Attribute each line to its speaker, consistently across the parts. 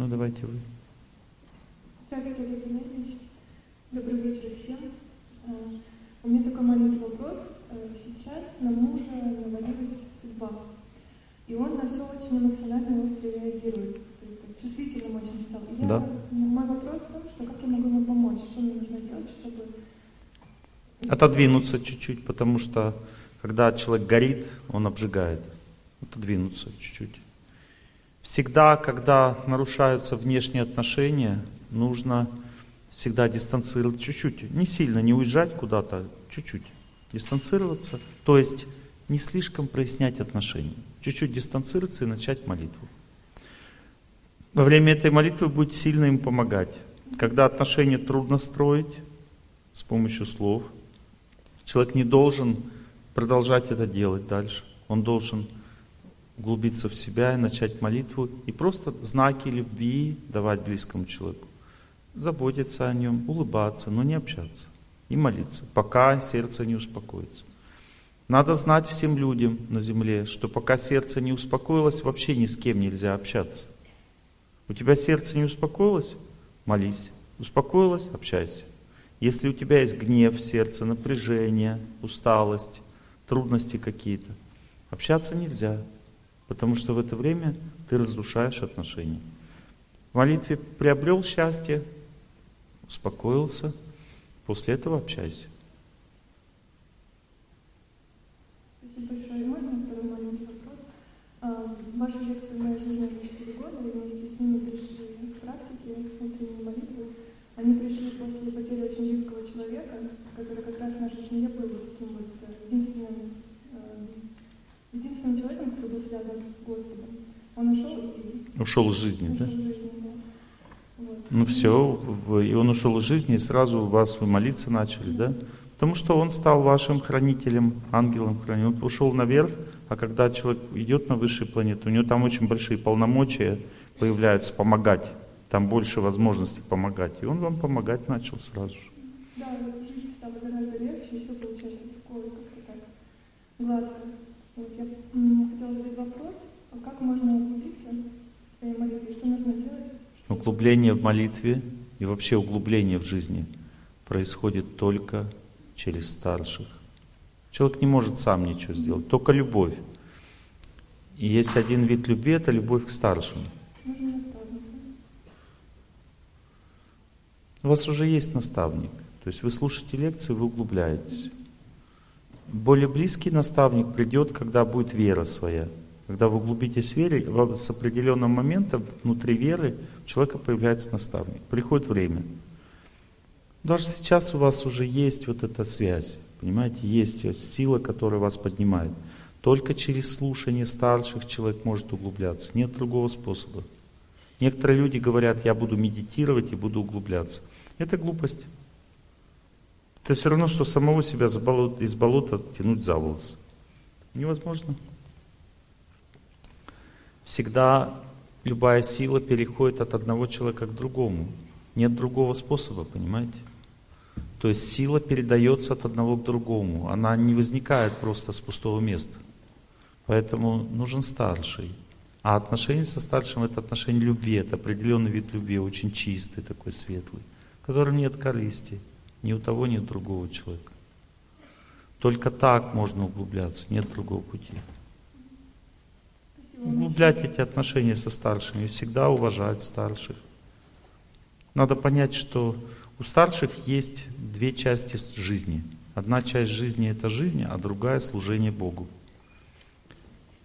Speaker 1: Ну, давайте вы.
Speaker 2: Здравствуйте, Олег Геннадьевич. Добрый вечер всем. А, у меня такой маленький вопрос. А, сейчас на мужа навалилась судьба. И он на все очень эмоционально и остро реагирует. То есть так, чувствительным очень стал. И
Speaker 1: Да.
Speaker 2: я, мой вопрос в том, что как я могу ему помочь, что мне нужно делать, чтобы...
Speaker 1: Отодвинуться чуть-чуть, потому что когда человек горит, он обжигает. Отодвинуться чуть-чуть. Всегда, когда нарушаются внешние отношения, нужно всегда дистанцироваться чуть-чуть. Не сильно, не уезжать куда-то, чуть-чуть. Дистанцироваться. То есть не слишком прояснять отношения. Чуть-чуть дистанцироваться и начать молитву. Во время этой молитвы будете сильно им помогать. Когда отношения трудно строить с помощью слов, человек не должен продолжать это делать дальше. Он должен углубиться в себя и начать молитву и просто знаки любви давать близкому человеку. Заботиться о нем, улыбаться, но не общаться. И молиться, пока сердце не успокоится. Надо знать всем людям на земле, что пока сердце не успокоилось, вообще ни с кем нельзя общаться. У тебя сердце не успокоилось? Молись. Успокоилось? Общайся. Если у тебя есть гнев сердце, напряжение, усталость, трудности какие-то, общаться нельзя, потому что в это время ты разрушаешь отношения. В молитве приобрел счастье, успокоился, после этого общайся.
Speaker 2: Спасибо большое. Можно второй маленький вопрос? А, Ваши лекции в моей жизни уже 4 года, и вместе с ними пришли практики внутренней молитвы. Они пришли после потери очень близкого человека, который как раз в нашей семье был вот таким вот э, единственным, э, единственным человеком, который был связан с Господом. Он ушел и
Speaker 1: Ушел из жизни,
Speaker 2: ушел
Speaker 1: да?
Speaker 2: из жизни, да. Вот.
Speaker 1: Ну все, и он ушел из жизни, и сразу вас вы молиться начали, да? Потому что он стал вашим хранителем, ангелом хранителем. Он ушел наверх, а когда человек идет на высшие планеты, у него там очень большие полномочия появляются помогать. Там больше возможностей помогать. И он вам помогать начал сразу же.
Speaker 2: Да, жить стало гораздо легче, и все получается легко, как-то так гладко. Вот я хотела задать вопрос, а как можно углубиться в своей молитве, что нужно делать?
Speaker 1: Углубление в молитве и вообще углубление в жизни происходит только через старших. Человек не может сам ничего сделать, только любовь. И есть один вид любви, это любовь к старшим. У вас уже есть наставник. То есть вы слушаете лекции, вы углубляетесь. Более близкий наставник придет, когда будет вера своя. Когда вы углубитесь в вере, с определенного момента внутри веры у человека появляется наставник. Приходит время. Даже сейчас у вас уже есть вот эта связь. Понимаете, есть сила, которая вас поднимает. Только через слушание старших человек может углубляться. Нет другого способа. Некоторые люди говорят, я буду медитировать и буду углубляться. Это глупость. Это все равно, что самого себя из болота тянуть за волосы. Невозможно. Всегда любая сила переходит от одного человека к другому. Нет другого способа, понимаете? То есть сила передается от одного к другому. Она не возникает просто с пустого места. Поэтому нужен старший. А отношения со старшим это отношение любви, это определенный вид любви, очень чистый, такой светлый, в котором нет корысти ни у того, ни у другого человека. Только так можно углубляться, нет другого пути. Углублять эти отношения со старшими, всегда уважать старших. Надо понять, что у старших есть две части жизни. Одна часть жизни это жизнь, а другая служение Богу.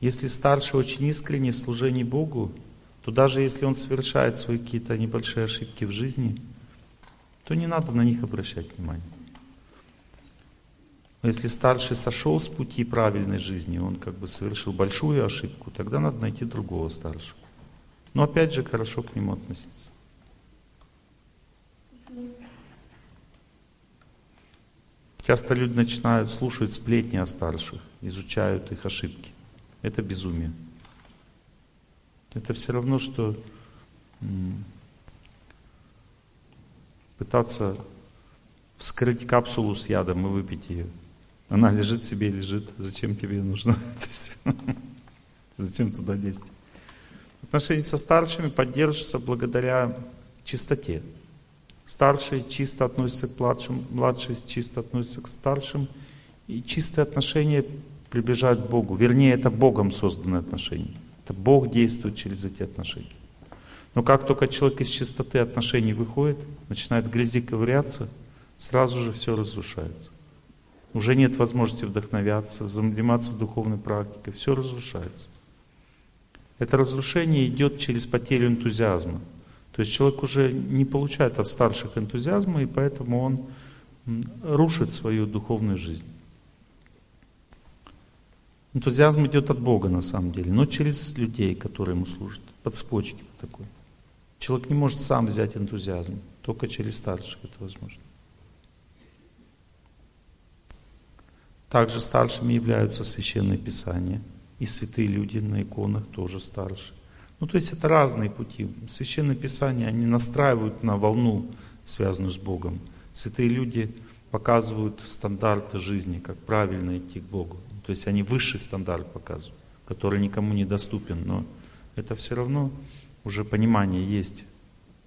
Speaker 1: Если старший очень искренне в служении Богу, то даже если он совершает свои какие-то небольшие ошибки в жизни, то не надо на них обращать внимание. Если старший сошел с пути правильной жизни, он как бы совершил большую ошибку, тогда надо найти другого старшего. Но опять же хорошо к нему относиться. Часто люди начинают слушать сплетни о старших, изучают их ошибки. Это безумие. Это все равно, что пытаться вскрыть капсулу с ядом и выпить ее. Она лежит себе, лежит. Зачем тебе нужно это все? Зачем туда лезть? Отношения со старшими поддерживаются благодаря чистоте. Старшие чисто относятся к младшим, младшие чисто относятся к старшим. И чистые отношения приближают к Богу. Вернее, это Богом созданные отношения. Это Бог действует через эти отношения. Но как только человек из чистоты отношений выходит, начинает грязи ковыряться, сразу же все разрушается. Уже нет возможности вдохновяться, заниматься духовной практикой, все разрушается. Это разрушение идет через потерю энтузиазма. То есть человек уже не получает от старших энтузиазма, и поэтому он рушит свою духовную жизнь. Энтузиазм идет от Бога на самом деле, но через людей, которые ему служат, под цепочки такой. Человек не может сам взять энтузиазм, только через старших это возможно. Также старшими являются священные писания. И святые люди на иконах тоже старше. Ну, то есть это разные пути. Священные писания, они настраивают на волну, связанную с Богом. Святые люди показывают стандарты жизни, как правильно идти к Богу. То есть они высший стандарт показывают, который никому не доступен. Но это все равно уже понимание есть,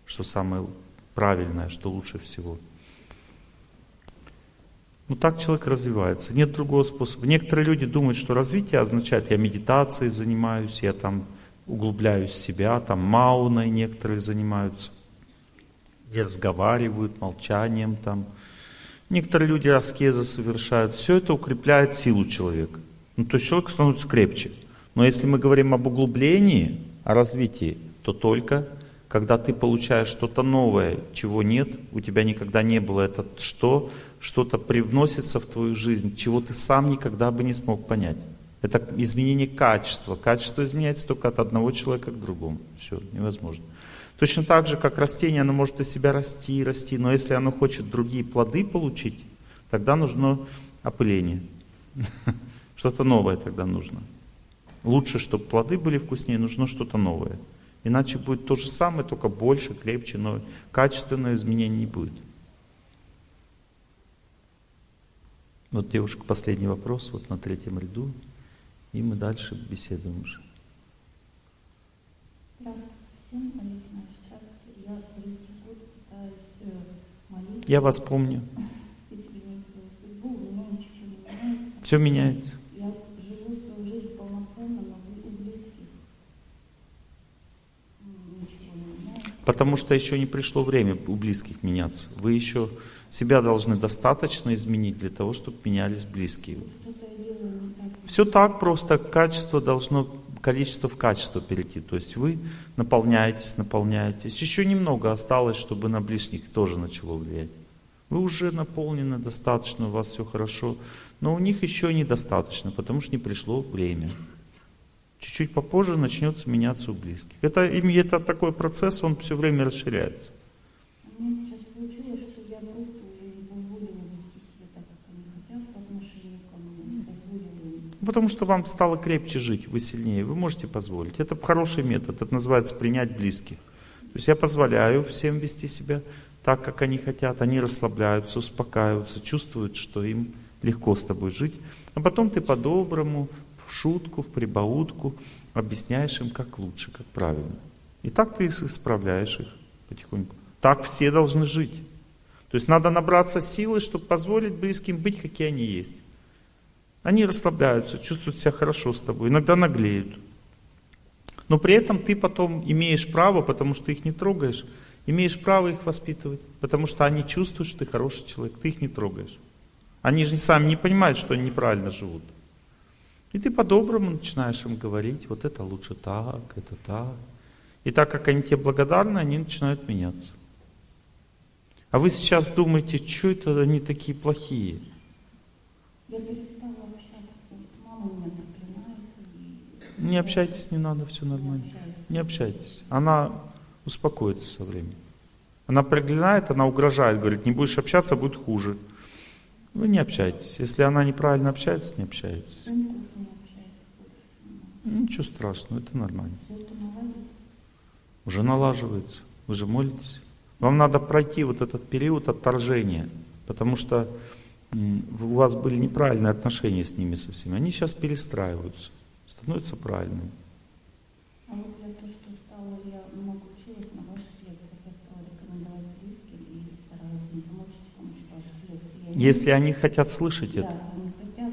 Speaker 1: что самое правильное, что лучше всего. Ну так человек развивается. Нет другого способа. Некоторые люди думают, что развитие означает, я медитацией занимаюсь, я там углубляюсь в себя, там мауной некоторые занимаются, где разговаривают, молчанием там. Некоторые люди аскезы совершают. Все это укрепляет силу человека. Ну, то есть человек становится крепче. Но если мы говорим об углублении, о развитии, то только когда ты получаешь что-то новое, чего нет, у тебя никогда не было, это что? Что-то привносится в твою жизнь, чего ты сам никогда бы не смог понять. Это изменение качества. Качество изменяется только от одного человека к другому. Все, невозможно. Точно так же, как растение, оно может из себя расти и расти, но если оно хочет другие плоды получить, тогда нужно опыление. Что-то новое тогда нужно. Лучше, чтобы плоды были вкуснее, нужно что-то новое. Иначе будет то же самое, только больше, крепче, но качественного изменения не будет. Вот девушка, последний вопрос, вот на третьем ряду, и мы дальше беседуем уже.
Speaker 3: Здравствуйте всем, Олег Здравствуйте. Я третий год пытаюсь молиться.
Speaker 1: Я вас помню.
Speaker 3: Изменить свою судьбу, у меня ничего не меняется.
Speaker 1: Все меняется.
Speaker 3: Я живу свою жизнь полноценно, но у близких ничего не меняется.
Speaker 1: Потому что еще не пришло время у близких меняться. Вы еще себя должны достаточно изменить для того, чтобы менялись близкие. Все так просто, качество должно, количество в качество перейти. То есть вы наполняетесь, наполняетесь. Еще немного осталось, чтобы на ближних тоже начало влиять. Вы уже наполнены достаточно, у вас все хорошо, но у них еще недостаточно, потому что не пришло время. Чуть-чуть попозже начнется меняться у близких. Это, это такой процесс, он все время расширяется.
Speaker 3: У меня сейчас получилось, что я просто уже не позволила вести себя так, как они хотят по отношению ко мне, не позволила им.
Speaker 1: Потому что вам стало крепче жить, вы сильнее, вы можете позволить. Это хороший метод, это называется принять близких. То есть я позволяю всем вести себя так, как они хотят, они расслабляются, успокаиваются, чувствуют, что им легко с тобой жить. А потом ты по-доброму, шутку, в прибаутку объясняешь им, как лучше, как правильно. И так ты исправляешь их потихоньку. Так все должны жить. То есть надо набраться силы, чтобы позволить близким быть, какие они есть. Они расслабляются, чувствуют себя хорошо с тобой, иногда наглеют. Но при этом ты потом имеешь право, потому что их не трогаешь, имеешь право их воспитывать, потому что они чувствуют, что ты хороший человек, ты их не трогаешь. Они же сами не понимают, что они неправильно живут. И ты по-доброму начинаешь им говорить, вот это лучше так, это так. И так как они тебе благодарны, они начинают меняться. А вы сейчас думаете, что это они такие плохие?
Speaker 3: Я перестала общаться, потому что мама меня проклинает. И...
Speaker 1: Не общайтесь, не надо, все нормально. Не общайтесь. Она успокоится со временем. Она проклинает, она угрожает, говорит, не будешь общаться, будет хуже. Вы не общайтесь. Если она неправильно общается, не
Speaker 3: тоже больше.
Speaker 1: Ничего страшного, это нормально. Уже налаживается. Вы же молитесь. Вам надо пройти вот этот период отторжения, потому что у вас были неправильные отношения с ними со всеми. Они сейчас перестраиваются, становятся правильными.
Speaker 3: А вот я то,
Speaker 1: Если они хотят слышать
Speaker 3: да,
Speaker 1: это.
Speaker 3: хотят.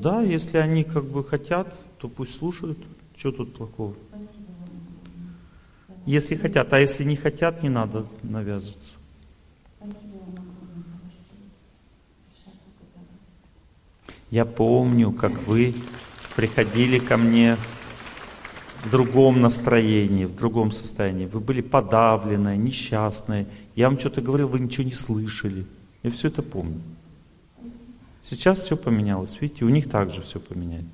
Speaker 1: Да, если они как бы хотят, то пусть слушают. Что тут плохого?
Speaker 3: Спасибо.
Speaker 1: Если хотят, а если не хотят, не надо навязываться. Я помню, как вы приходили ко мне в другом настроении, в другом состоянии. Вы были подавленные, несчастные. Я вам что-то говорил, вы ничего не слышали. Я все это помню. Сейчас все поменялось. Видите, у них также все поменяется.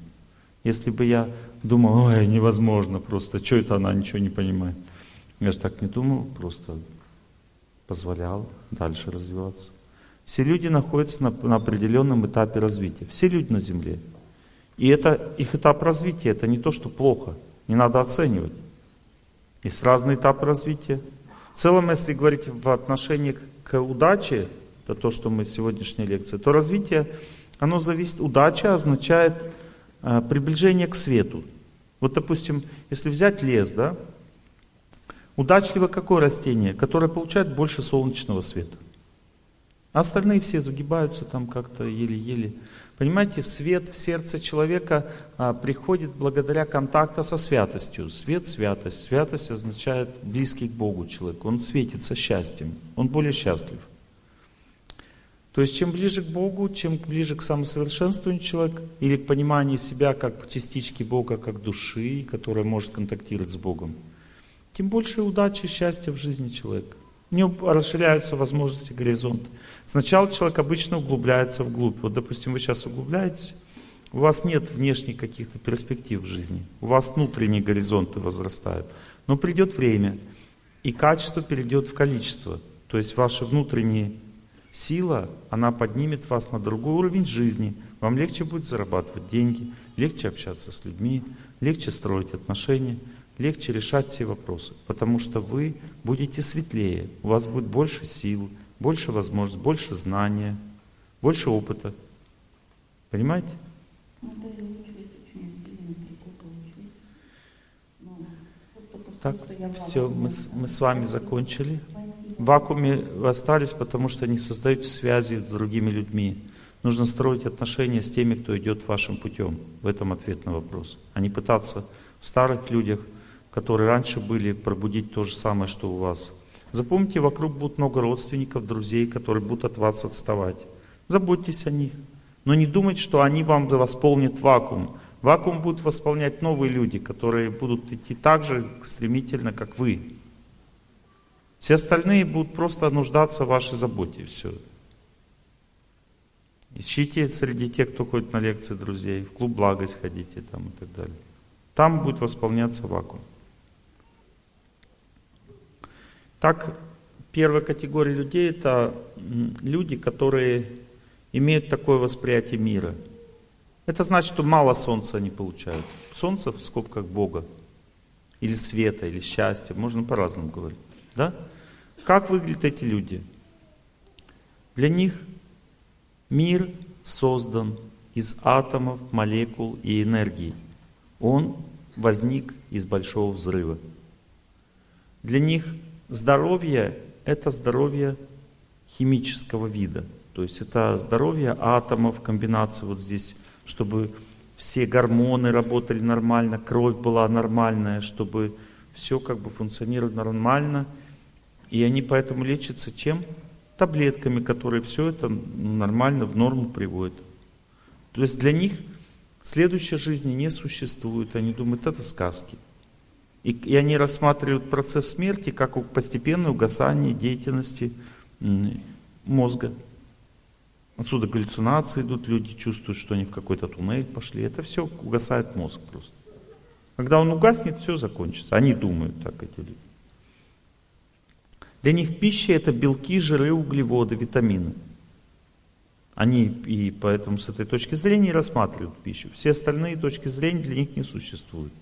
Speaker 1: Если бы я думал, ой, невозможно просто, что это она ничего не понимает. Я же так не думал, просто позволял дальше развиваться. Все люди находятся на, на определенном этапе развития. Все люди на Земле. И это, их этап развития, это не то, что плохо. Не надо оценивать. Есть разные этапы развития. В целом, если говорить в отношении к удаче, это то, что мы в сегодняшней лекции, то развитие, оно зависит, удача означает э, приближение к свету. Вот, допустим, если взять лес, да, удачливо какое растение? Которое получает больше солнечного света. А остальные все загибаются там как-то еле-еле. Понимаете, свет в сердце человека а, приходит благодаря контакту со святостью. Свет, святость. Святость означает близкий к Богу человек. Он светится счастьем. Он более счастлив. То есть, чем ближе к Богу, чем ближе к самосовершенствованию человека, или к пониманию себя как частички Бога, как души, которая может контактировать с Богом, тем больше удачи и счастья в жизни человека. У него расширяются возможности горизонта. Сначала человек обычно углубляется вглубь. Вот, допустим, вы сейчас углубляетесь, у вас нет внешних каких-то перспектив в жизни. У вас внутренние горизонты возрастают. Но придет время, и качество перейдет в количество. То есть ваша внутренняя сила, она поднимет вас на другой уровень жизни. Вам легче будет зарабатывать деньги, легче общаться с людьми, легче строить отношения, легче решать все вопросы. Потому что вы будете светлее, у вас будет больше сил, больше возможностей, больше знания, больше опыта. Понимаете?
Speaker 3: Ну. Ну,
Speaker 1: Так, все, мы, мы с вами закончили. В вакууме остались, потому что не создаете связи с другими людьми. Нужно строить отношения с теми, кто идет вашим путем. В этом ответ на вопрос. А не пытаться в старых людях, которые раньше были, пробудить то же самое, что у вас. Запомните, вокруг будет много родственников, друзей, которые будут от вас отставать. Заботьтесь о них. Но не думайте, что они вам восполнят вакуум. Вакуум будут восполнять новые люди, которые будут идти так же стремительно, как вы. Все остальные будут просто нуждаться в вашей заботе. Все. Ищите среди тех, кто ходит на лекции друзей, в клуб благость ходите там и так далее. Там будет восполняться вакуум. Так, первая категория людей это люди, которые имеют такое восприятие мира. Это значит, что мало солнца они получают. Солнце в скобках Бога. Или света, или счастья. Можно по-разному говорить. Да? Как выглядят эти люди? Для них мир создан из атомов, молекул и энергии. Он возник из большого взрыва. Для них здоровье – это здоровье химического вида. То есть это здоровье атомов, комбинации вот здесь, чтобы все гормоны работали нормально, кровь была нормальная, чтобы все как бы функционировало нормально. И они поэтому лечатся чем? Таблетками, которые все это нормально в норму приводят. То есть для них следующей жизни не существует. Они думают, это сказки. И, и они рассматривают процесс смерти как постепенное угасание деятельности мозга. Отсюда галлюцинации идут, люди чувствуют, что они в какой-то туннель пошли. Это все угасает мозг просто. Когда он угаснет, все закончится. Они думают так, эти люди. Для них пища это белки, жиры, углеводы, витамины. Они и поэтому с этой точки зрения рассматривают пищу. Все остальные точки зрения для них не существуют.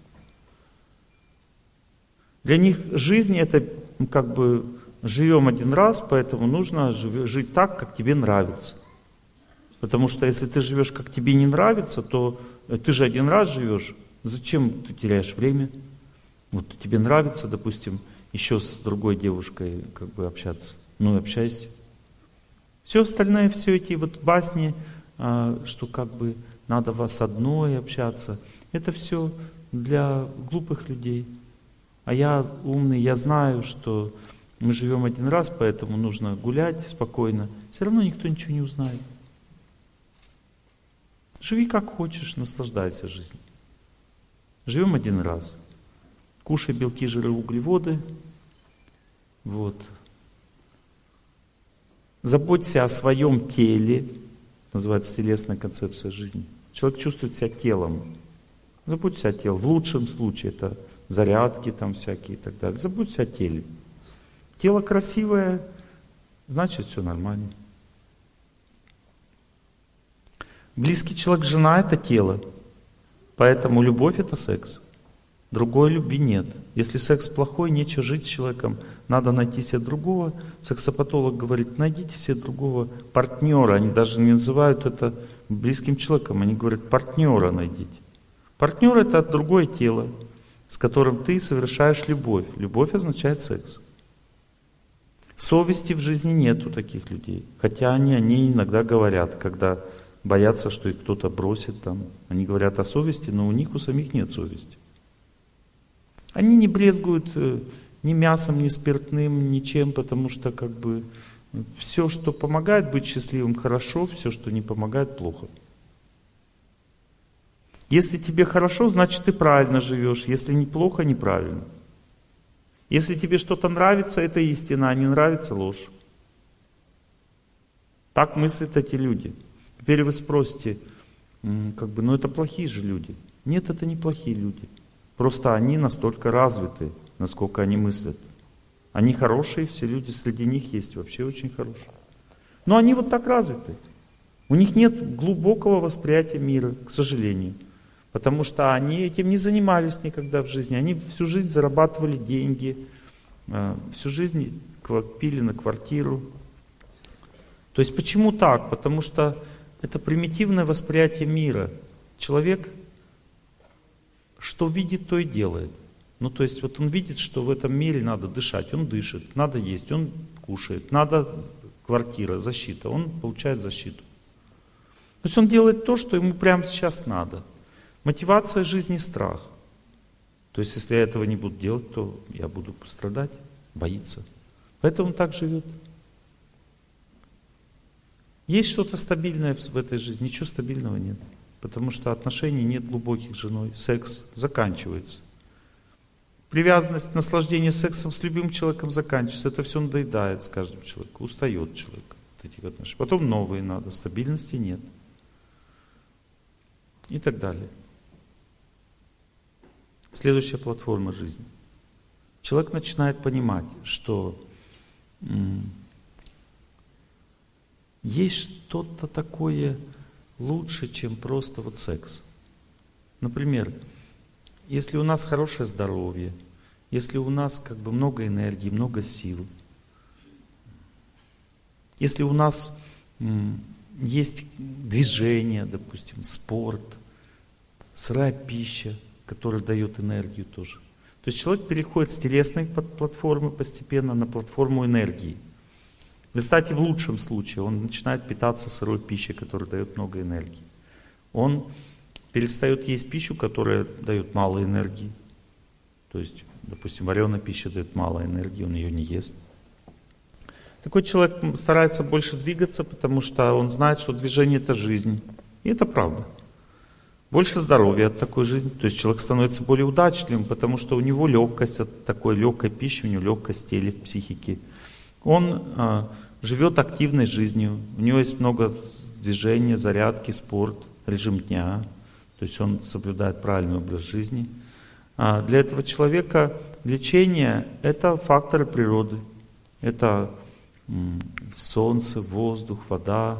Speaker 1: Для них жизнь это ну, как бы живем один раз, поэтому нужно жить так, как тебе нравится. Потому что если ты живешь, как тебе не нравится, то ты же один раз живешь. Зачем ты теряешь время? Вот тебе нравится, допустим, еще с другой девушкой как бы общаться. Ну и общайся. Все остальное, все эти вот басни, а, что как бы надо вас одной общаться, это все для глупых людей. А я умный, я знаю, что мы живем один раз, поэтому нужно гулять спокойно. Все равно никто ничего не узнает. Живи как хочешь, наслаждайся жизнью. Живем один раз. Кушай белки, жиры, углеводы. Вот. Заботься о своем теле. Называется телесная концепция жизни. Человек чувствует себя телом. Заботься о теле. В лучшем случае это зарядки там всякие и так далее. Заботься о теле. Тело красивое, значит все нормально. Близкий человек, жена это тело. Поэтому любовь это секс. Другой любви нет. Если секс плохой, нечего жить с человеком, надо найти себе другого. Сексопатолог говорит, найдите себе другого партнера. Они даже не называют это близким человеком, они говорят, партнера найдите. Партнер это другое тело, с которым ты совершаешь любовь. Любовь означает секс. Совести в жизни нет у таких людей. Хотя они они иногда говорят, когда боятся, что их кто-то бросит там. Они говорят о совести, но у них у самих нет совести. Они не брезгуют э, ни мясом, ни спиртным, ничем, потому что как бы все, что помогает быть счастливым, хорошо, все, что не помогает, плохо. Если тебе хорошо, значит ты правильно живешь. Если неплохо, неправильно. Если тебе что-то нравится, это истина, а не нравится ложь. Так мыслят эти люди. Теперь вы спросите, как бы, ну это плохие же люди. Нет, это не плохие люди. Просто они настолько развиты, насколько они мыслят. Они хорошие, все люди среди них есть вообще очень хорошие. Но они вот так развиты. У них нет глубокого восприятия мира, к сожалению. Потому что они этим не занимались никогда в жизни. Они всю жизнь зарабатывали деньги, э, всю жизнь пили на квартиру. То есть почему так? Потому что это примитивное восприятие мира. Человек что видит, то и делает. Ну, то есть вот он видит, что в этом мире надо дышать, он дышит, надо есть, он кушает, надо квартира, защита, он получает защиту. То есть он делает то, что ему прямо сейчас надо. Мотивация жизни – страх. То есть если я этого не буду делать, то я буду страдать, боиться. Поэтому он так живет. Есть что-то стабильное в этой жизни? Ничего стабильного нет. Потому что отношений нет глубоких с женой. Секс заканчивается. Привязанность, наслаждение сексом с любым человеком заканчивается. Это все надоедает с каждым человеком. Устает человек от этих отношений. Потом новые надо. Стабильности нет. И так далее. Следующая платформа жизни. Человек начинает понимать, что есть что-то такое лучше, чем просто вот секс. Например, если у нас хорошее здоровье, если у нас как бы много энергии, много сил, если у нас есть движение, допустим, спорт, сырая пища, которая дает энергию тоже. То есть человек переходит с телесной платформы постепенно на платформу энергии. Кстати, в лучшем случае он начинает питаться сырой пищей, которая дает много энергии. Он перестает есть пищу, которая дает мало энергии. То есть, допустим, вареная пища дает мало энергии, он ее не ест. Такой человек старается больше двигаться, потому что он знает, что движение это жизнь. И это правда. Больше здоровья от такой жизни. То есть человек становится более удачливым, потому что у него легкость от такой легкой пищи, у него легкость теле, в психике. Он а, живет активной жизнью, у него есть много движения, зарядки, спорт, режим дня, то есть он соблюдает правильный образ жизни. А для этого человека лечение – это факторы природы, это солнце, воздух, вода,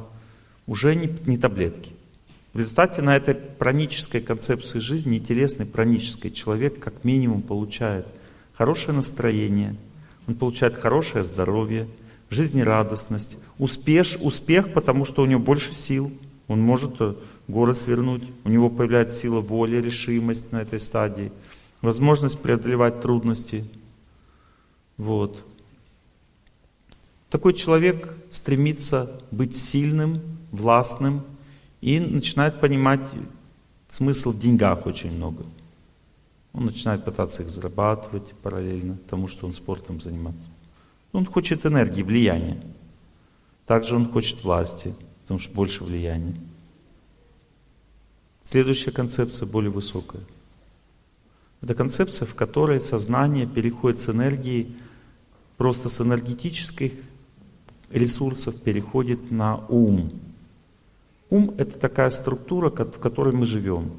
Speaker 1: уже не, не таблетки. В результате на этой пранической концепции жизни, телесной пранической, человек как минимум получает хорошее настроение, он получает хорошее здоровье – жизнерадостность, успех, успех, потому что у него больше сил, он может э, горы свернуть, у него появляется сила воли, решимость на этой стадии, возможность преодолевать трудности. Вот. Такой человек стремится быть сильным, властным и начинает понимать смысл в деньгах очень много. Он начинает пытаться их зарабатывать параллельно тому, что он спортом занимается. Он хочет энергии, влияния. Также он хочет власти, потому что больше влияния. Следующая концепция более высокая. Это концепция, в которой сознание переходит с энергии, просто с энергетических ресурсов переходит на ум. Ум — это такая структура, в которой мы живем.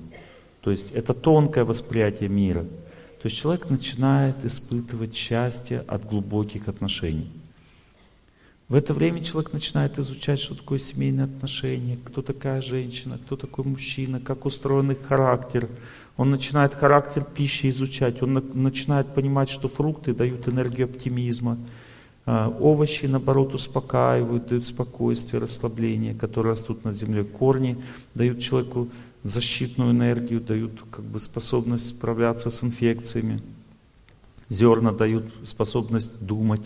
Speaker 1: То есть это тонкое восприятие мира. То есть человек начинает испытывать счастье от глубоких отношений. В это время человек начинает изучать, что такое семейные отношения, кто такая женщина, кто такой мужчина, как устроен их характер. Он начинает характер пищи изучать, он начинает понимать, что фрукты дают энергию оптимизма, а, овощи, наоборот, успокаивают, дают спокойствие, расслабление, которые растут над землей. Корни дают человеку защитную энергию, дают как бы способность справляться с инфекциями. Зерна дают способность думать,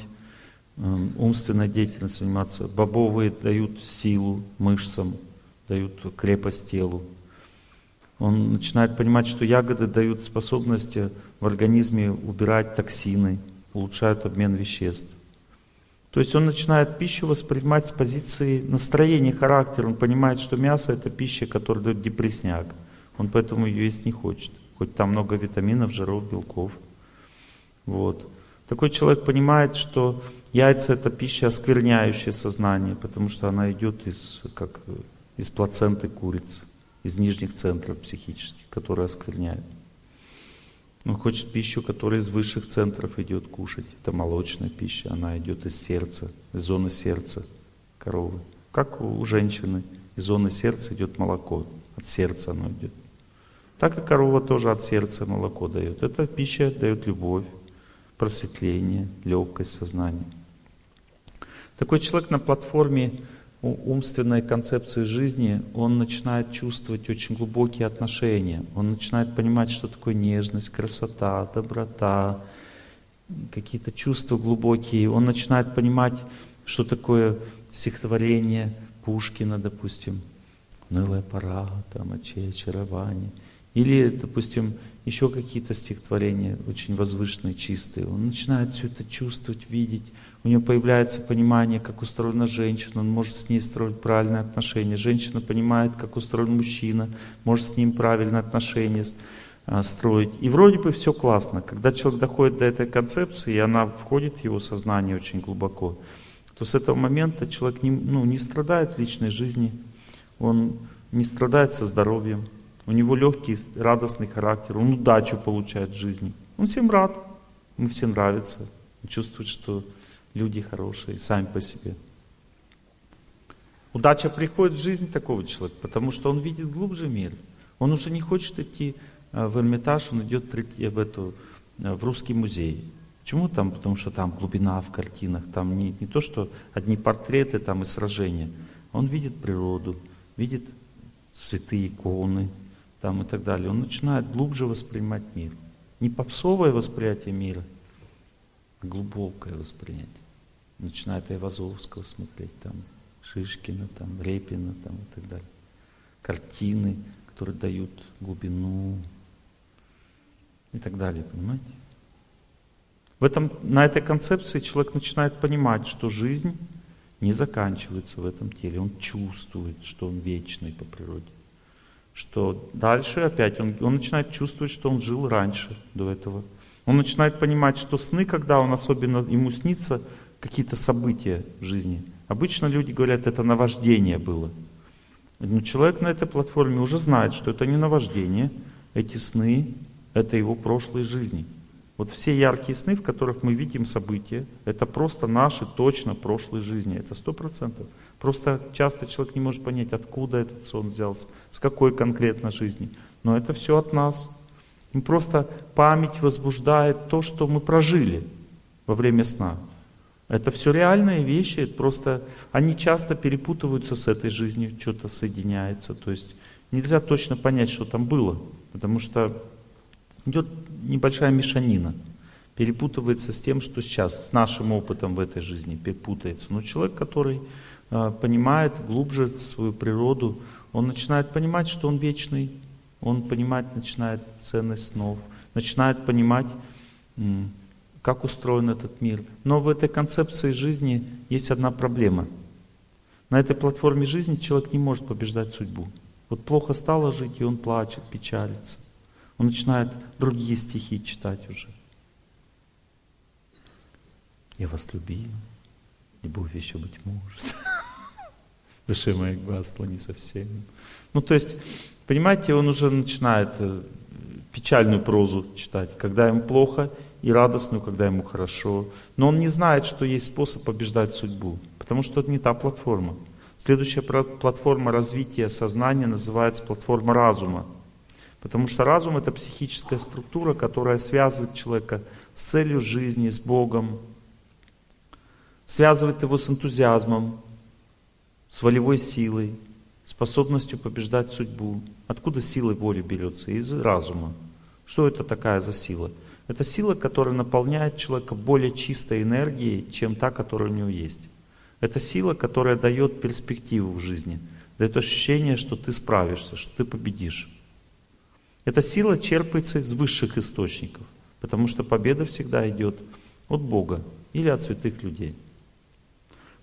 Speaker 1: эм, умственной деятельностью заниматься. Бобовые дают силу мышцам, дают крепость телу. Он начинает понимать, что ягоды дают способности в организме убирать токсины, улучшают обмен веществ. То есть он начинает пищу воспринимать с позиции настроения, характера. Он понимает, что мясо это пища, которая дает депрессняк. Он поэтому ее есть не хочет. Хоть там много витаминов, жиров, белков. Вот. Такой человек понимает, что яйца это пища, оскверняющая сознание, потому что она идет из, как, из плаценты курицы, из нижних центров психических, которые оскверняют. Он хочет пищу, которая из высших центров идет кушать. Это молочная пища, она идет из сердца, из зоны сердца коровы. Как у женщины из зоны сердца идет молоко, от сердца оно идет. Так и корова тоже от сердца молоко дает. Эта пища дает любовь, просветление, легкость сознания. Такой человек на платформе умственной концепции жизни, он начинает чувствовать очень глубокие отношения. Он начинает понимать, что такое нежность, красота, доброта, какие-то чувства глубокие. Он начинает понимать, что такое стихотворение Пушкина, допустим, «Унылая пора», там, очарование. Или, допустим, еще какие-то стихотворения очень возвышенные, чистые. Он начинает все это чувствовать, видеть. У него появляется понимание, как устроена женщина, он может с ней строить правильные отношения. Женщина понимает, как устроен мужчина, может с ним правильные отношения а, строить. И вроде бы все классно. Когда человек доходит до этой концепции, и она входит в его сознание очень глубоко, то с этого момента человек не, ну, не страдает в личной жизни, он не страдает со здоровьем, у него легкий, радостный характер, он удачу получает в жизни. Он всем рад, ему все нравится, он чувствует, что люди хорошие сами по себе. Удача приходит в жизнь такого человека, потому что он видит глубже мир. Он уже не хочет идти э, в Эрмитаж, он идет в, эту, э, в русский музей. Почему там? Потому что там глубина в картинах, там не, не то, что одни портреты там и сражения. Он видит природу, видит святые иконы, там и так далее. Он начинает глубже воспринимать мир. Не попсовое восприятие мира, а глубокое восприятие. Начинает Айвазовского смотреть, там, Шишкина, там, Репина там, и так далее. Картины, которые дают глубину и так далее, понимаете? В этом, на этой концепции человек начинает понимать, что жизнь не заканчивается в этом теле. Он чувствует, что он вечный по природе что дальше опять он, он начинает чувствовать, что он жил раньше до этого. Он начинает понимать, что сны, когда он особенно ему снится какие-то события в жизни. Обычно люди говорят, это наваждение было. Но человек на этой платформе уже знает, что это не наваждение, эти сны — это его прошлые жизни. Вот все яркие сны, в которых мы видим события, это просто наши точно прошлые жизни, это сто процентов. Просто часто человек не может понять, откуда этот сон взялся, с какой конкретно жизни. Но это все от нас. И просто память возбуждает то, что мы прожили во время сна. Это все реальные вещи, просто они часто перепутываются с этой жизнью, что-то соединяется. То есть нельзя точно понять, что там было, потому что идет небольшая мешанина. перепутывается с тем, что сейчас, с нашим опытом в этой жизни перепутается. Но человек, который э, понимает глубже свою природу, он начинает понимать, что он вечный, он понимать начинает ценность снов, начинает понимать, как устроен этот мир. Но в этой концепции жизни есть одна проблема. На этой платформе жизни человек не может побеждать судьбу. Вот плохо стало жить, и он плачет, печалится. Он начинает другие стихи читать уже. Я вас любил, любовь еще быть может. Душе моей гасла не совсем. Ну, то есть, понимаете, он уже начинает э, печальную прозу читать, когда ему плохо, и радостную, когда ему хорошо. Но он не знает, что есть способ побеждать судьбу, потому что это не та платформа. Следующая платформа развития сознания называется платформа разума. Потому что разум это психическая структура, которая связывает человека с целью жизни, с Богом, связывает его с энтузиазмом, с волевой силой, способностью побеждать судьбу. Откуда сила воли берется? Из разума. Что это такая за сила? Это сила, которая наполняет человека более чистой энергией, чем та, которая у него есть. Это сила, которая дает перспективу в жизни, дает ощущение, что ты справишься, что ты победишь. Эта сила черпается из высших источников, потому что победа всегда идет от Бога или от святых людей.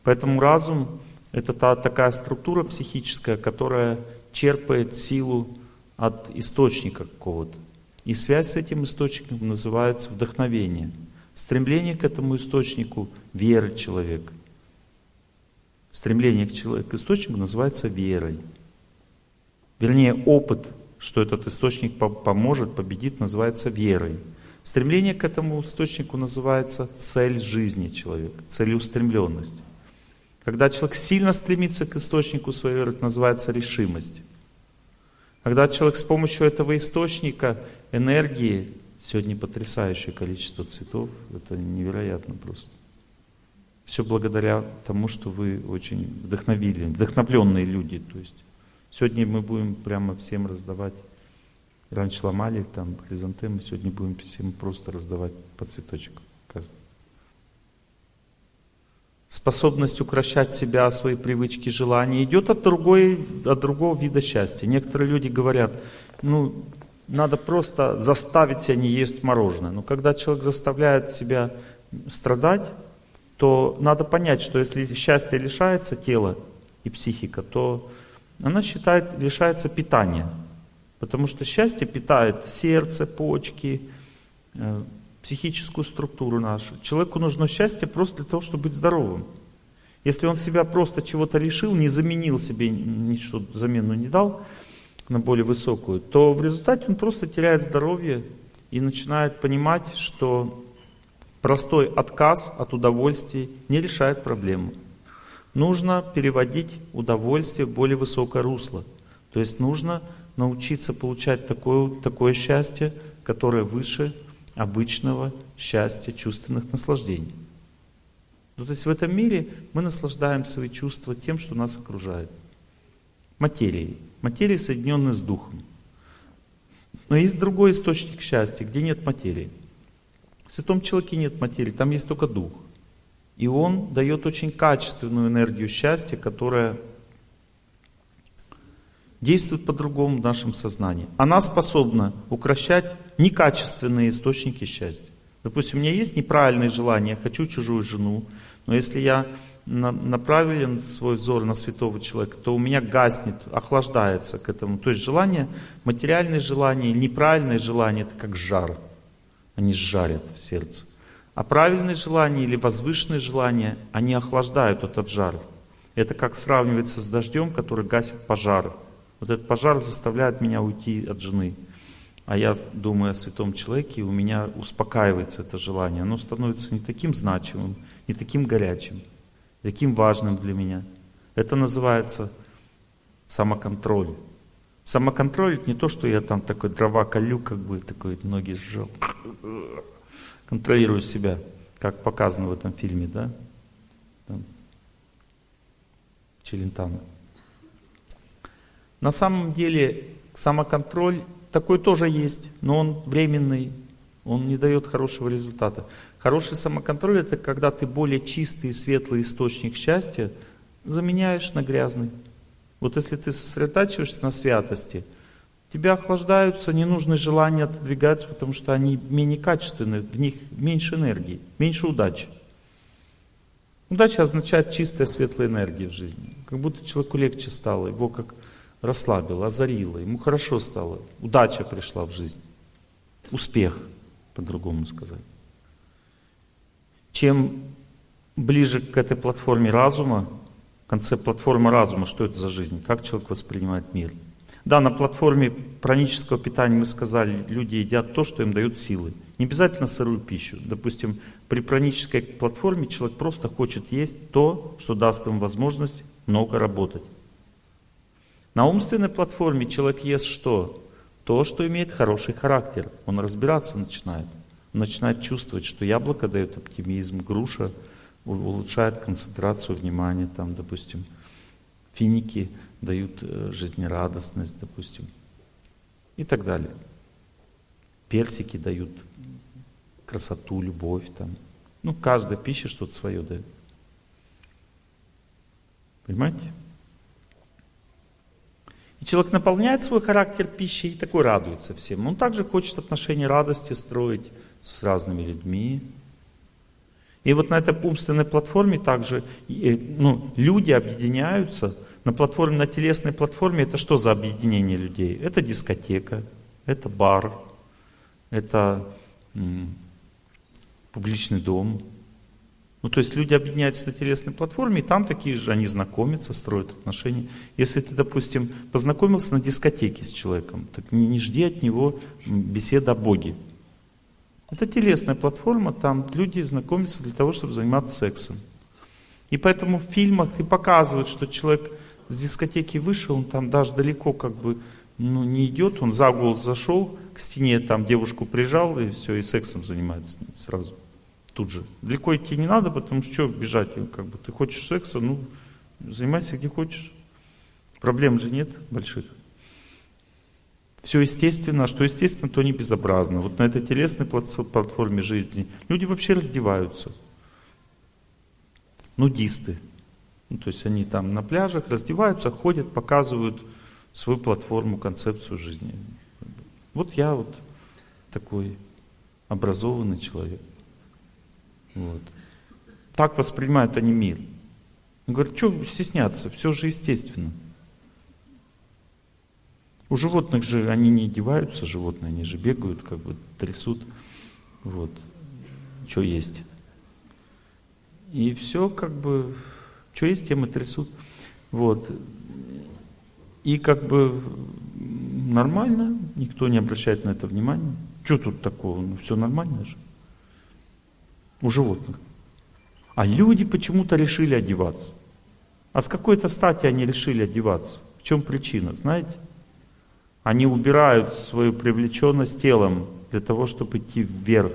Speaker 1: Поэтому разум — это та, такая структура психическая, которая черпает силу от источника какого-то. И связь с этим источником называется вдохновение. Стремление к этому источнику – веры человека. Стремление к, человеку, к источнику называется верой. Вернее, опыт, что этот источник поможет, победит, называется верой. Стремление к этому источнику называется цель жизни человека, целеустремленность. Когда человек сильно стремится к источнику своей веры, это называется решимость. Когда человек с помощью этого источника энергии, сегодня потрясающее количество цветов, это невероятно просто. Все благодаря тому, что вы очень вдохновили, вдохновленные люди. То есть сегодня мы будем прямо всем раздавать. Раньше ломали там хризантемы, сегодня будем всем просто раздавать по цветочку. Способность укращать себя, свои привычки, желания идет от, другой, от другого вида счастья. Некоторые люди говорят, ну, надо просто заставить себя не есть мороженое. Но когда человек заставляет себя страдать, то надо понять, что если счастье лишается тела и психика, то она считает, лишается питания. Потому что счастье питает сердце, почки, э, психическую структуру нашу. Человеку нужно счастье просто для того, чтобы быть здоровым. Если он себя просто чего-то решил, не заменил себе, ничего замену не дал, на более высокую, то в результате он просто теряет здоровье и начинает понимать, что простой отказ от удовольствий не решает проблему. Нужно переводить удовольствие в более высокое русло. То есть нужно научиться получать такое, такое счастье, которое выше обычного счастья чувственных наслаждений. Ну, то есть в этом мире мы наслаждаем свои чувства тем, что нас окружает. Материей. Материя соединенная с духом. Но есть другой источник счастья, где нет материи. В святом человеке нет материи, там есть только дух. И он дает очень качественную энергию счастья, которая действует по-другому в нашем сознании. Она способна укращать некачественные источники счастья. Допустим, у меня есть неправильные желания, я хочу чужую жену, но если я направлен свой взор на святого человека, то у меня гаснет, охлаждается к этому. То есть желание, материальные желания, неправильные желания, это как жар. Они жарят в сердце. А правильные желания или возвышенные желания, они охлаждают этот жар. Это как сравнивается с дождем, который гасит пожар. Вот этот пожар заставляет меня уйти от жены. А я думаю о святом человеке, и у меня успокаивается это желание. Оно становится не таким значимым, не таким горячим таким важным для меня. Это называется самоконтроль. Самоконтроль это не то, что я там такой дрова колю, как бы такой ноги сжал. Контролирую себя, как показано в этом фильме, да? Там. Челентано. На самом деле самоконтроль такой тоже есть, но он временный. Он не дает хорошего результата. Хороший самоконтроль это когда ты более чистый и светлый источник счастья заменяешь на грязный. Вот если ты сосредотачиваешься на святости, тебя охлаждаются ненужные желания отодвигаются, потому что они менее качественные, в них меньше энергии, меньше удачи. Удача означает чистая светлая энергия в жизни. Как будто человеку легче стало, его как расслабило, озарило, ему хорошо стало, удача пришла в жизнь, успех, по-другому сказать. Чем ближе к этой платформе разума, концепт платформы разума, что это за жизнь, как человек воспринимает мир. Да, на платформе пранического питания мы сказали, люди едят то, что им дают силы. Не обязательно сырую пищу. Допустим, при пранической платформе человек просто хочет есть то, что даст ему возможность много работать. На умственной платформе человек ест что? То, что имеет хороший характер. Он разбираться начинает. Он начинает чувствовать, что яблоко дает оптимизм, груша улучшает концентрацию внимания, там, допустим, финики дают э, жизнерадостность, допустим, и так далее. Персики дают красоту, любовь там. Ну, каждая пища что-то свое дает. Понимаете? И человек наполняет свой характер пищей и такой радуется всем. Он также хочет отношения радости строить с разными людьми. И вот на этой умственной платформе также ну, люди объединяются. На платформе, на телесной платформе это что за объединение людей? Это дискотека, это бар, это публичный дом. Ну, то есть люди объединяются на телесной платформе, и там такие же, они знакомятся, строят отношения. Если ты, допустим, познакомился на дискотеке с человеком, так не, не жди от него беседы о Боге. Это телесная платформа, там люди знакомятся для того, чтобы заниматься сексом. И поэтому в фильмах и показывают, что человек с дискотеки вышел, он там даже далеко как бы ну, не идет, он за угол зашел, к стене там девушку прижал и все, и сексом занимается сразу тут же. Далеко идти не надо, потому что что бежать, как бы ты хочешь секса, ну, занимайся где хочешь. Проблем же нет больших. Все естественно, а что естественно, то не безобразно. Вот на этой телесной платформе жизни люди вообще раздеваются. Нудисты. Ну, то есть они там на пляжах раздеваются, ходят, показывают свою платформу, концепцию жизни. Вот я вот такой образованный человек. Вот. Так воспринимают они мир. Он говорит, что стесняться, все же естественно. У животных же они не одеваются, животные, они же бегают, как бы трясут. Вот. Что есть. И все как бы, что есть, тем и трясут. Вот. И как бы нормально, никто не обращает на это внимания. Что тут такого? Ну все нормально же у животных. А люди почему-то решили одеваться. А с какой-то стати они решили одеваться? В чем причина, знаете? Они убирают свою привлеченность телом для того, чтобы идти вверх.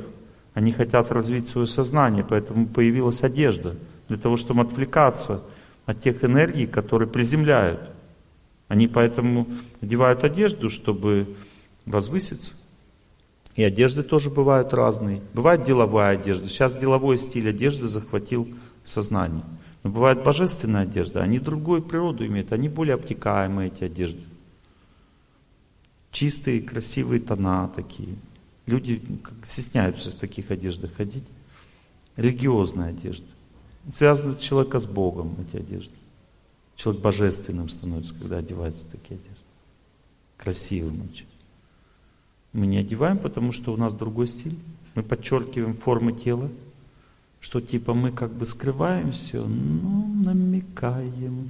Speaker 1: Они хотят развить свое сознание, поэтому появилась одежда, для того, чтобы отвлекаться от тех энергий, которые приземляют. Они поэтому одевают одежду, чтобы возвыситься. И одежды тоже бывают разные. Бывает деловая одежда. Сейчас деловой стиль одежды захватил сознание. Но бывает божественная одежда. Они другую природу имеют. Они более обтекаемые, эти одежды. Чистые, красивые тона такие. Люди стесняются в таких одеждах ходить. Религиозная одежда. Связаны человека с Богом, эти одежды. Человек божественным становится, когда одевается в такие одежды. Красивым очень. Мы не одеваем, потому что у нас другой стиль. Мы подчеркиваем формы тела, что типа мы как бы скрываем все, ну, намекаем.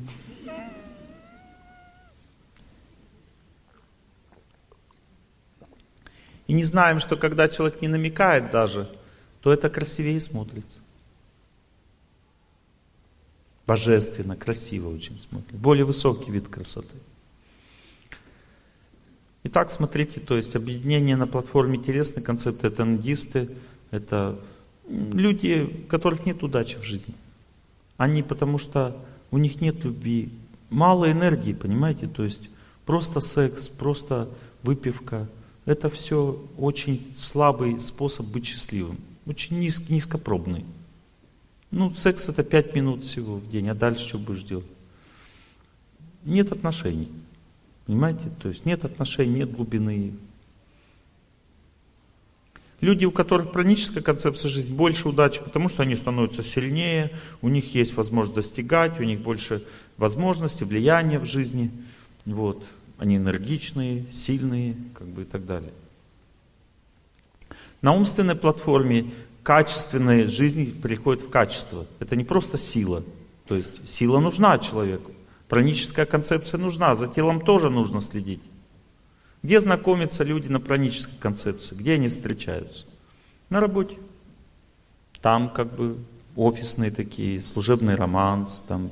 Speaker 1: И не знаем, что когда человек не намекает даже, то это красивее смотрится. Божественно, красиво очень смотрится. Более высокий вид красоты. Итак, смотрите, то есть объединение на платформе телесной концепты это нудисты, это люди, у которых нет удачи в жизни. Они потому что у них нет любви, мало энергии, понимаете, то есть просто секс, просто выпивка. Это все очень слабый способ быть счастливым. Очень низ, низкопробный. Ну, секс это пять минут всего в день, а дальше что будешь делать? Нет отношений. Понимаете? То есть нет отношений, нет глубины. Люди, у которых праническая концепция жизни, больше удачи, потому что они становятся сильнее, у них есть возможность достигать, у них больше возможностей, влияния в жизни. Вот. Они энергичные, сильные, как бы и так далее. На умственной платформе качественная жизнь приходит в качество. Это не просто сила. То есть сила нужна человеку. Праническая концепция нужна, за телом тоже нужно следить. Где знакомятся люди на пранической концепции? Где они встречаются? На работе. Там как бы офисные такие, служебный романс, там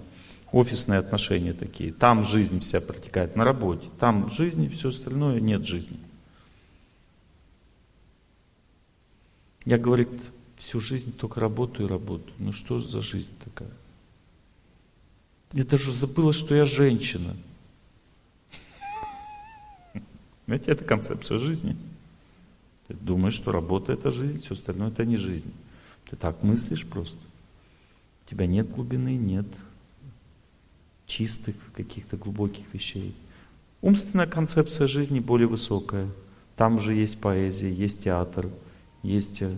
Speaker 1: офисные отношения такие. Там жизнь вся протекает на работе. Там жизни, все остальное нет жизни. Я, говорит, всю жизнь только работаю и работаю. Ну что за жизнь такая? Я даже забыла, что я женщина. Знаете, это концепция жизни. Ты думаешь, что работа это жизнь, все остальное это не жизнь. Ты так мыслишь просто. У тебя нет глубины, нет чистых каких-то глубоких вещей. Умственная концепция жизни более высокая. Там уже есть поэзия, есть театр, есть э,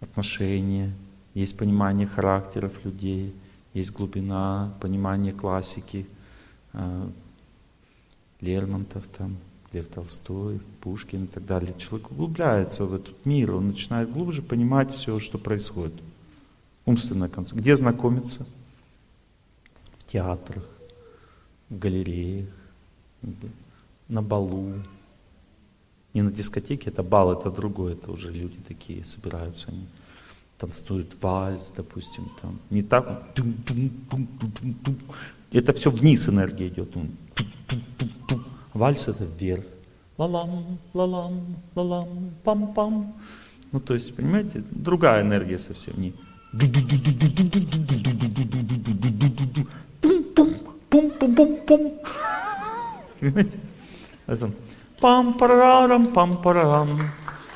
Speaker 1: отношения, есть понимание характеров людей, есть глубина, понимание классики, э, Лермонтов, там, Лев Толстой, Пушкин и так далее. Человек углубляется в этот мир, он начинает глубже понимать все, что происходит. Умственная концепция. Где знакомиться? Театрах, галереях, на балу. Не на дискотеке, это бал, это другое, это уже люди такие собираются, они танцуют вальс, допустим, там. Не так, это все вниз энергия идет. Вальс это вверх. Лалам, лалам, лалам, пам-пам. Ну, то есть, понимаете, другая энергия совсем не. Пум-пум-пум-пум. Понимаете? Это пам-парарам, пам-парарам.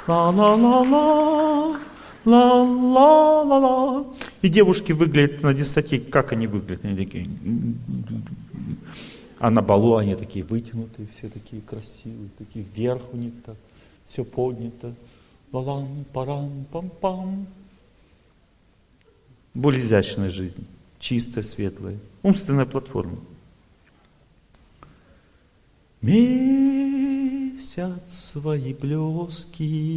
Speaker 1: Ла-ла-ла-ла. Ла-ла-ла-ла. И девушки выглядят на дискотеке, как они выглядят? Они такие... А на балу они такие вытянутые, все такие красивые, такие вверх у них так, все поднято. Балам, парам, пам-пам. Более изящная жизнь, чистая, светлая, умственная платформа. Месяц свои блески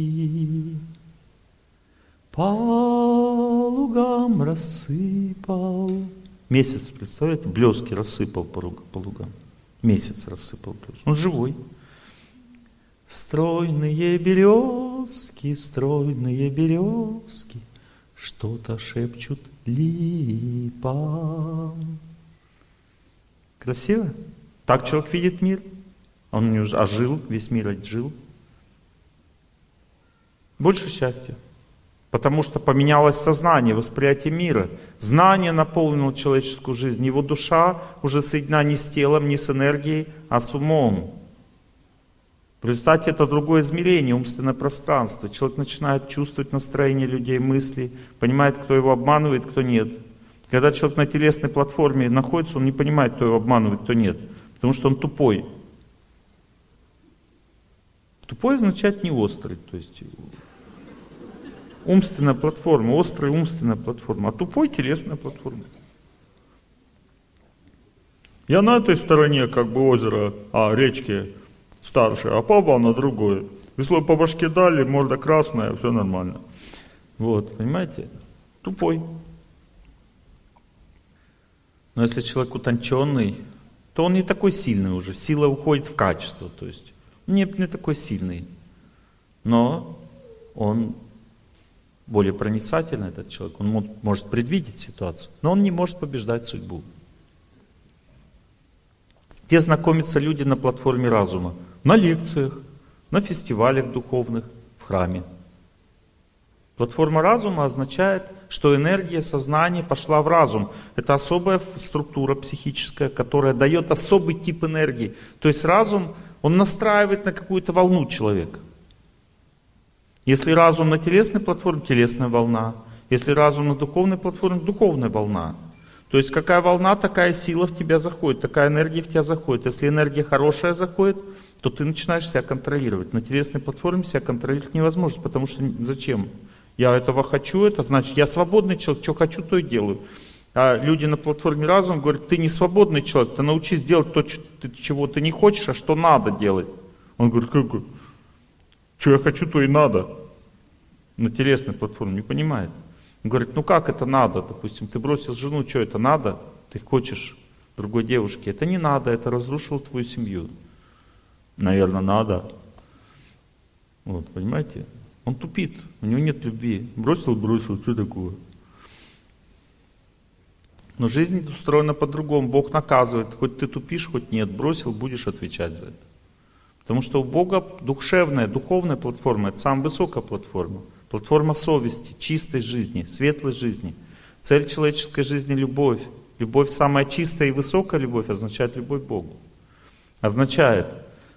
Speaker 1: по лугам рассыпал. Месяц, представляете, блески рассыпал по, по лугам. Месяц рассыпал блески. Он живой. Стройные березки, стройные березки, что-то шепчут липам. Красиво? Так человек видит мир. Он не уже ожил, весь мир отжил. Больше счастья. Потому что поменялось сознание, восприятие мира. Знание наполнило человеческую жизнь. Его душа уже соединена не с телом, не с энергией, а с умом. В результате это другое измерение, умственное пространство. Человек начинает чувствовать настроение людей, мысли, понимает, кто его обманывает, кто нет. Когда человек на телесной платформе находится, он не понимает, кто его обманывает, кто нет. Потому что он тупой. Тупой означает не острый. То есть умственная платформа, острая умственная платформа, а тупой телесная платформа. Я на этой стороне как бы озера, а речки старшей, а папа на другой. Весло по башке дали, морда красная, все нормально. Вот, понимаете? Тупой. Но если человек утонченный, то он не такой сильный уже. Сила уходит в качество, то есть не, не такой сильный. Но он более проницательный этот человек, он может предвидеть ситуацию, но он не может побеждать судьбу. Где знакомятся люди на платформе разума? На лекциях, на фестивалях духовных, в храме. Платформа разума означает, что энергия сознания пошла в разум. Это особая структура психическая, которая дает особый тип энергии. То есть разум Он настраивает на какую-то волну человека. Если разум на телесной платформе, телесная волна. Если разум на духовной платформе, духовная волна. То есть какая волна, такая сила в тебя заходит, такая энергия в тебя заходит. Если энергия хорошая заходит, то ты начинаешь себя контролировать. На телесной платформе себя контролировать невозможно, потому что зачем? Я этого хочу, это значит, я свободный человек, что хочу, то и делаю. А люди на платформе разума говорят, ты не свободный человек, ты научись делать то, чего ты не хочешь, а что надо делать. Он говорит, как? Что я хочу, то и надо. На телесной платформе не понимает. Он говорит, ну как это надо? Допустим, ты бросил жену, что это надо? Ты хочешь другой девушки. Это не надо, это разрушило твою семью. Наверное, надо. Вот, понимаете? Он тупит, у него нет любви. Бросил, бросил, что такое? Но жизнь устроена по-другому. Бог наказывает. Хоть ты тупишь, хоть нет. Бросил, будешь отвечать за это. Потому что у Бога душевная, духовная платформа, это самая высокая платформа. Платформа совести, чистой жизни, светлой жизни. Цель человеческой жизни – любовь. Любовь, самая чистая и высокая любовь, означает любовь к Богу. Означает,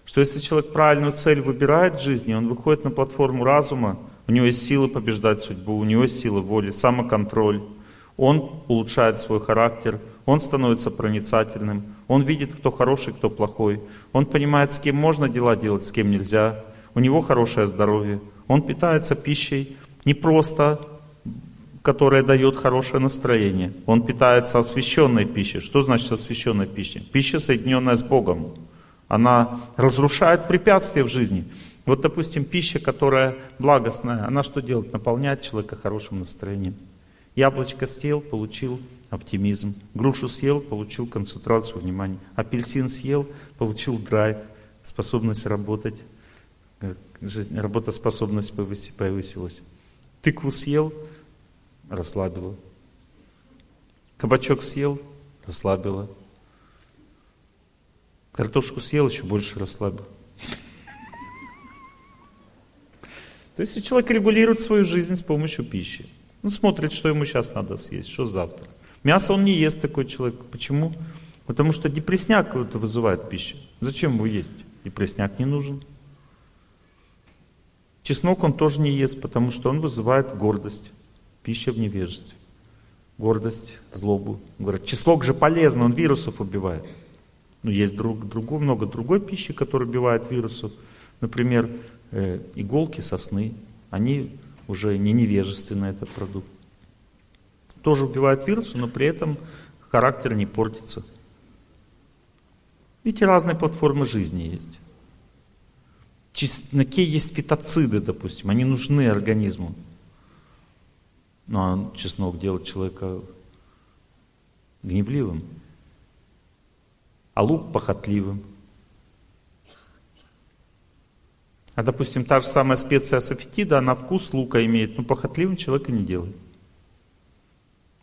Speaker 1: что если человек правильную цель выбирает в жизни, он выходит на платформу разума, у него есть сила побеждать судьбу, у него есть сила воли, самоконтроль, он улучшает свой характер, он становится проницательным, он видит, кто хороший, кто плохой, он понимает, с кем можно дела делать, с кем нельзя, у него хорошее здоровье, он питается пищей не просто, которая дает хорошее настроение, он питается освященной пищей. Что значит освященная пища? Пища, соединенная с Богом. Она разрушает препятствия в жизни. Вот, допустим, пища, которая благостная, она что делает? Наполняет человека хорошим настроением. Яблочко съел, получил оптимизм. Грушу съел, получил концентрацию внимания. Апельсин съел, получил драйв, способность работать. Э, жизнь, работоспособность повысилась. Тыкву съел, расслабила. Кабачок съел, расслабила. Картошку съел, еще больше расслабил. То есть человек регулирует свою жизнь с помощью пищи. Он смотрит, что ему сейчас надо съесть, что завтра. Мясо он не ест такой человек. Почему? Потому что депресняк вызывает пища. Зачем его есть? Депресняк не нужен. Чеснок он тоже не ест, потому что он вызывает гордость. Пища в невежестве. Гордость, злобу. Говорят, чеснок же полезно, он вирусов убивает. Но есть друг, другой, много другой пищи, которая убивает вирусов. Например, э, иголки сосны. Они уже не невежественный этот продукт. Тоже убивает вирусы, но при этом характер не портится. Видите, разные платформы жизни есть. Чесноке есть фитоциды, допустим, они нужны организму. Но чеснок делает человека гневливым, а лук похотливым. А, допустим, та же самая специя асафетида, она вкус лука имеет, но похотливым человека не делает.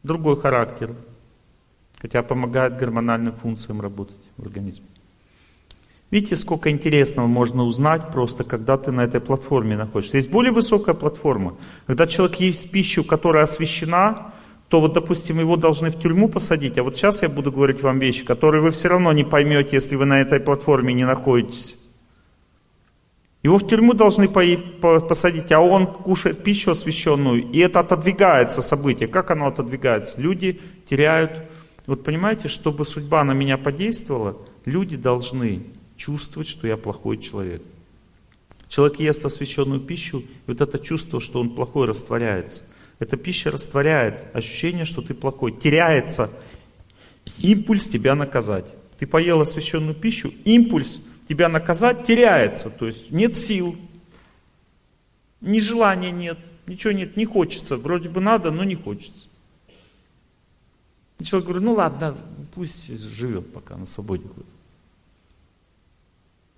Speaker 1: Другой характер, хотя помогает гормональным функциям работать в организме. Видите, сколько интересного можно узнать просто, когда ты на этой платформе находишься. Есть более высокая платформа. Когда человек ест пищу, которая освещена, то вот, допустим, его должны в тюрьму посадить. А вот сейчас я буду говорить вам вещи, которые вы все равно не поймете, если вы на этой платформе не находитесь. Его в тюрьму должны посадить, а он кушает пищу освященную, и это отодвигается событие. Как оно отодвигается? Люди теряют... Вот понимаете, чтобы судьба на меня подействовала, люди должны чувствовать, что я плохой человек. Человек ест освященную пищу, и вот это чувство, что он плохой, растворяется. Эта пища растворяет ощущение, что ты плохой. Теряется импульс тебя наказать. Ты поел освященную пищу, импульс тебя наказать теряется, то есть нет сил, ни желания нет, ничего нет, не хочется, вроде бы надо, но не хочется. И человек говорит, ну ладно, пусть живет пока на свободе.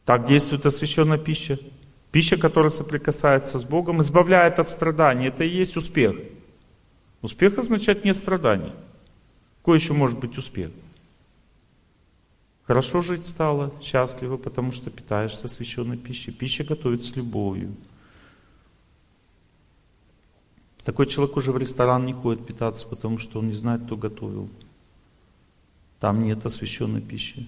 Speaker 1: Так действует освященная пища. Пища, которая соприкасается с Богом, избавляет от страданий. Это и есть успех. Успех означает не страдание. Какой еще может быть успех? Хорошо жить стало, счастливо, потому что питаешься священной пищей. Пища готовится с любовью. Такой человек уже в ресторан не ходит питаться, потому что он не знает, кто готовил. Там нет освященной пищи.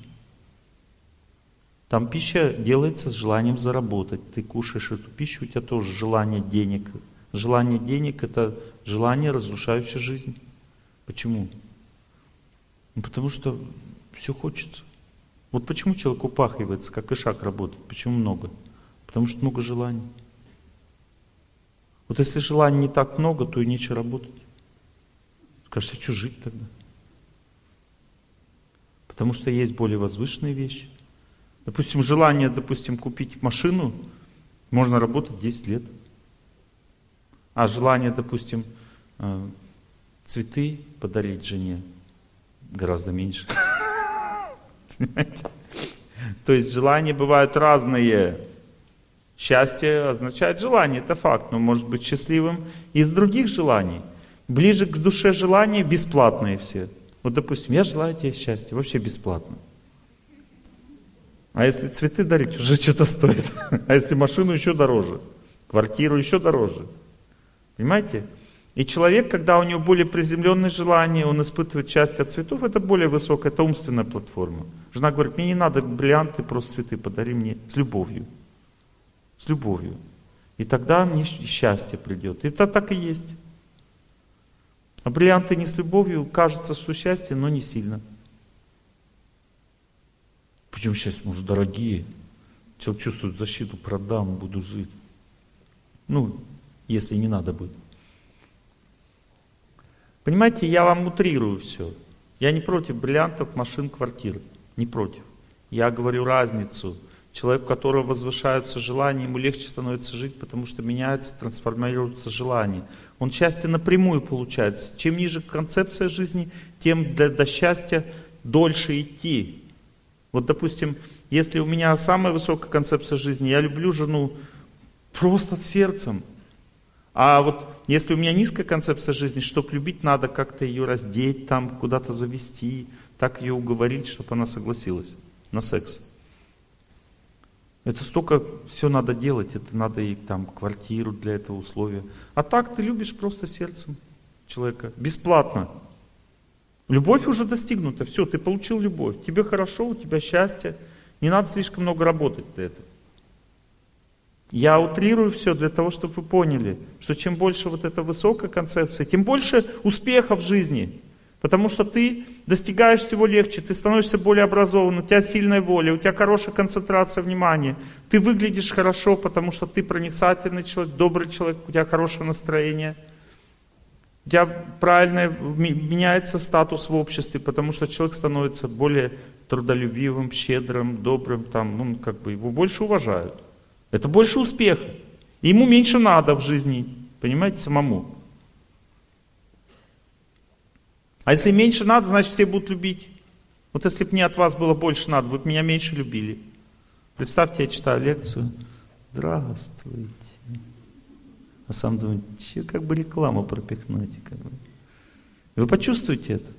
Speaker 1: Там пища делается с желанием заработать. Ты кушаешь эту пищу, у тебя тоже желание денег. Желание денег это желание, разрушающее жизнь. Почему? Ну, потому что все хочется. Вот почему человек упахивается, как и шаг работает. Почему много? Потому что много желаний. Вот если желаний не так много, то и нечего работать. Скажешь, а что жить тогда? Потому что есть более возвышенные вещи. Допустим, желание, допустим, купить машину, можно работать 10 лет. А желание, допустим, э, цветы подарить жене гораздо меньше. То есть желания бывают разные. Счастье означает желание, это факт, но может быть счастливым из других желаний. Ближе к душе желания бесплатные все. Вот, допустим, я желаю тебе счастья, вообще бесплатно. А если цветы дарить, уже что-то стоит. А если машину, еще дороже. Квартиру еще дороже. Понимаете? И человек, когда у него более приземленные желания, он испытывает счастье от цветов, это более высокая, это умственная платформа. Жена говорит, мне не надо бриллианты, просто цветы подари мне с любовью. С любовью. И тогда мне счастье придет. И это так и есть. А бриллианты не с любовью, кажется, что счастье, но не сильно. Почему счастье, может, дорогие? Человек чувствует защиту, продам, буду жить. Ну, если не надо будет. Понимаете, я вам утрирую все. Я не против бриллиантов, машин, квартир. Не против. Я говорю разницу. Человек, у которого возвышаются желания, ему легче становится жить, потому что меняется, трансформируется желание. Он счастье напрямую получается. Чем ниже концепция жизни, тем для, до счастья дольше идти. Вот, допустим, если у меня самая высокая концепция жизни, я люблю жену просто сердцем, а вот если у меня низкая концепция жизни, чтобы любить, надо как-то ее раздеть, там куда-то завести, так ее уговорить, чтобы она согласилась на секс. Это столько все надо делать, это надо и там квартиру для этого условия. А так ты любишь просто сердцем человека, бесплатно. Любовь уже достигнута, все, ты получил любовь, тебе хорошо, у тебя счастье, не надо слишком много работать для этого. Я утрирую все для того, чтобы вы поняли, что чем больше вот эта высокая концепция, тем больше успехов в жизни. Потому что ты достигаешь всего легче, ты становишься более образованным, у тебя сильная воля, у тебя хорошая концентрация внимания. Ты выглядишь хорошо, потому что ты проницательный человек, добрый человек, у тебя хорошее настроение. Тебя правильно меняется статус в обществе, потому что человек становится более трудолюбивым, щедрым, добрым, там, ну, как бы его больше уважают. Это больше успеха. ему меньше надо в жизни, понимаете, самому. А если меньше надо, значит все будут любить. Вот если бы мне от вас было больше надо, вы бы меня меньше любили. Представьте, я читаю лекцию. Здравствуйте. А сам думаю, как бы рекламу пропихнуть. Как бы. Вы почувствуете это.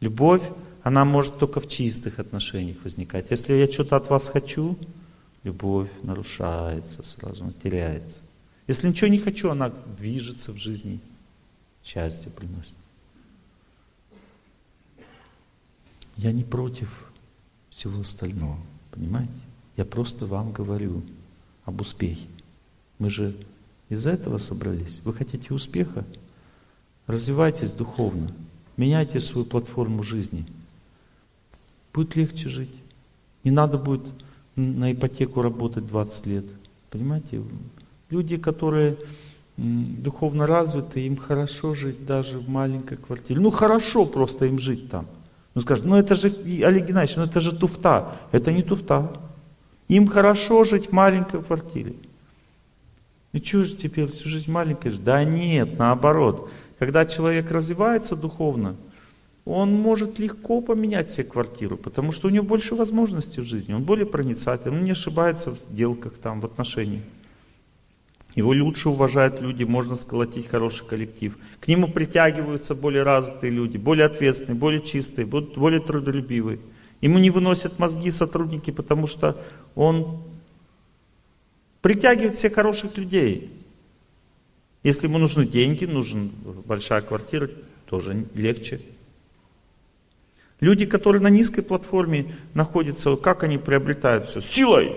Speaker 1: Любовь, она может только в чистых отношениях возникать. Если я что-то от вас хочу, любовь нарушается сразу, она теряется. Если ничего не хочу, она движется в жизни, счастье приносит. Я не против всего остального, понимаете? Я просто вам говорю об успехе. Мы же из-за этого собрались. Вы хотите успеха? Развивайтесь духовно. Меняйте свою платформу жизни. Будет легче жить. Не надо будет на ипотеку работать 20 лет. Понимаете? Люди, которые духовно развиты, им хорошо жить даже в маленькой квартире. Ну хорошо просто им жить там. Ну скажет, ну это же, Олег Геннадьевич, ну это же туфта. Это не туфта. Им хорошо жить в маленькой квартире. И что же теперь всю жизнь маленькая? Да нет, наоборот. Когда человек развивается духовно, он может легко поменять себе квартиру, потому что у него больше возможностей в жизни, он более проницательный, он не ошибается в сделках, там, в отношениях. Его лучше уважают люди, можно сколотить хороший коллектив. К нему притягиваются более развитые люди, более ответственные, более чистые, более трудолюбивые. Ему не выносят мозги сотрудники, потому что он притягивает всех хороших людей. Если ему нужны деньги, нужна большая квартира, тоже легче. Люди, которые на низкой платформе находятся, как они приобретают все? Силой!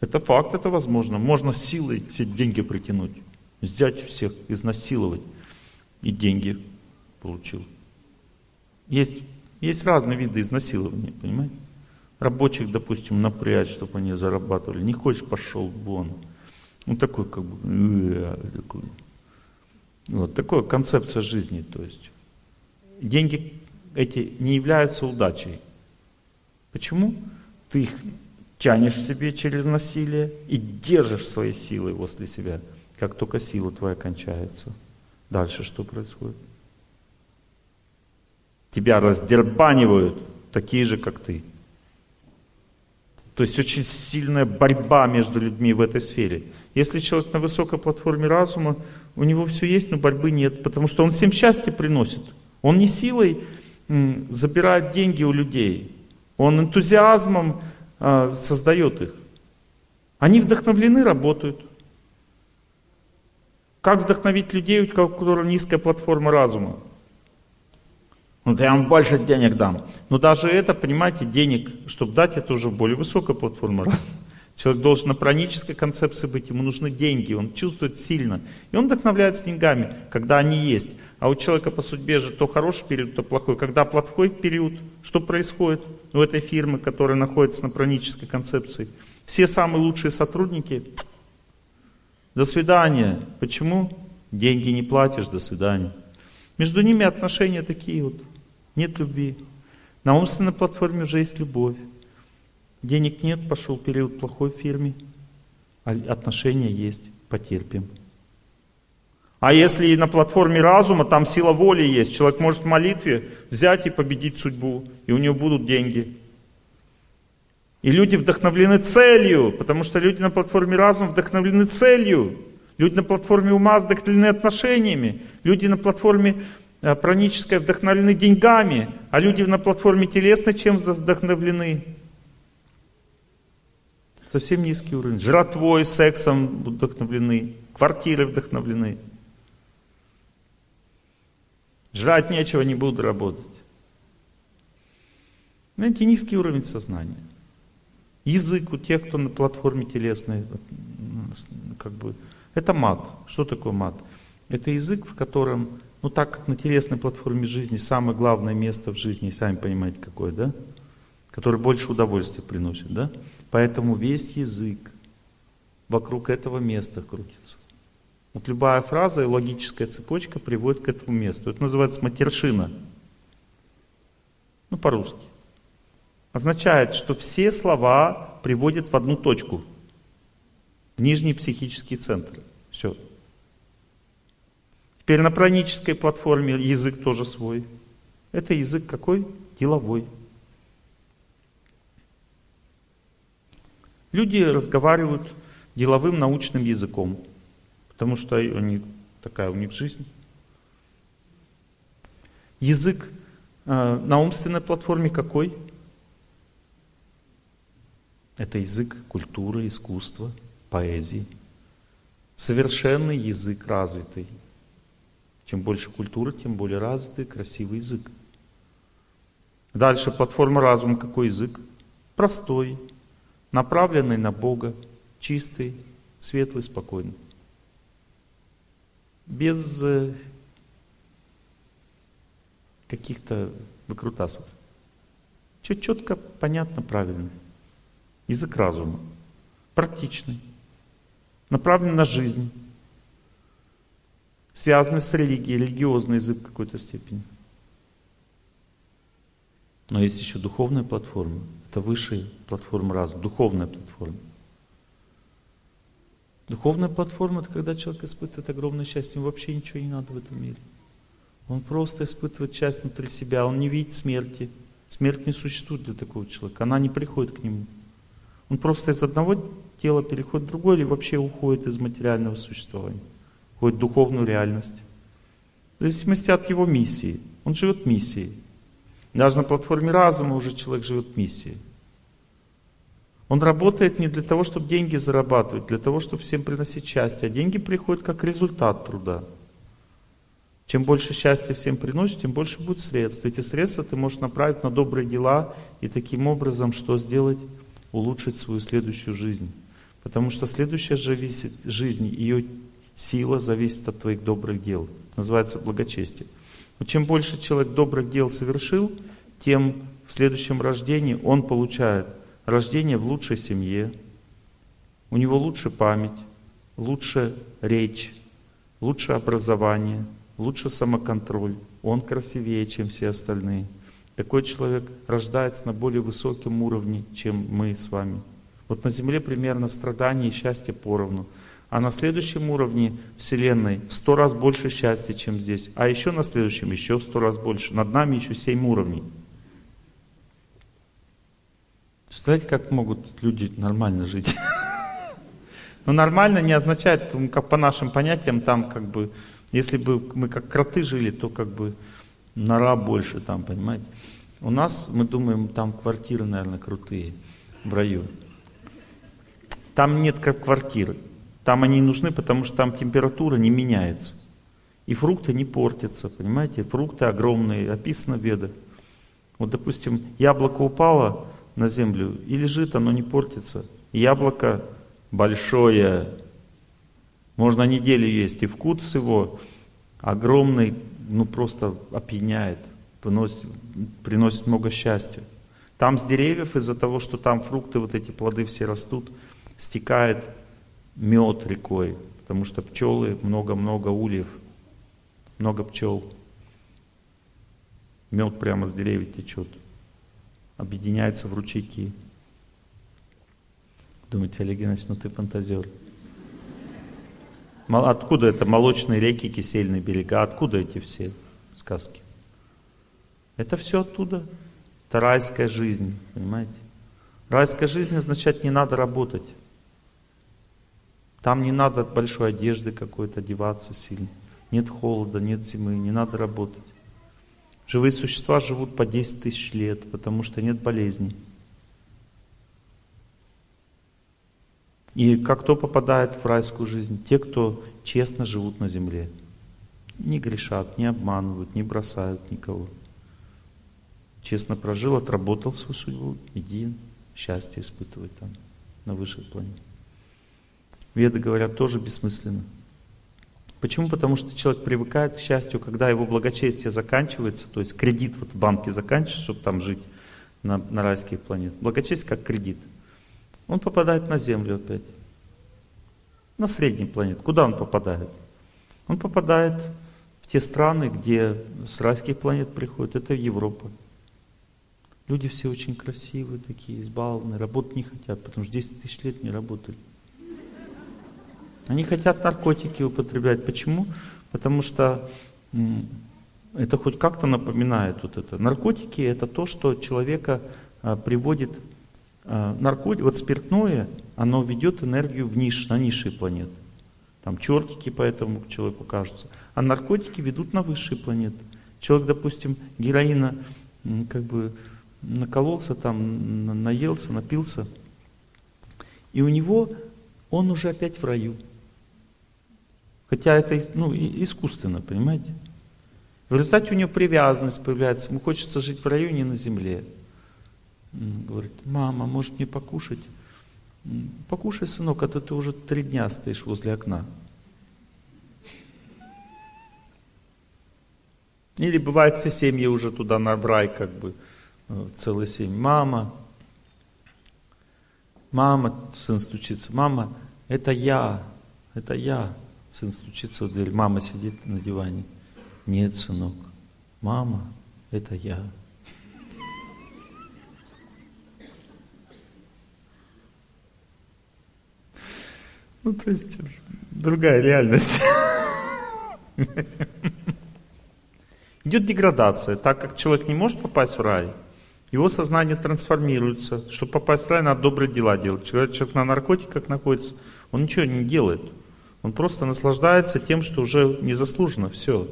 Speaker 1: Это факт, это возможно. Можно силой все деньги притянуть, взять всех, изнасиловать. И деньги получил. Есть, есть разные виды изнасилования, понимаете? Рабочих, допустим, напрячь, чтобы они зарабатывали. Не хочешь, пошел вон. Ну такой как бы, э, такой. Вот такая концепция жизни, то есть. Деньги эти не являются удачей. Почему? Ты их тянешь себе через насилие и держишь своей силой возле себя. Как только сила твоя кончается, дальше что происходит? Тебя раздербанивают такие же, как ты. То есть очень сильная борьба между людьми в этой сфере. Если человек на высокой платформе разума, у него все есть, но борьбы нет, потому что он всем счастье приносит. Он не силой забирает деньги у людей, он энтузиазмом э, создает их. Они вдохновлены, работают. Как вдохновить людей, у которых низкая платформа разума? Ну, я вам больше денег дам. Но даже это, понимаете, денег, чтобы дать, это уже более высокая платформа. Человек должен на пранической концепции быть, ему нужны деньги, он чувствует сильно. И он вдохновляется деньгами, когда они есть. А у человека по судьбе же то хороший период, то плохой. Когда плохой период, что происходит у этой фирмы, которая находится на пранической концепции? Все самые лучшие сотрудники, до свидания. Почему? Деньги не платишь, до свидания. Между ними отношения такие вот. Нет любви. На умственной платформе уже есть любовь. Денег нет, пошел период плохой в фирме, а отношения есть, потерпим. А если на платформе разума, там сила воли есть, человек может в молитве взять и победить судьбу, и у него будут деньги. И люди вдохновлены целью, потому что люди на платформе разума вдохновлены целью. Люди на платформе ума вдохновлены отношениями. Люди на платформе э, пранической вдохновлены деньгами. А люди на платформе телесной чем вдохновлены? Совсем низкий уровень. Жратвой, сексом вдохновлены, квартиры вдохновлены. Жрать нечего, не буду работать. Знаете, низкий уровень сознания. Язык у тех, кто на платформе телесной, как бы, это мат. Что такое мат? Это язык, в котором, ну так как на телесной платформе жизни самое главное место в жизни, сами понимаете какое, да? Который больше удовольствия приносит, да? Поэтому весь язык вокруг этого места крутится. Вот любая фраза и логическая цепочка приводит к этому месту. Это называется матершина. Ну, по-русски. Означает, что все слова приводят в одну точку. В нижний психический центр. Все. Теперь на пранической платформе язык тоже свой. Это язык какой? Деловой. Люди разговаривают деловым научным языком, потому что они, такая у них жизнь. Язык э, на умственной платформе какой? Это язык культуры, искусства, поэзии. Совершенный язык развитый. Чем больше культуры, тем более развитый, красивый язык. Дальше платформа разума какой язык? Простой, направленный на Бога, чистый, светлый, спокойный. Без э, каких-то выкрутасов. Все четко, понятно, правильно. Язык разума. Практичный. Направлен на жизнь. Связанный с религией, религиозный язык в какой-то степени. Но есть еще духовная платформа. Это высшая платформа разума, духовная платформа. Духовная платформа – это когда человек испытывает огромное счастье, ему вообще ничего не надо в этом мире. Он просто испытывает счастье внутри себя, он не видит смерти. Смерть не существует для такого человека, она не приходит к нему. Он просто из одного тела переходит в другое или вообще уходит из материального существования, в духовную реальность. В зависимости от его миссии. Он живет миссией. Даже на платформе разума уже человек живет миссией. Он работает не для того, чтобы деньги зарабатывать, для того, чтобы всем приносить счастье. А деньги приходят как результат труда. Чем больше счастья всем приносишь, тем больше будет средств. Эти средства ты можешь направить на добрые дела и таким образом что сделать? Улучшить свою следующую жизнь. Потому что следующая жизнь, ее сила зависит от твоих добрых дел. Называется благочестие. Но чем больше человек добрых дел совершил, тем в следующем рождении он получает рождение в лучшей семье, у него лучше память, лучше речь, лучше образование – лучше самоконтроль, он красивее, чем все остальные. Такой человек рождается на более высоком уровне, чем мы с вами. Вот на Земле примерно страдания и счастье поровну. А на следующем уровне Вселенной в сто раз больше счастья, чем здесь. А еще на следующем еще в сто раз больше. Над нами еще семь уровней. Представляете, как могут люди нормально жить? Но нормально не означает, как по нашим понятиям, там как бы если бы мы как кроты жили, то как бы нора больше там, понимаете. У нас, мы думаем, там квартиры, наверное, крутые в раю. Там нет как квартиры. Там они нужны, потому что там температура не меняется. И фрукты не портятся, понимаете? Фрукты огромные, описано в ведах. Вот, допустим, яблоко упало на землю и лежит, оно не портится. Яблоко большое, можно неделю есть, и вкус его огромный, ну просто опьяняет, приносит, приносит много счастья. Там с деревьев из-за того, что там фрукты, вот эти плоды все растут, стекает мед рекой, потому что пчелы, много-много ульев, много пчел. Мед прямо с деревьев течет, объединяется в ручейки. Думаете, Олег Геннадьевич, ну ты фантазер. Откуда это молочные реки, кисельные берега? Откуда эти все сказки? Это все оттуда. Это райская жизнь, понимаете? Райская жизнь означает, не надо работать. Там не надо большой одежды какой-то одеваться сильно. Нет холода, нет зимы, не надо работать. Живые существа живут по 10 тысяч лет, потому что нет болезней. И как кто попадает в райскую жизнь? Те, кто честно живут на земле. Не грешат, не обманывают, не бросают никого. Честно прожил, отработал свою судьбу, иди счастье испытывай там, на высшей планете. Веды говорят, тоже бессмысленно. Почему? Потому что человек привыкает к счастью, когда его благочестие заканчивается, то есть кредит вот в банке заканчивается, чтобы там жить на, на райских планетах. Благочестие как кредит – он попадает на Землю опять. На средний планет. Куда он попадает? Он попадает в те страны, где с райских планет приходят. Это Европа. Люди все очень красивые такие, избалованные, работать не хотят, потому что 10 тысяч лет не работали. Они хотят наркотики употреблять. Почему? Потому что это хоть как-то напоминает вот это. Наркотики это то, что человека а, приводит а, наркотик, вот спиртное, оно ведет энергию в ниш, на низшие планеты. Там чертики поэтому человеку кажутся. А наркотики ведут на высшие планеты. Человек, допустим, героина как бы накололся, там, наелся, напился, и у него он уже опять в раю. Хотя это ну, искусственно, понимаете? В результате у него привязанность появляется, ему хочется жить в раю, не на земле. Говорит, мама, может мне покушать? Покушай, сынок, а то ты уже три дня стоишь возле окна. Или бывает все семьи уже туда на в рай, как бы, э, целая семья. Мама, мама, сын стучится. Мама, это я, это я. Сын стучится в дверь. Мама сидит на диване. Нет, сынок, мама, это я. Ну, то есть, другая реальность. Идет деградация. Так как человек не может попасть в рай, его сознание трансформируется. Чтобы попасть в рай, надо добрые дела делать. Человек, человек на наркотиках находится, он ничего не делает. Он просто наслаждается тем, что уже незаслуженно, все.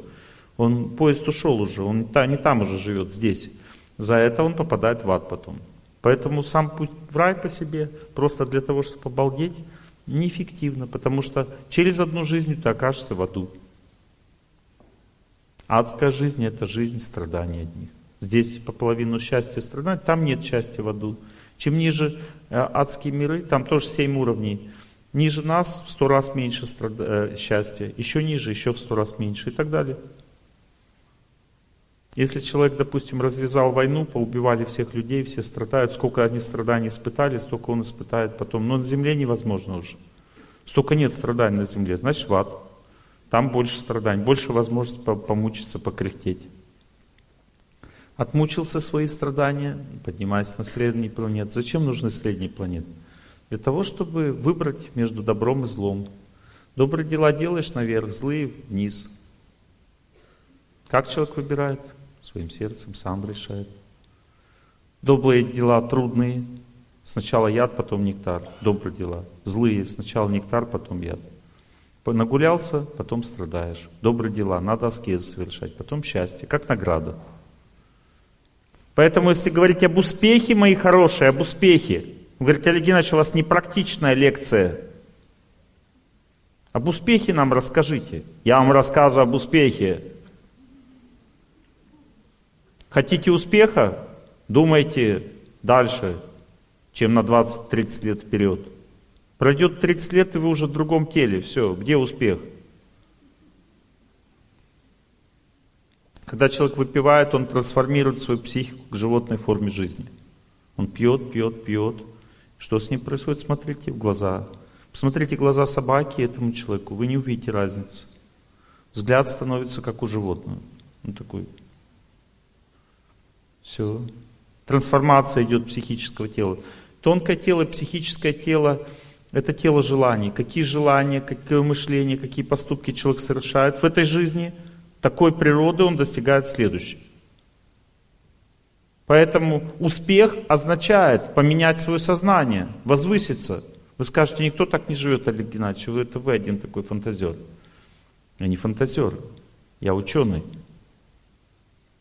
Speaker 1: Он, поезд ушел уже, он не там уже живет, здесь. За это он попадает в ад потом. Поэтому сам путь в рай по себе, просто для того, чтобы обалдеть, неэффективно, потому что через одну жизнь ты окажешься в аду. Адская жизнь — это жизнь страданий одних. Здесь по половину счастья страдать, там нет счастья в аду. Чем ниже э, адские миры, там тоже семь уровней. Ниже нас в сто раз меньше страд... Э, счастья, еще ниже, еще в сто раз меньше и так далее. Если человек, допустим, развязал войну, поубивали всех людей, все страдают, сколько они страданий испытали, столько он испытает потом. Но на земле невозможно уже. Столько нет страданий на земле, значит в ад. Там больше страданий, больше возможности помучиться, покряхтеть. Отмучился свои страдания, поднимаясь на средний планет. Зачем нужны средние планеты? Для того, чтобы выбрать между добром и злом. Добрые дела делаешь наверх, злые вниз. Как человек выбирает? Своим сердцем сам решает. Добрые дела трудные. Сначала яд, потом нектар. Добрые дела. Злые. Сначала нектар, потом яд. Нагулялся, потом страдаешь. Добрые дела, надо аскезы совершать, потом счастье, как награда. Поэтому, если говорить об успехе, мои хорошие, об успехе, вы говорите, Олег Геннадьевич, у вас непрактичная лекция. Об успехе нам расскажите. Я вам рассказываю об успехе. Хотите успеха? Думайте дальше, чем на 20-30 лет вперед. Пройдет 30 лет, и вы уже в другом теле. Все, где успех? Когда человек выпивает, он трансформирует свою психику к животной форме жизни. Он пьет, пьет, пьет. Что с ним происходит? Смотрите в глаза. Посмотрите глаза собаки этому человеку, вы не увидите разницы. Взгляд становится как у животного. Он такой. Все. Трансформация идет психического тела. Тонкое тело, психическое тело это тело желаний. Какие желания, какое мышление, какие поступки человек совершает в этой жизни, такой природы он достигает следующей. Поэтому успех означает поменять свое сознание, возвыситься. Вы скажете, никто так не живет, Олег Геннадьевич, вы, это вы один такой фантазер. Я не фантазер, я ученый.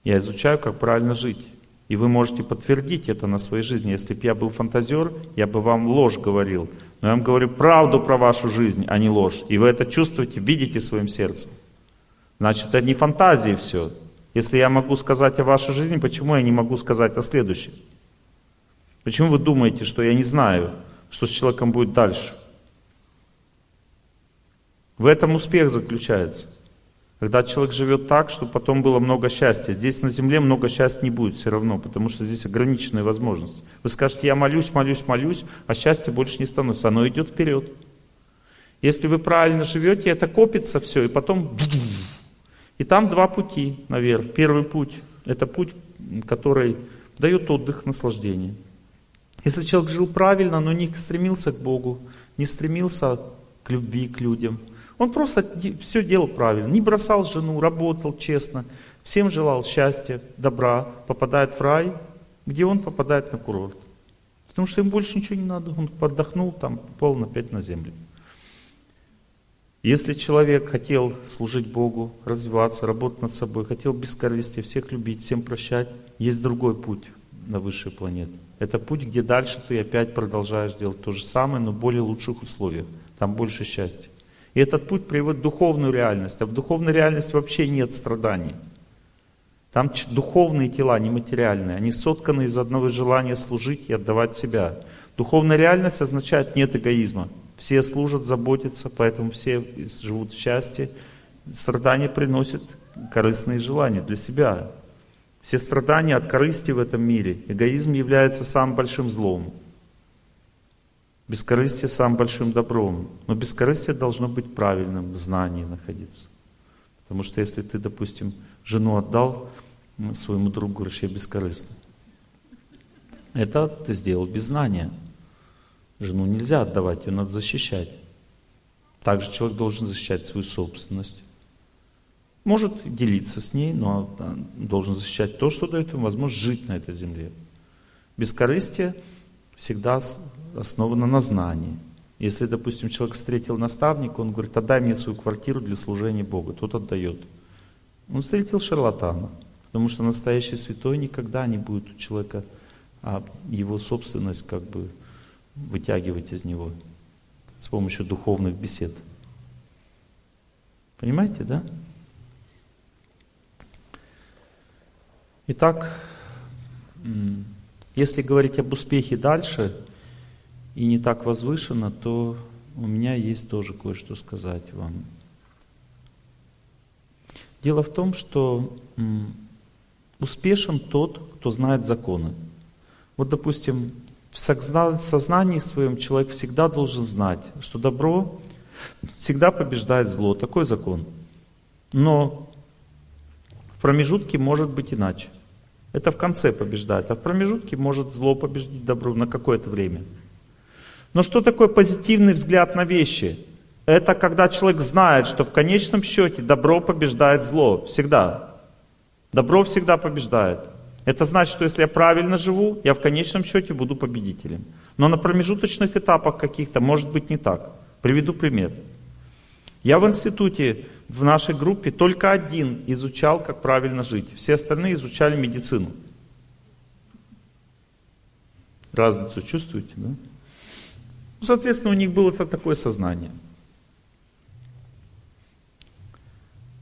Speaker 1: Я изучаю, как правильно жить. И вы можете подтвердить это на своей жизни. Если бы я был фантазер, я бы вам ложь говорил. Но я вам говорю правду про вашу жизнь, а не ложь. И вы это чувствуете, видите своим сердцем. Значит, это не фантазии все. Если я могу сказать о вашей жизни, почему я не могу сказать о следующей? Почему вы думаете, что я не знаю, что с человеком будет дальше? В этом успех заключается. Когда человек живет так, чтобы потом было много счастья. Здесь на земле много счастья не будет все равно, потому что здесь ограниченные возможности. Вы скажете, я молюсь, молюсь, молюсь, а счастья больше не становится. Оно идет вперед. Если вы правильно живете, это копится все, и потом... И там два пути наверх. Первый путь – это путь, который дает отдых, наслаждение. Если человек жил правильно, но не стремился к Богу, не стремился к любви, к людям – он просто все делал правильно. Не бросал жену, работал честно. Всем желал счастья, добра. Попадает в рай, где он попадает на курорт. Потому что ему больше ничего не надо. Он отдохнул, там попал опять на землю. Если человек хотел служить Богу, развиваться, работать над собой, хотел бескорыстия, всех любить, всем прощать, есть другой путь на высшие планеты. Это путь, где дальше ты опять продолжаешь делать то же самое, но в более лучших условиях. Там больше счастья. И этот путь приводит в духовную реальность. А в духовной реальности вообще нет страданий. Там духовные тела, не материальные. Они сотканы из одного желания служить и отдавать себя. Духовная реальность означает нет эгоизма. Все служат, заботятся, поэтому все живут в счастье. Страдания приносят корыстные желания для себя. Все страдания от корысти в этом мире. Эгоизм является самым большим злом. Бескорыстие самым большим добром. Но бескорыстие должно быть правильным, в знании находиться. Потому что если ты, допустим, жену отдал своему другу, говоришь, я бескорыстный. Это ты сделал без знания. Жену нельзя отдавать, ее надо защищать. Также человек должен защищать свою собственность. Может делиться с ней, но должен защищать то, что дает ему возможность жить на этой земле. Бескорыстие всегда основана на знании. Если, допустим, человек встретил наставника, он говорит, отдай мне свою квартиру для служения Богу, тот отдает. Он встретил шарлатана, потому что настоящий святой никогда не будет у человека а его собственность как бы вытягивать из него с помощью духовных бесед. Понимаете, да? Итак, если говорить об успехе дальше и не так возвышенно, то у меня есть тоже кое-что сказать вам. Дело в том, что успешен тот, кто знает законы. Вот, допустим, в сознании своем человек всегда должен знать, что добро всегда побеждает зло. Такой закон. Но в промежутке может быть иначе. Это в конце побеждает, а в промежутке может зло победить добро на какое-то время. Но что такое позитивный взгляд на вещи? Это когда человек знает, что в конечном счете добро побеждает зло. Всегда. Добро всегда побеждает. Это значит, что если я правильно живу, я в конечном счете буду победителем. Но на промежуточных этапах каких-то может быть не так. Приведу пример. Я в институте, в нашей группе, только один изучал, как правильно жить. Все остальные изучали медицину. Разницу чувствуете, да? Ну, соответственно, у них было такое сознание.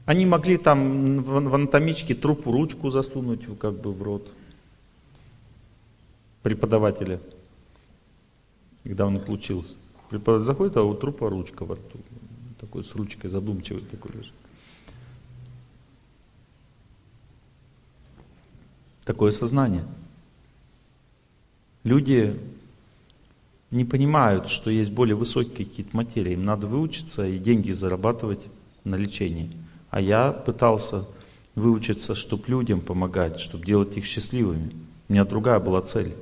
Speaker 1: Они могли там в анатомичке трупу ручку засунуть как бы в рот преподавателя, когда он отлучился. Преподаватель заходит, а у трупа ручка во рту. Такой с ручкой задумчивый такой лежит. Такое сознание. Люди не понимают, что есть более высокие какие-то материи. Им надо выучиться и деньги зарабатывать на лечении. А я пытался выучиться, чтобы людям помогать, чтобы делать их счастливыми. У меня другая была цель.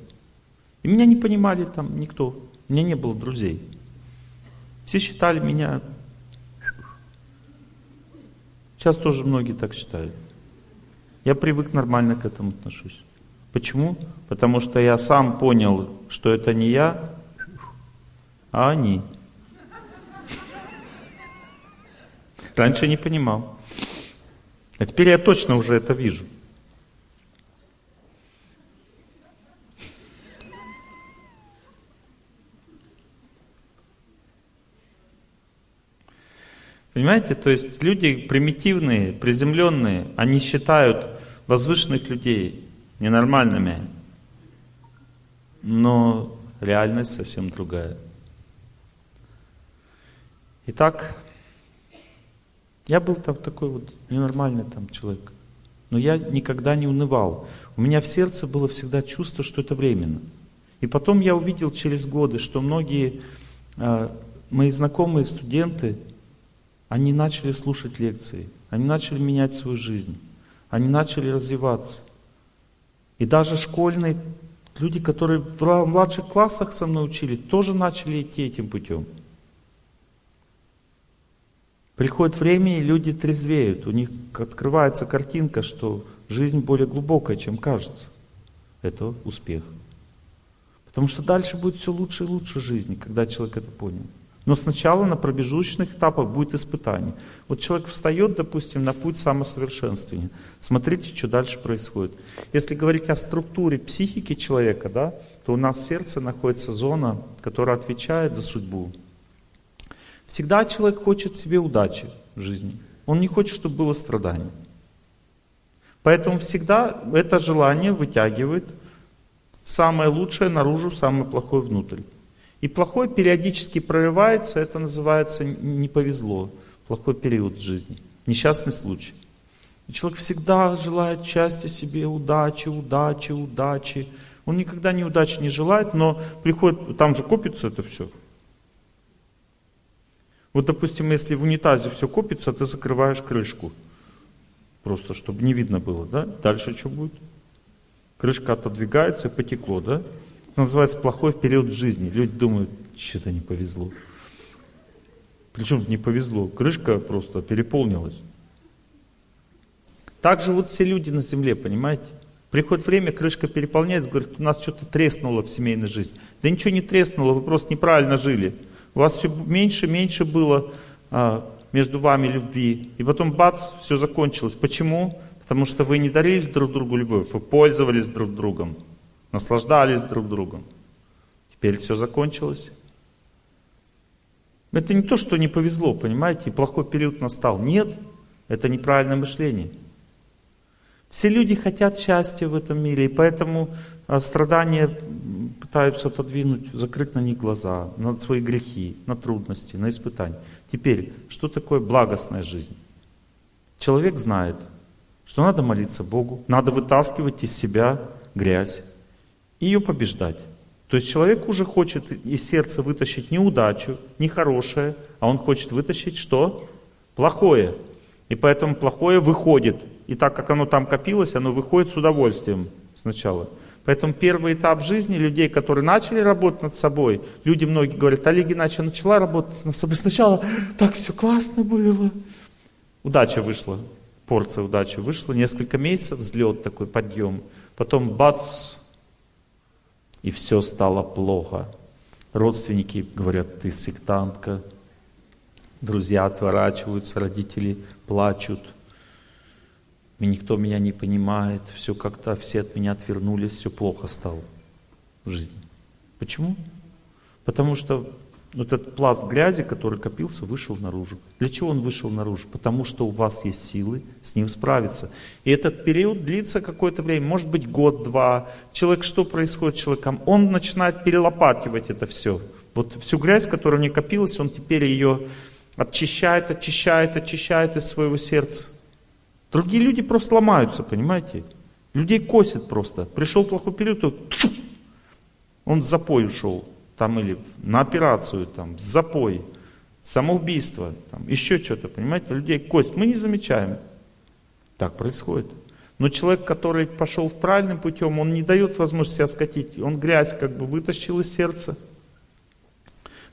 Speaker 1: И меня не понимали там никто. У меня не было друзей. Все считали меня... Сейчас тоже многие так считают. Я привык нормально к этому отношусь. Почему? Потому что я сам понял, что это не я, а они. Раньше не понимал. А теперь я точно уже это вижу. Понимаете, то есть люди примитивные, приземленные, они считают возвышенных людей ненормальными. Но реальность совсем другая. Итак, я был там такой вот ненормальный там человек. Но я никогда не унывал. У меня в сердце было всегда чувство, что это временно. И потом я увидел через годы, что многие э, мои знакомые студенты, они начали слушать лекции, они начали менять свою жизнь, они начали развиваться. И даже школьные люди, которые в младших классах со мной учились, тоже начали идти этим путем. Приходит время, и люди трезвеют. У них открывается картинка, что жизнь более глубокая, чем кажется. Это успех. Потому что дальше будет все лучше и лучше жизни, когда человек это понял. Но сначала на промежуточных этапах будет испытание. Вот человек встает, допустим, на путь самосовершенствования. Смотрите, что дальше происходит. Если говорить о структуре психики человека, да, то у нас в сердце находится зона, которая отвечает за судьбу. Всегда человек хочет себе удачи в жизни. Он не хочет, чтобы было страдание. Поэтому всегда это желание вытягивает самое лучшее наружу, самое плохое внутрь. И плохое периодически прорывается, это называется не повезло, плохой период жизни, несчастный случай. И человек всегда желает счастья себе, удачи, удачи, удачи. Он никогда неудачи не желает, но приходит, там же копится это все. Вот, допустим, если в унитазе все копится, ты закрываешь крышку. Просто, чтобы не видно было, да? Дальше что будет? Крышка отодвигается потекло, да? называется плохой период жизни. Люди думают, что-то не повезло. Причем не повезло, крышка просто переполнилась. Так же вот все люди на земле, понимаете? Приходит время, крышка переполняется, говорит, у нас что-то треснуло в семейной жизни. Да ничего не треснуло, вы просто неправильно жили. У вас все меньше, меньше было а, между вами любви. И потом бац, все закончилось. Почему? Потому что вы не дарили друг другу любовь, вы пользовались друг другом, наслаждались друг другом. Теперь все закончилось. Это не то, что не повезло, понимаете, плохой период настал. Нет, это неправильное мышление. Все люди хотят счастья в этом мире, и поэтому страдания пытаются отодвинуть, закрыть на них глаза, на свои грехи, на трудности, на испытания. Теперь, что такое благостная жизнь? Человек знает, что надо молиться Богу, надо вытаскивать из себя грязь и ее побеждать. То есть человек уже хочет из сердца вытащить не удачу, не хорошее, а он хочет вытащить что? Плохое. И поэтому плохое выходит. И так как оно там копилось, оно выходит с удовольствием сначала. Поэтому первый этап жизни людей, которые начали работать над собой, люди многие говорят, Олег Геннадьевич, я начала работать над собой. Сначала так все классно было. Удача вышла, порция удачи вышла, несколько месяцев, взлет такой, подъем. Потом бац, и все стало плохо. Родственники говорят, ты сектантка. Друзья отворачиваются, родители плачут. Никто меня не понимает, все как-то, все от меня отвернулись, все плохо стало в жизни. Почему? Потому что вот этот пласт грязи, который копился, вышел наружу. Для чего он вышел наружу? Потому что у вас есть силы с ним справиться. И этот период длится какое-то время, может быть год-два. Человек, что происходит с человеком? Он начинает перелопативать это все. Вот всю грязь, которая не копилась, он теперь ее очищает, очищает, очищает из своего сердца. Другие люди просто ломаются, понимаете? Людей косит просто. Пришел плохой период, он в запой ушел там или на операцию, там, запой, самоубийство, там, еще что-то, понимаете, людей кость, мы не замечаем. Так происходит. Но человек, который пошел в правильным путем, он не дает возможности себя скатить, он грязь как бы вытащил из сердца,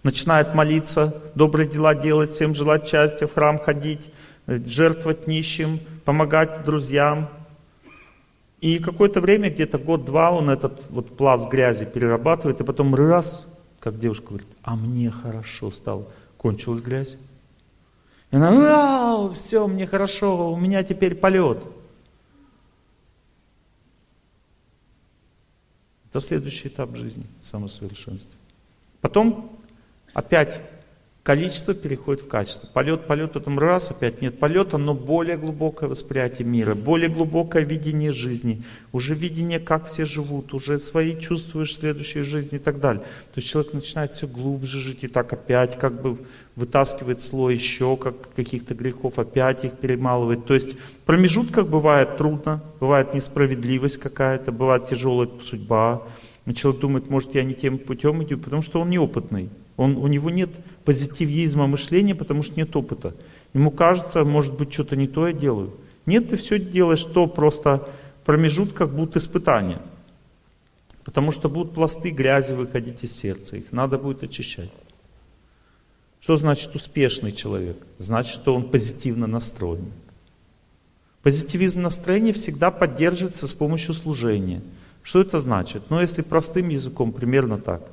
Speaker 1: начинает молиться, добрые дела делать, всем желать счастья, в храм ходить, жертвовать нищим, помогать друзьям, и какое-то время, где-то год-два, он этот вот пласт грязи перерабатывает, и потом раз, как девушка говорит, а мне хорошо стало. Кончилась грязь. И она, вау, все, мне хорошо, у меня теперь полет. Это следующий этап жизни, самосовершенствования. Потом опять Количество переходит в качество. Полет, полет, потом раз, опять нет полета, но более глубокое восприятие мира, более глубокое видение жизни, уже видение, как все живут, уже свои чувствуешь следующей жизни и так далее. То есть человек начинает все глубже жить и так опять как бы вытаскивает слой еще как каких-то грехов, опять их перемалывает. То есть в промежутках бывает трудно, бывает несправедливость какая-то, бывает тяжелая судьба. И человек думает, может я не тем путем иду, потому что он неопытный. Он, у него нет позитивизма мышления, потому что нет опыта. Ему кажется, может быть, что-то не то я делаю. Нет, ты все делаешь то просто в промежутках будут испытания. Потому что будут пласты грязи выходить из сердца, их надо будет очищать. Что значит успешный человек? Значит, что он позитивно настроен. Позитивизм настроения всегда поддерживается с помощью служения. Что это значит? Ну, если простым языком, примерно так –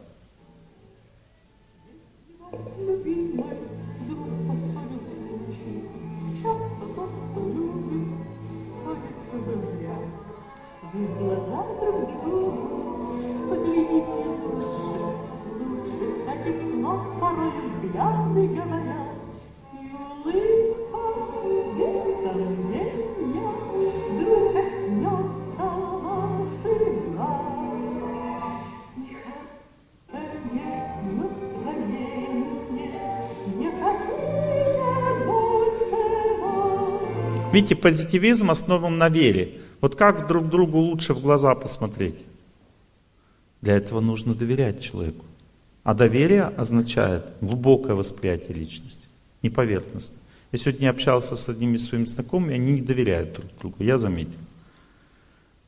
Speaker 1: Видите, позитивизм основан на вере. Вот как друг другу лучше в глаза посмотреть? Для этого нужно доверять человеку. А доверие означает глубокое восприятие личности, не поверхностно. Я сегодня общался с одними своими знакомыми, они не доверяют друг другу, я заметил.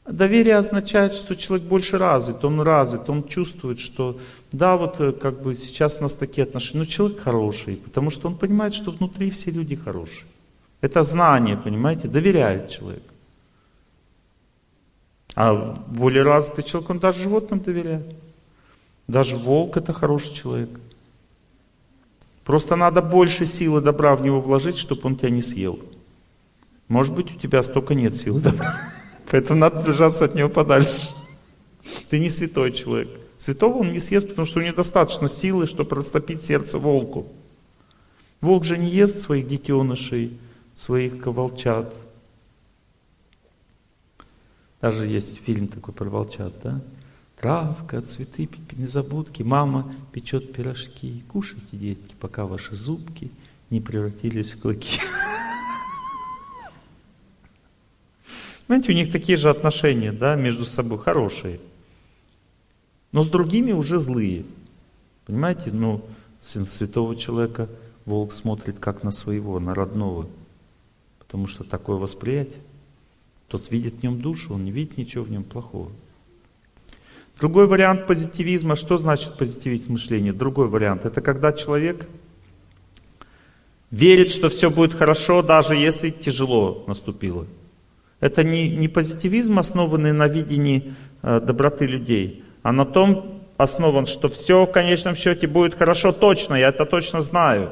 Speaker 1: Доверие означает, что человек больше развит, он развит, он чувствует, что да, вот э, как бы сейчас у нас такие отношения, но человек хороший, потому что он понимает, что внутри все люди хорошие. Это знание, понимаете, доверяет человек. А более развитый человек, он даже животным доверяет. Даже волк это хороший человек. Просто надо больше силы добра в него вложить, чтобы он тебя не съел. Может быть, у тебя столько нет силы добра. Поэтому надо держаться от него подальше. Ты не святой человек. Святого он не съест, потому что у него достаточно силы, чтобы растопить сердце волку. Волк же не ест своих детенышей, своих волчат. Даже есть фильм такой про волчат, да? Травка, цветы, незабудки, мама печет пирожки. Кушайте, детки, пока ваши зубки не превратились в клыки. Знаете, у них такие же отношения, да, между собой, хорошие. Но с другими уже злые. Понимаете, ну, святого человека, волк смотрит как на своего, на родного. Потому что такое восприятие. Тот видит в нем душу, он не видит ничего в нем плохого. Другой вариант позитивизма, что значит позитивизм мышления? Другой вариант, это когда человек верит, что все будет хорошо, даже если тяжело наступило. Это не, не позитивизм, основанный на видении э, доброты людей, а на том основан, что все в конечном счете будет хорошо точно, я это точно знаю.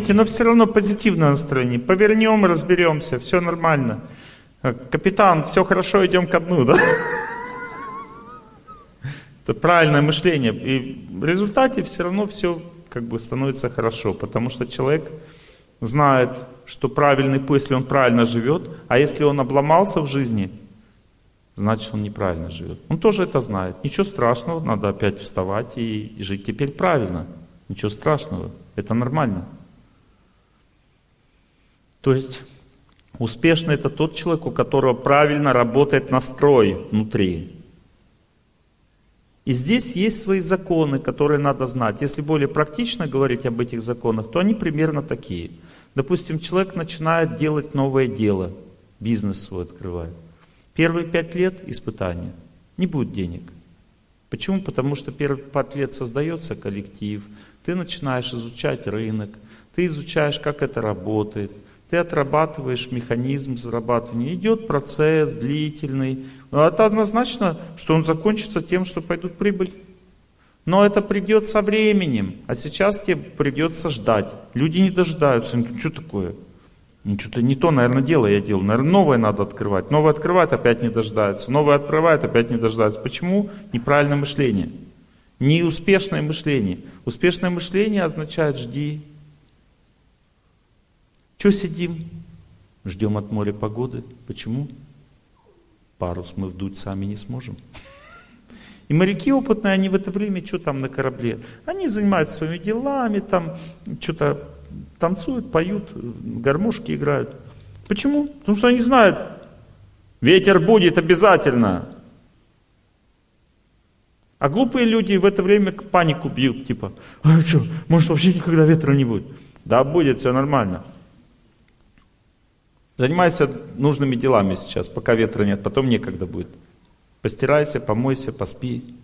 Speaker 1: Видите, но все равно позитивное настроение. Повернем, разберемся, все нормально. Капитан, все хорошо, идем ко дну, да? Это правильное мышление. И в результате все равно все как бы становится хорошо, потому что человек знает, что правильный путь, если он правильно живет, а если он обломался в жизни, значит он неправильно живет. Он тоже это знает. Ничего страшного, надо опять вставать и жить теперь правильно. Ничего страшного, это нормально. То есть успешный это тот человек, у которого правильно работает настрой внутри. И здесь есть свои законы, которые надо знать. Если более практично говорить об этих законах, то они примерно такие. Допустим, человек начинает делать новое дело, бизнес свой открывает. Первые пять лет испытания, не будет денег. Почему? Потому что первые пять лет создается коллектив, ты начинаешь изучать рынок, ты изучаешь, как это работает – ты отрабатываешь механизм зарабатывания. Идет процесс длительный. Но это однозначно, что он закончится тем, что пойдут прибыль. Но это придет со временем. А сейчас тебе придется ждать. Люди не дожидаются. Ну, что такое? Ну, что-то не то, наверное, дело я делаю. Наверное, новое надо открывать. Новое открывает, опять не дожидаются. Новое открывает, опять не дожидаются. Почему? Неправильное мышление. Неуспешное мышление. Успешное мышление означает жди, что сидим? Ждем от моря погоды. Почему? Парус мы вдуть сами не сможем. И моряки опытные, они в это время, что там на корабле? Они занимаются своими делами, там что-то танцуют, поют, гармошки играют. Почему? Потому что они знают, ветер будет обязательно. А глупые люди в это время панику бьют, типа, а что, может вообще никогда ветра не будет? Да будет, все нормально. Занимайся нужными делами сейчас, пока ветра нет, потом некогда будет. Постирайся, помойся, поспи.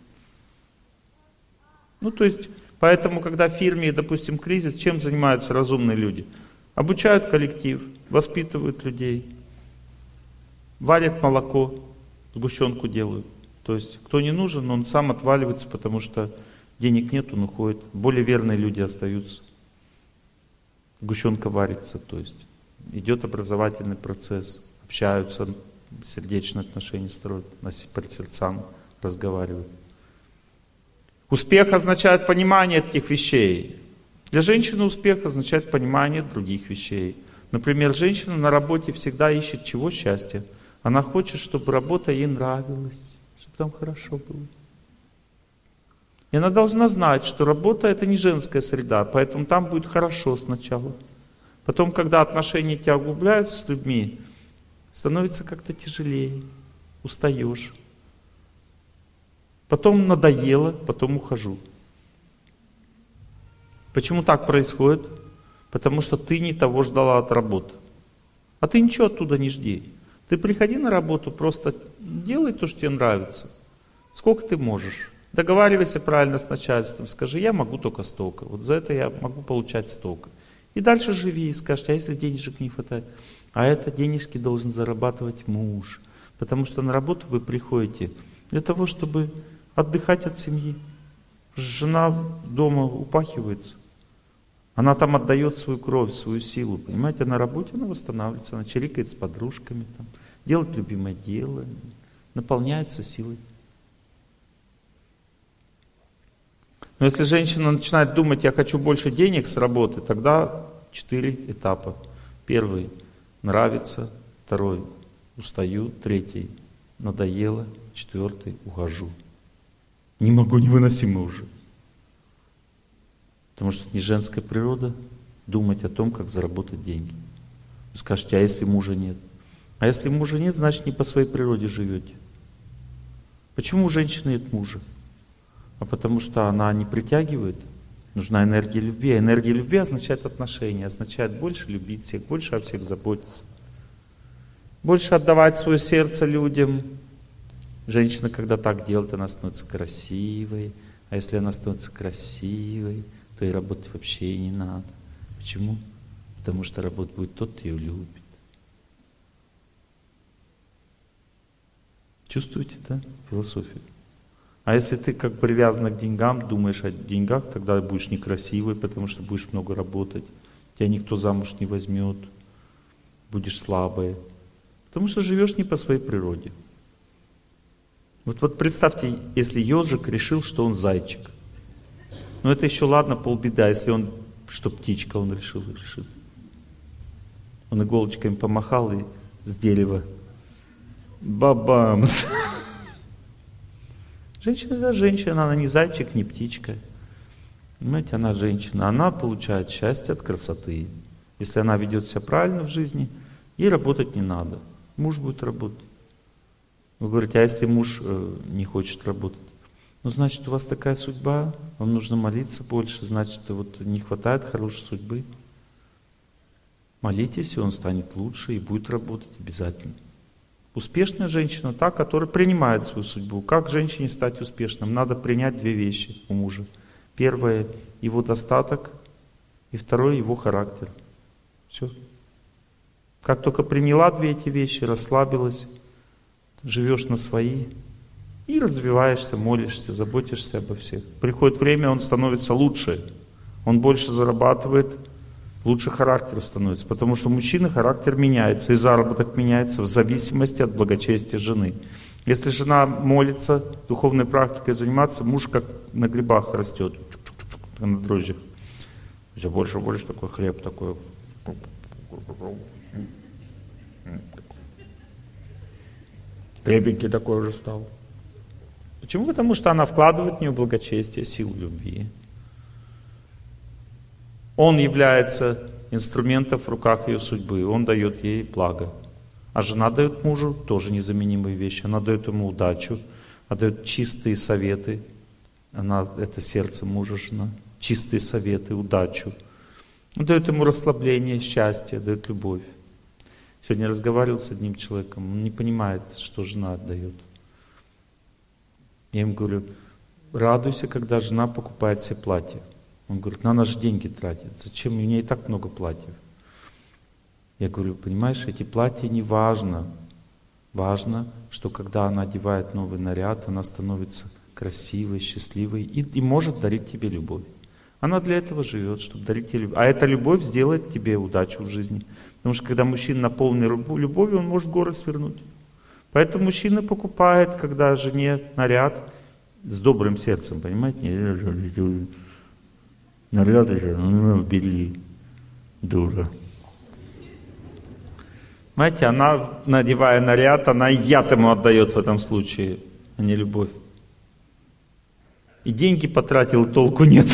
Speaker 1: Ну, то есть, поэтому, когда в фирме, допустим, кризис, чем занимаются разумные люди? Обучают коллектив, воспитывают людей, варят молоко, сгущенку делают. То есть, кто не нужен, он сам отваливается, потому что денег нет, он уходит. Более верные люди остаются. Сгущенка варится, то есть идет образовательный процесс, общаются, сердечные отношения строят, по сердцам разговаривают. Успех означает понимание этих вещей. Для женщины успех означает понимание других вещей. Например, женщина на работе всегда ищет чего счастья. Она хочет, чтобы работа ей нравилась, чтобы там хорошо было. И она должна знать, что работа это не женская среда, поэтому там будет хорошо сначала. Потом, когда отношения тебя углубляются с людьми, становится как-то тяжелее, устаешь. Потом надоело, потом ухожу. Почему так происходит? Потому что ты не того ждала от работы. А ты ничего оттуда не жди. Ты приходи на работу, просто делай то, что тебе нравится. Сколько ты можешь. Договаривайся правильно с начальством. Скажи, я могу только столько. Вот за это я могу получать столько. И дальше живи. И скажешь, а если денежек не хватает? А это денежки должен зарабатывать муж. Потому что на работу вы приходите для того, чтобы отдыхать от семьи. Жена дома упахивается. Она там отдает свою кровь, свою силу. Понимаете, на работе она восстанавливается, она чирикает с подружками, там, делает любимое дело, наполняется силой. Но если женщина начинает думать, я хочу больше денег с работы, тогда четыре этапа. Первый – нравится, второй – устаю, третий – надоело, четвертый – ухожу. Не могу, невыносимо уже. Потому что это не женская природа думать о том, как заработать деньги. Вы скажете, а если мужа нет? А если мужа нет, значит не по своей природе живете. Почему у женщины нет мужа? А потому что она не притягивает. Нужна энергия любви. А энергия любви означает отношения, означает больше любить всех, больше о всех заботиться. Больше отдавать свое сердце людям. Женщина, когда так делает, она становится красивой. А если она становится красивой, то и работать вообще не надо. Почему? Потому что работать будет тот, кто ее любит. Чувствуете, да, философию? А если ты как привязан к деньгам, думаешь о деньгах, тогда будешь некрасивый, потому что будешь много работать. Тебя никто замуж не возьмет, будешь слабый. Потому что живешь не по своей природе. Вот, вот представьте, если ежик решил, что он зайчик. Но это еще ладно, полбеда, если он, что птичка он решил, решил. Он иголочками помахал и с дерева. Бабамс. Женщина это женщина, она не зайчик, не птичка. Понимаете, она женщина, она получает счастье от красоты. Если она ведет себя правильно в жизни, ей работать не надо. Муж будет работать. Вы говорите, а если муж э, не хочет работать? Ну, значит, у вас такая судьба, вам нужно молиться больше, значит, вот не хватает хорошей судьбы. Молитесь, и он станет лучше и будет работать обязательно. Успешная женщина та, которая принимает свою судьбу. Как женщине стать успешным? Надо принять две вещи у мужа. Первое – его достаток, и второе – его характер. Все. Как только приняла две эти вещи, расслабилась, живешь на свои, и развиваешься, молишься, заботишься обо всех. Приходит время, он становится лучше. Он больше зарабатывает, лучше характер становится, потому что у мужчины характер меняется, и заработок меняется в зависимости от благочестия жены. Если жена молится, духовной практикой заниматься, муж как на грибах растет, на дрожжах. Все больше и больше такой хлеб такой. Хлебенький такой уже стал. Почему? Потому что она вкладывает в нее благочестие, силу любви. Он является инструментом в руках ее судьбы, он дает ей благо. А жена дает мужу тоже незаменимые вещи. Она дает ему удачу, она дает чистые советы. Она, это сердце мужа, жена. Чистые советы, удачу. Он дает ему расслабление, счастье, дает любовь. Сегодня разговаривал с одним человеком, он не понимает, что жена отдает. Я ему говорю, радуйся, когда жена покупает себе платье. Он говорит, на же деньги тратит. Зачем? У меня и так много платьев. Я говорю, понимаешь, эти платья не важно. Важно, что когда она одевает новый наряд, она становится красивой, счастливой и, и может дарить тебе любовь. Она для этого живет, чтобы дарить тебе любовь. А эта любовь сделает тебе удачу в жизни. Потому что когда мужчина наполнен любовью, он может горы свернуть. Поэтому мужчина покупает, когда жене наряд с добрым сердцем, понимаете? Наряд же, ну, бери, дура. Понимаете, она, надевая наряд, она яд ему отдает в этом случае, а не любовь. И деньги потратил, толку нет.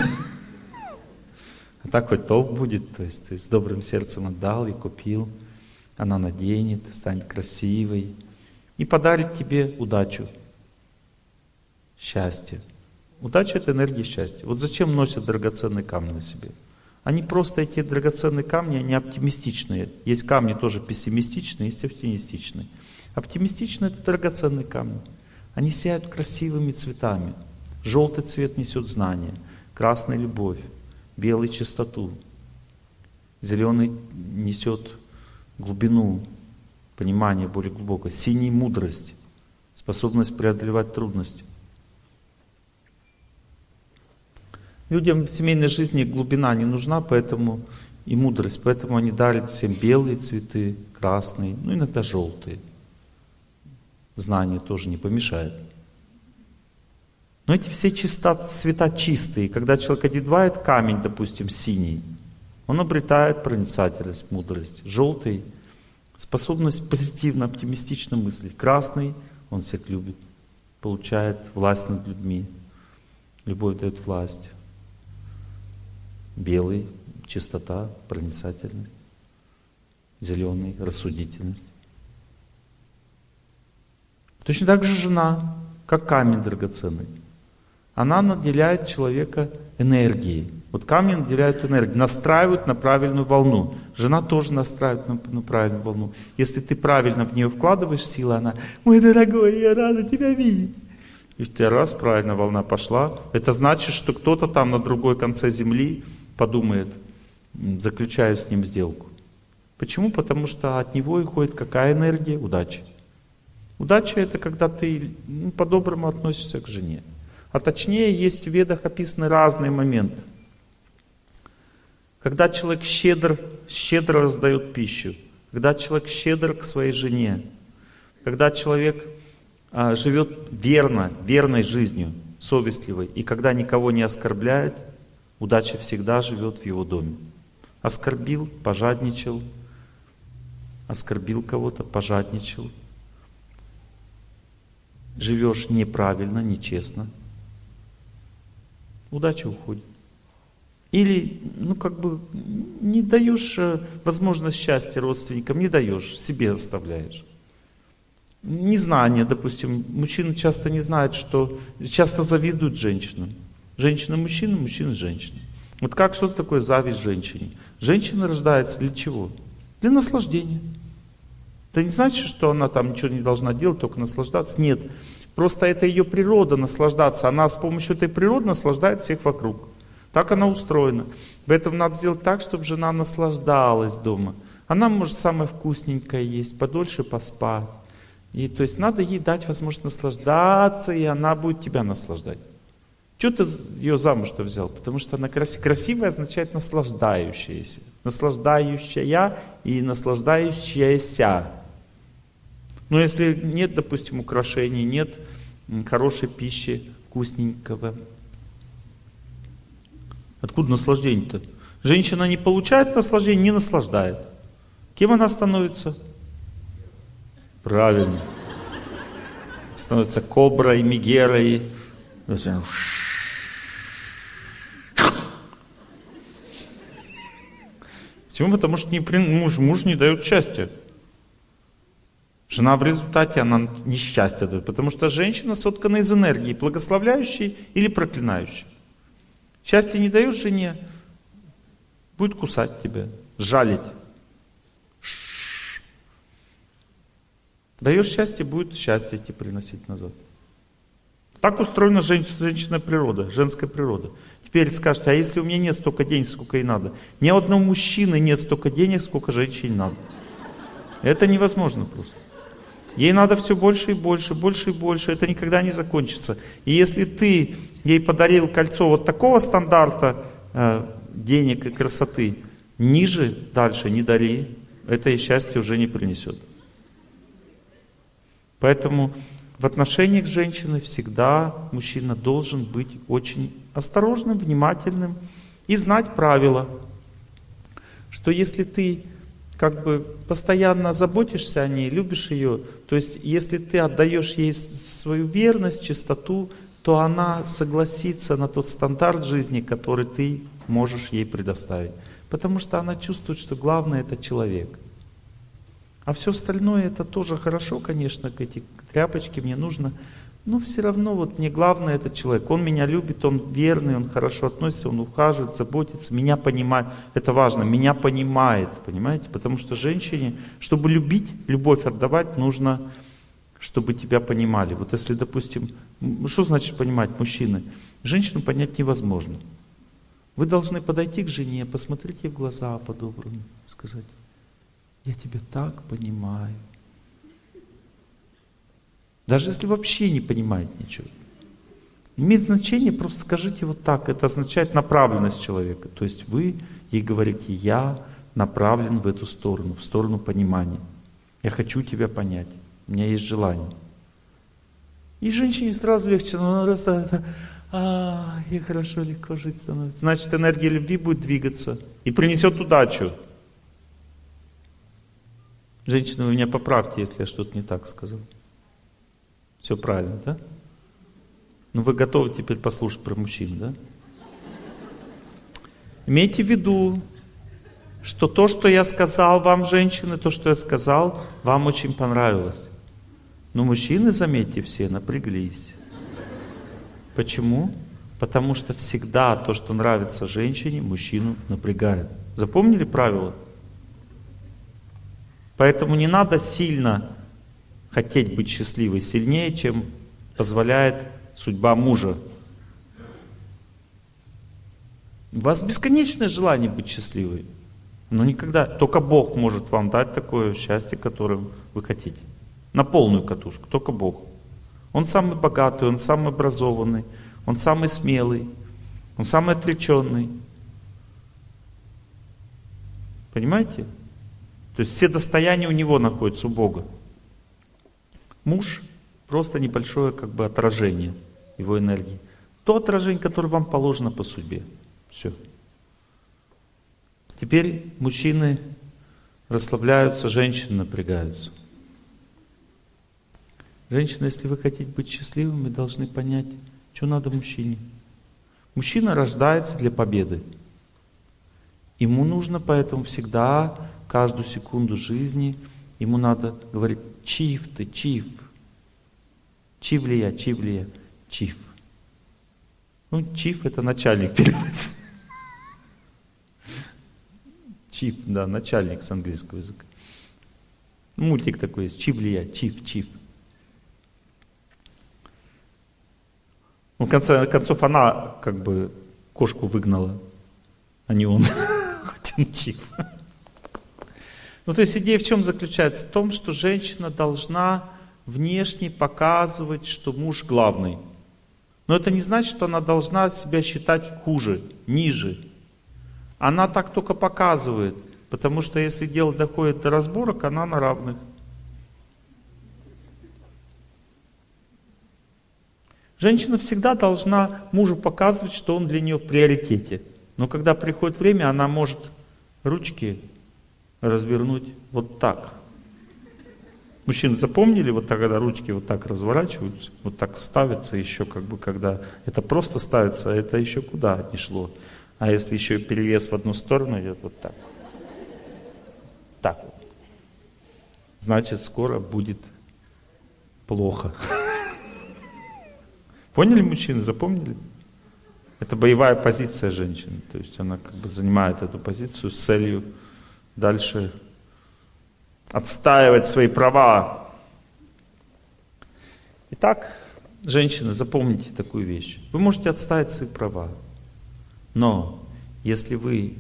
Speaker 1: А так хоть толк будет, то есть ты с добрым сердцем отдал и купил. Она наденет, станет красивой и подарит тебе удачу, счастье. Удача — это энергия счастья. Вот зачем носят драгоценные камни на себе? Они просто, эти драгоценные камни, они оптимистичные. Есть камни тоже пессимистичные, есть оптимистичные. Оптимистичные — это драгоценные камни. Они сияют красивыми цветами. Желтый цвет несет знание, красный — любовь, белый — чистоту, зеленый несет глубину, понимание более глубокое, синий — мудрость, способность преодолевать трудности. Людям в семейной жизни глубина не нужна, поэтому и мудрость, поэтому они дарят всем белые цветы, красные, ну иногда желтые. Знание тоже не помешает. Но эти все чиста, цвета чистые. Когда человек одевает камень, допустим, синий, он обретает проницательность, мудрость. Желтый — способность позитивно, оптимистично мыслить. Красный — он всех любит, получает власть над людьми. Любовь дает власть. Белый — чистота, проницательность. Зеленый — рассудительность. Точно так же жена, как камень драгоценный. Она наделяет человека энергией. Вот камни наделяют энергией, настраивают на правильную волну. Жена тоже настраивает на, на правильную волну. Если ты правильно в нее вкладываешь силы, она, мой дорогой, я рада тебя видеть. И в тебя раз правильно волна пошла. Это значит, что кто-то там на другой конце земли подумает, заключаю с ним сделку. Почему? Потому что от него исходит какая энергия? Удача. Удача это когда ты ну, по-доброму относишься к жене. А точнее, есть в ведах описаны разные моменты. Когда человек щедр, щедро раздает пищу, когда человек щедр к своей жене, когда человек а, живет верно, верной жизнью, совестливой, и когда никого не оскорбляет, удача всегда живет в его доме. Оскорбил, пожадничал, оскорбил кого-то, пожадничал. Живешь неправильно, нечестно – удача уходит. Или, ну, как бы, не даешь э, возможность счастья родственникам, не даешь, себе оставляешь. Незнание, допустим, мужчины часто не знают, что часто завидуют женщинам. Женщина мужчина, мужчина женщина. Вот как что такое зависть женщине? Женщина рождается для чего? Для наслаждения. Это не значит, что она там ничего не должна делать, только наслаждаться. Нет. Просто это ее природа наслаждаться. Она с помощью этой природы наслаждает всех вокруг. Так она устроена. Поэтому надо сделать так, чтобы жена наслаждалась дома. Она может самое вкусненькое есть, подольше поспать. И то есть надо ей дать возможность наслаждаться, и она будет тебя наслаждать. Чего ты ее замуж-то взял? Потому что она красивая. Красивая означает наслаждающаяся. Наслаждающая и наслаждающаяся. Но если нет, допустим, украшений, нет хорошей пищи, вкусненького, откуда наслаждение-то? Женщина не получает наслаждение, не наслаждает. Кем она становится? Правильно. Становится коброй, мегерой. Почему? Потому что не, муж, муж не дает счастья. Жена в результате, она несчастье дает, потому что женщина соткана из энергии, благословляющей или проклинающей. Счастье не даешь жене, будет кусать тебя, жалить. Даешь счастье, будет счастье тебе приносить назад. Так устроена женщина, женщина природа, женская природа. Теперь скажете, а если у меня нет столько денег, сколько ей надо? Ни одного мужчины нет столько денег, сколько женщине надо. Это невозможно просто. Ей надо все больше и больше, больше и больше. Это никогда не закончится. И если ты ей подарил кольцо вот такого стандарта э, денег и красоты, ниже дальше не дари, это и счастье уже не принесет. Поэтому в отношениях с женщиной всегда мужчина должен быть очень осторожным, внимательным и знать правила, что если ты как бы постоянно заботишься о ней, любишь ее, то есть если ты отдаешь ей свою верность, чистоту, то она согласится на тот стандарт жизни, который ты можешь ей предоставить. Потому что она чувствует, что главное это человек. А все остальное это тоже хорошо, конечно, эти тряпочки мне нужно, Но все равно вот мне главное этот человек. Он меня любит, он верный, он хорошо относится, он ухаживает, заботится, меня понимает. Это важно, меня понимает, понимаете? Потому что женщине, чтобы любить, любовь отдавать, нужно, чтобы тебя понимали. Вот если, допустим, что значит понимать мужчины? Женщину понять невозможно. Вы должны подойти к жене, посмотреть ей в глаза по-доброму, сказать, я тебя так понимаю. Даже если вообще не понимает ничего. Имеет значение, просто скажите вот так. Это означает направленность человека. То есть вы ей говорите, я направлен в эту сторону, в сторону понимания. Я хочу тебя понять. У меня есть желание. И женщине сразу легче, но она раз, а, и хорошо, легко жить становится. Значит, энергия любви будет двигаться и принесет удачу. Женщина, вы меня поправьте, если я что-то не так сказал. Все правильно, да? Ну вы готовы теперь послушать про мужчин, да? Имейте в виду, что то, что я сказал вам, женщины, то, что я сказал, вам очень понравилось. Но мужчины, заметьте, все напряглись. Почему? Потому что всегда то, что нравится женщине, мужчину напрягает. Запомнили правило? Поэтому не надо сильно хотеть быть счастливой сильнее, чем позволяет судьба мужа. У вас бесконечное желание быть счастливой. Но никогда, только Бог может вам дать такое счастье, которое вы хотите. На полную катушку, только Бог. Он самый богатый, он самый образованный, он самый смелый, он самый отреченный. Понимаете? То есть все достояния у него находятся у Бога. Муж просто небольшое как бы отражение его энергии. То отражение, которое вам положено по судьбе. Все. Теперь мужчины расслабляются, женщины напрягаются. Женщины, если вы хотите быть счастливыми, должны понять, что надо мужчине. Мужчина рождается для победы. Ему нужно поэтому всегда, каждую секунду жизни, ему надо говорить, чиф ты, чиф. Чивлия, чивлия, чиф. Ну, чиф это начальник переводится. Чиф, да, начальник с английского языка. Мультик такой есть, чивлия, чиф, чиф. Ну, в конце концов, она как бы кошку выгнала, а не он. Хотя он чиф. Ну, то есть идея в чем заключается? В том, что женщина должна внешне показывать, что муж главный. Но это не значит, что она должна себя считать хуже, ниже. Она так только показывает, потому что если дело доходит до разборок, она на равных. Женщина всегда должна мужу показывать, что он для нее в приоритете. Но когда приходит время, она может ручки развернуть вот так. Мужчины запомнили, вот так, когда ручки вот так разворачиваются, вот так ставятся еще, как бы, когда это просто ставится, а это еще куда не шло. А если еще перевес в одну сторону идет вот так. Так вот. Значит, скоро будет плохо. Поняли, мужчины, запомнили? Это боевая позиция женщины. То есть она как бы занимает эту позицию с целью дальше отстаивать свои права. Итак, женщины, запомните такую вещь. Вы можете отстаивать свои права, но если вы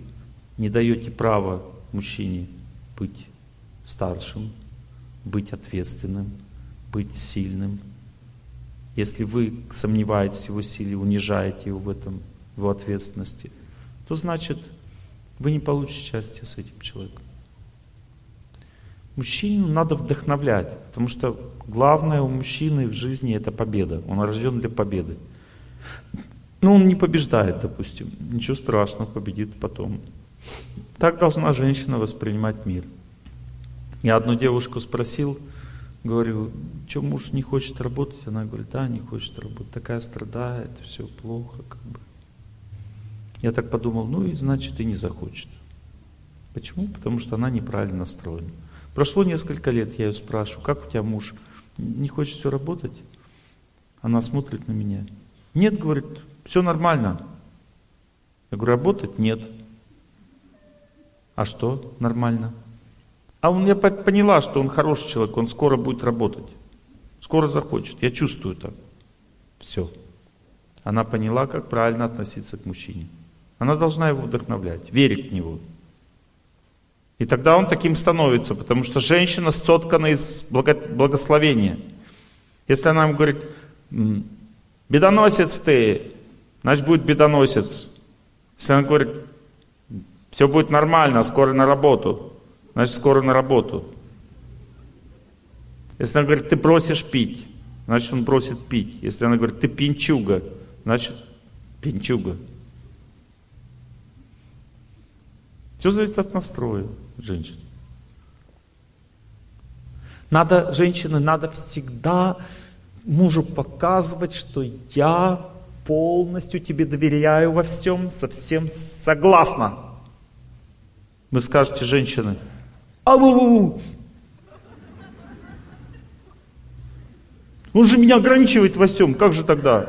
Speaker 1: не даете права мужчине быть старшим, быть ответственным, быть сильным, если вы сомневаетесь в его силе, унижаете его в этом, в его ответственности, то значит вы не получите счастья с этим человеком. Мужчину надо вдохновлять, потому что главное у мужчины в жизни это победа. Он рожден для победы. Но он не побеждает, допустим. Ничего страшного, победит потом. Так должна женщина воспринимать мир. Я одну девушку спросил, говорю, что муж не хочет работать? Она говорит, да, не хочет работать. Такая страдает, все плохо, как бы. Я так подумал, ну и значит и не захочет. Почему? Потому что она неправильно настроена. Прошло несколько лет, я ее спрашиваю, как у тебя муж? Не хочет все работать? Она смотрит на меня. Нет, говорит, все нормально. Я говорю, работать? Нет. А что нормально? А он, я поняла, что он хороший человек, он скоро будет работать. Скоро захочет. Я чувствую так. Все. Она поняла, как правильно относиться к мужчине. Она должна его вдохновлять, верить в него. И тогда он таким становится, потому что женщина соткана из благословения. Если она ему говорит, бедоносец ты, значит будет бедоносец. Если она говорит, все будет нормально, скоро на работу, значит скоро на работу. Если она говорит, ты бросишь пить, значит он бросит пить. Если она говорит, ты пинчуга, значит пинчуга. Все зависит от настроя женщин. Надо, женщины, надо всегда мужу показывать, что я полностью тебе доверяю во всем, совсем согласна. Вы скажете, женщины, а -бу Он же меня ограничивает во всем, как же тогда?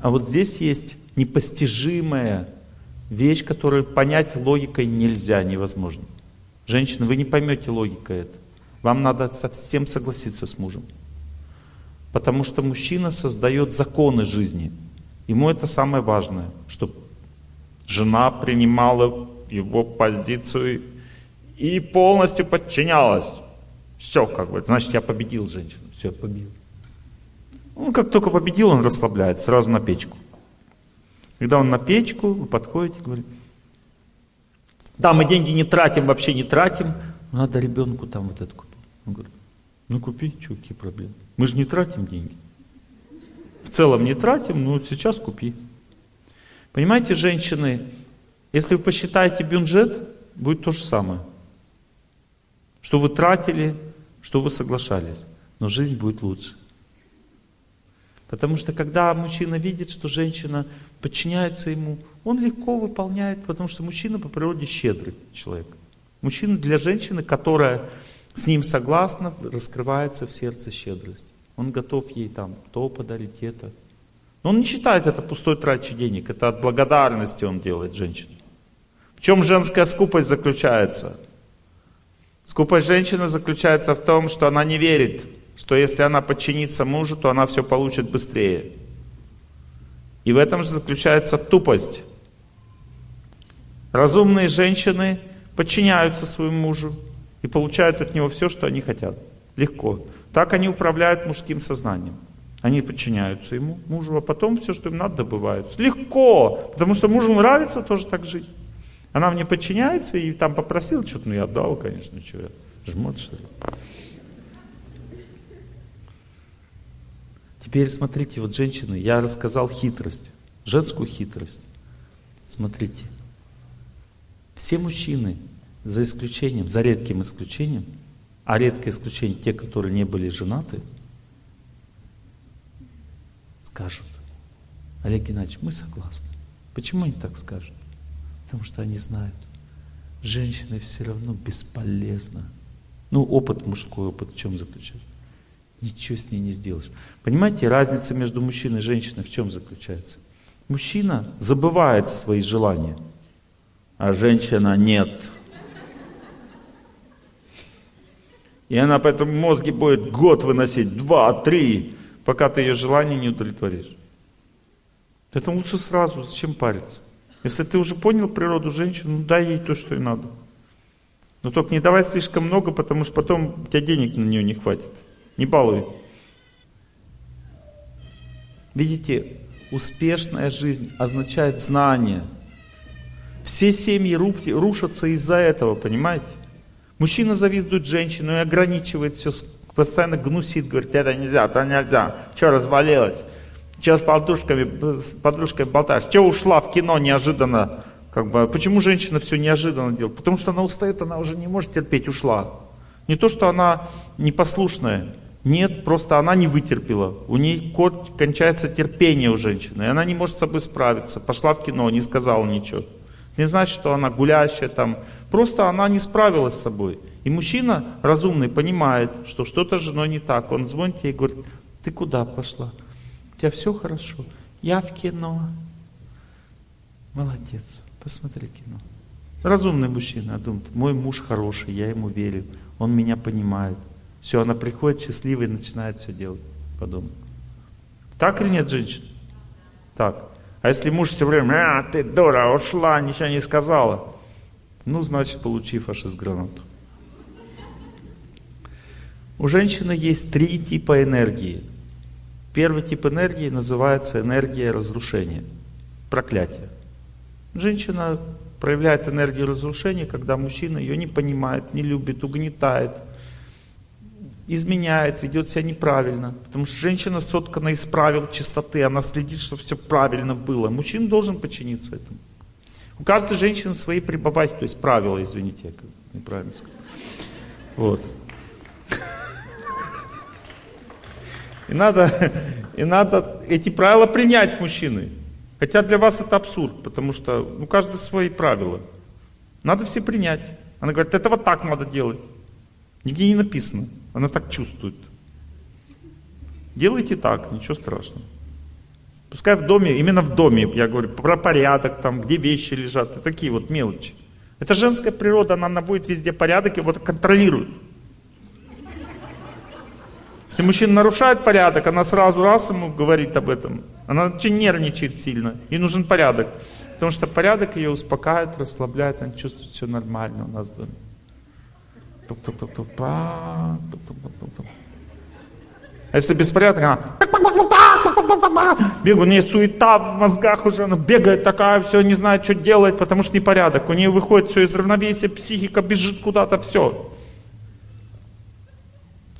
Speaker 1: А вот здесь есть непостижимое вещь, которую понять логикой нельзя, невозможно. Женщина, вы не поймете логика это. Вам надо совсем согласиться с мужем. Потому что мужчина создает законы жизни. Ему это самое важное, чтобы жена принимала его позицию и полностью подчинялась. Все, как бы, значит, я победил женщину. Все, победил. Он как только победил, он расслабляет, сразу на печку. Когда он на печку, вы подходите говорите, да, мы деньги не тратим, вообще не тратим, надо ребенку там вот это купить. Он говорит, ну купи, что, какие проблемы? Мы же не тратим деньги. В целом не тратим, но сейчас купи. Понимаете, женщины, если вы посчитаете бюджет, будет то же самое. Что вы тратили, что вы соглашались. Но жизнь будет лучше. Потому что когда мужчина видит, что женщина подчиняется ему, он легко выполняет, потому что мужчина по природе щедрый человек. Мужчина для женщины, которая с ним согласна, раскрывается в сердце щедрость. Он готов ей там то подарить, это. Но он не считает это пустой трачей денег, это от благодарности он делает женщине. В чем женская скупость заключается? Скупость женщины заключается в том, что она не верит, что если она подчинится мужу, то она все получит быстрее. И в этом же заключается тупость. Разумные женщины подчиняются своему мужу и получают от него все, что они хотят. Легко. Так они управляют мужским сознанием. Они подчиняются ему, мужу, а потом все, что им надо, добывают. Легко, потому что мужу нравится тоже так жить. Она мне подчиняется и там попросил что-то, ну я отдал, конечно, что я жмот что ли. Теперь смотрите, вот женщины, я рассказал хитрость, женскую хитрость. Смотрите, все мужчины, за исключением, за редким исключением, а редкое исключение те, которые не были женаты, скажут, Олег Геннадьевич, мы согласны. Почему они так скажут? Потому что они знают, женщина все равно бесполезна. Ну, опыт мужской, опыт в чем заключается? Ничего с ней не сделаешь. Понимаете, разница между мужчиной и женщиной в чем заключается? Мужчина забывает свои желания, а женщина нет. И она по этому мозге будет год выносить, два, три, пока ты ее желание не удовлетворишь. Поэтому лучше сразу, зачем париться? Если ты уже понял природу женщины, ну дай ей то, что ей надо. Но только не давай слишком много, потому что потом у тебя денег на нее не хватит. Не балуй. Видите, успешная жизнь означает знание. Все семьи рушатся из-за этого, понимаете? Мужчина завидует женщину и ограничивает все, постоянно гнусит, говорит, это нельзя, это нельзя, что развалилось, что с подружками, с подружкой болтаешь, что ушла в кино неожиданно, как бы, почему женщина все неожиданно делает? Потому что она устает, она уже не может терпеть, ушла. Не то, что она непослушная, нет, просто она не вытерпела. У нее кончается терпение у женщины, и она не может с собой справиться. Пошла в кино, не сказала ничего. Не значит, что она гулящая там. Просто она не справилась с собой. И мужчина разумный понимает, что что-то с женой не так. Он звонит ей и говорит, ты куда пошла? тебя все хорошо. Я в кино. Молодец, посмотри кино. Разумный мужчина думает, мой муж хороший, я ему верю, он меня понимает. Все, она приходит счастливая и начинает все делать по дому. Так или нет, женщина? Так. А если муж все время, а, ты дура, ушла, ничего не сказала. Ну, значит, получи фашист гранату. У женщины есть три типа энергии. Первый тип энергии называется энергия разрушения, проклятие. Женщина проявляет энергию разрушения, когда мужчина ее не понимает, не любит, угнетает, изменяет, ведет себя неправильно. Потому что женщина соткана из правил чистоты, она следит, чтобы все правильно было. Мужчина должен подчиниться этому. У каждой женщины свои прибабахи, то есть правила, извините, я неправильно сказал. Вот. И надо, и надо эти правила принять мужчины. Хотя для вас это абсурд, потому что ну, каждый свои правила. Надо все принять. Она говорит, это вот так надо делать. Нигде не написано. Она так чувствует. Делайте так, ничего страшного. Пускай в доме, именно в доме, я говорю, про порядок, там, где вещи лежат, и такие вот мелочи. Это женская природа, она наводит везде порядок и вот контролирует. Если мужчина нарушает порядок, она сразу раз ему говорит об этом. Она очень нервничает сильно. Ей нужен порядок. Потому что порядок ее успокаивает, расслабляет, она чувствует все нормально у нас в доме. А если беспорядок, она бегает, у нее суета в мозгах уже, она бегает такая, все, не знает, что делать, потому что непорядок. У нее выходит все из равновесия, психика бежит куда-то, все.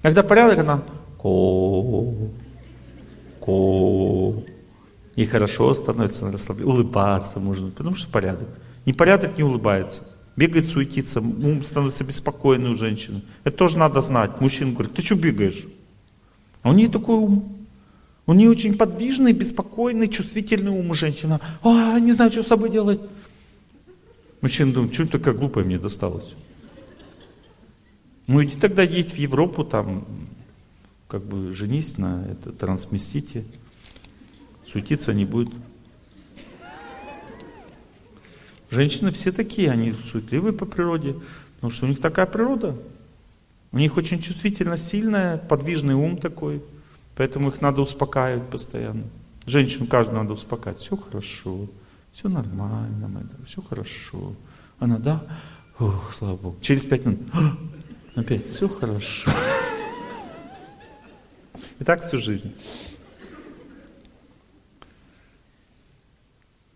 Speaker 1: Когда порядок, она ко, ко. И хорошо становится, расслабляется, улыбаться можно, потому что порядок. Непорядок не улыбается. Бегает, суетится, ум становится беспокойный у женщины. Это тоже надо знать. Мужчина говорит, ты что бегаешь? А у нее такой ум. У нее очень подвижный, беспокойный, чувствительный ум у женщины. А, не знаю, что с собой делать. Мужчина думает, что такая глупая мне досталась. Ну иди тогда едь в Европу, там, как бы женись на это, трансместите. Суетиться не будет. Женщины все такие, они суетливые по природе, потому что у них такая природа. У них очень чувствительно сильная, подвижный ум такой, поэтому их надо успокаивать постоянно. Женщину каждую надо успокаивать. Все хорошо, все нормально, все хорошо. Она, да, ох, слава Богу. Через пять минут, опять, все хорошо. И так всю жизнь.